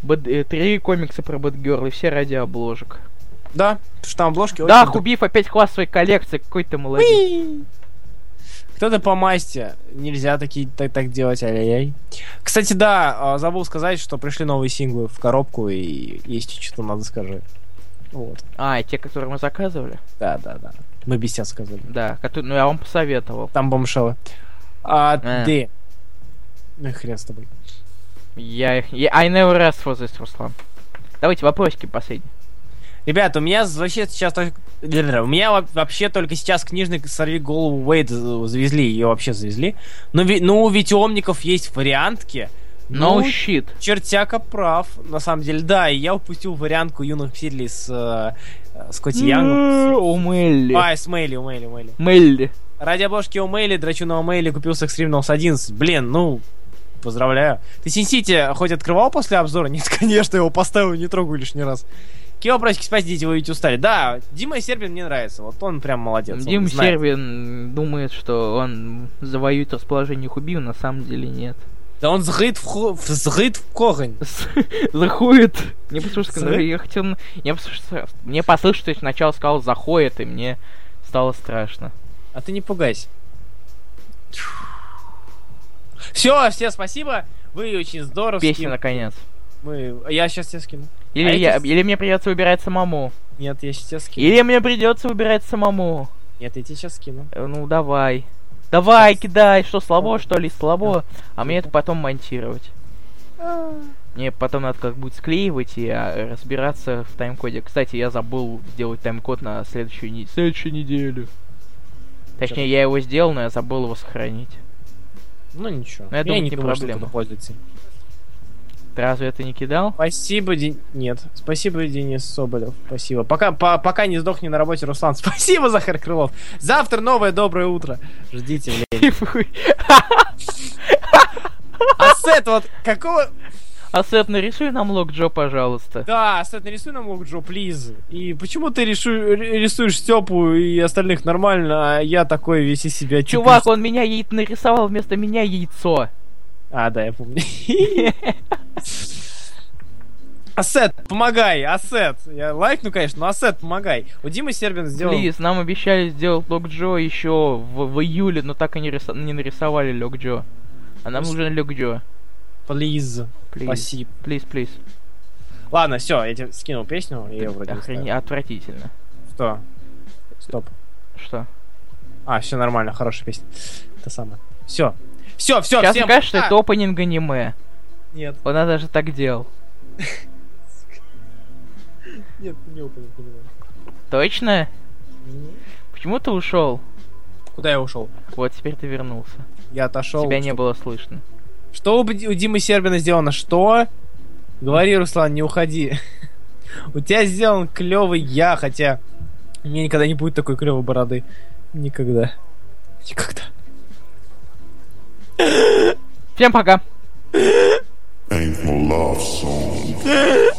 Бэд- э, Три комикса про Бэтгерл, и все ради обложек. Да, потому что там обложки Да, очень Хубиев опять хваст своей коллекции, какой ты молодец. Уи! Кто-то по масти. Нельзя такие, так, так делать, ай-яй-яй. Кстати, да, а, забыл сказать, что пришли новые синглы в коробку, и есть что-то надо сказать. Вот. А, и те, которые мы заказывали? Да, да, да. Мы без тебя сказали. Да, которые, ну я вам посоветовал. Там бомшелы. А, А. ты. Ну хрен с тобой. Я их... Я... I never asked for this, Руслан. Давайте вопросики последние. Ребята, у меня вообще сейчас только... У меня во- вообще только сейчас книжный «Сорви голову Уэйд» завезли, ее вообще завезли. Но, ви- ну, у Витиомников есть вариантки. No Ну, shit. Чертяка прав, на самом деле. Да, и я упустил вариантку юных псидлей с э, Скотти Янгом. У Мелли. А, с Мэйли, у Мэйли, у Мэйли. Мелли. Ради обложки у Мэйли, драчу на Мэйли, купил Sex Criminals 11. Блин, ну, поздравляю. Ты Синсити хоть открывал после обзора? Нет, конечно, его поставил не трогаю лишний раз. Какие вопросики, спасите, вы ведь устали. Да, Дима Сербин мне нравится, вот он прям молодец. он Дим знает. Сервин думает, что он завоюет расположение Хубиев, на самом деле нет. Да он сгрыт в, сгрыт в когонь. Заходит. Мне послушай, Сры- я хотел... Я послушай, мне послышалось, что я сначала сказал заходит, и мне стало страшно. А ты не пугайся. Все, все, спасибо. Вы очень здорово. Песня, наконец. Мы... Я сейчас тебе скину. Или, А я, эти- или мне придется выбирать самому. Нет, я сейчас тебе скину. Или мне придется выбирать самому. Нет, я тебе сейчас скину. Э, Ну, давай. Давай, кидай. Что, слабо, что ли? Слабо. А мне это потом монтировать. Мне потом надо как будет склеивать и а, разбираться в тайм-коде. Кстати, я забыл сделать тайм-код на следующую, не... следующую неделю. Точнее, я его сделал, но я забыл его сохранить. Ну ничего. Ну, я думаю, не не думаю, что проблема. кто-то пользуется. Ты разве это не кидал? Спасибо, Ден... Нет. Спасибо, Денис Соболев. Спасибо. Пока, по- пока не сдохни на работе, Руслан. Спасибо, Захар Крылов. Завтра новое доброе утро. Ждите, блядь. Ассет, вот какого... Асет, нарисуй нам лог Джо, пожалуйста. Да, Ассет, нарисуй нам лук Джо, please. И почему ты решу... рисуешь Степу и остальных нормально, а я такой весь из себя... Чувак, тюпюсь? он меня яй- нарисовал вместо меня яйцо. А, да, я помню. Ассет, помогай, Ассет. Я лайкну, конечно, но Ассет, помогай. У Димы Сербин сделал... Please, нам обещали сделать лог Джо еще в, в июле, но так и не, рисо- не нарисовали лог Джо. А нам Пусть- нужен лог Джо. Плиз. Спасибо. Плиз, плиз. Ладно, все, я тебе скинул песню, и я вроде ставил. Отвратительно. Что? Стоп. Что? А, все нормально, хорошая песня. Это самое. Все. Все, все, Сейчас всем кажется, что это опенинг аниме. Нет, Он даже так делал. нет, не упал, Точно? Почему ты ушел? Куда я ушел? Вот, теперь ты вернулся. Я отошел. Тебя не было слышно. Что у, у Димы Сербина сделано? Что? Говори, Руслан, не уходи. У тебя сделан клевый я, хотя у меня никогда не будет такой клевой бороды. Никогда. Никогда. Всем пока! Ain't no love song.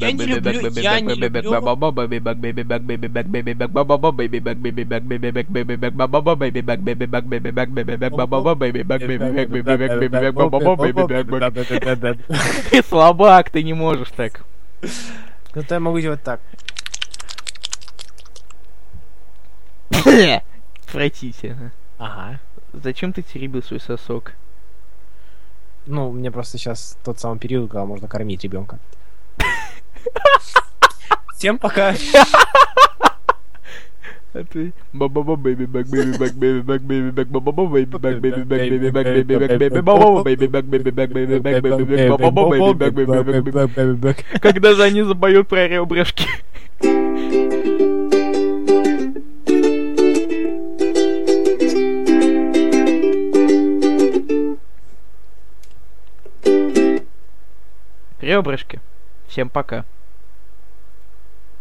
Я не люблю- я не люблю- Ты слабак, ты не можешь так. Зато я могу делать так. Отвратительно. Ага. Зачем ты теребил свой сосок? Ну, мне просто сейчас тот самый период, когда можно кормить ребенка. Всем пока. Это баба бэби бэк бэби бэк бэби бэк бэби бэк баба бэби бэк бэби бэк бэби бэк бэби бэк бэби баба бэби бэк бэби бэк бэби бэк бэби бэк баба бэби бэк бэби бэк бэби бэк Когда же они забоют про ребрышки? Ребрышки. Всем пока.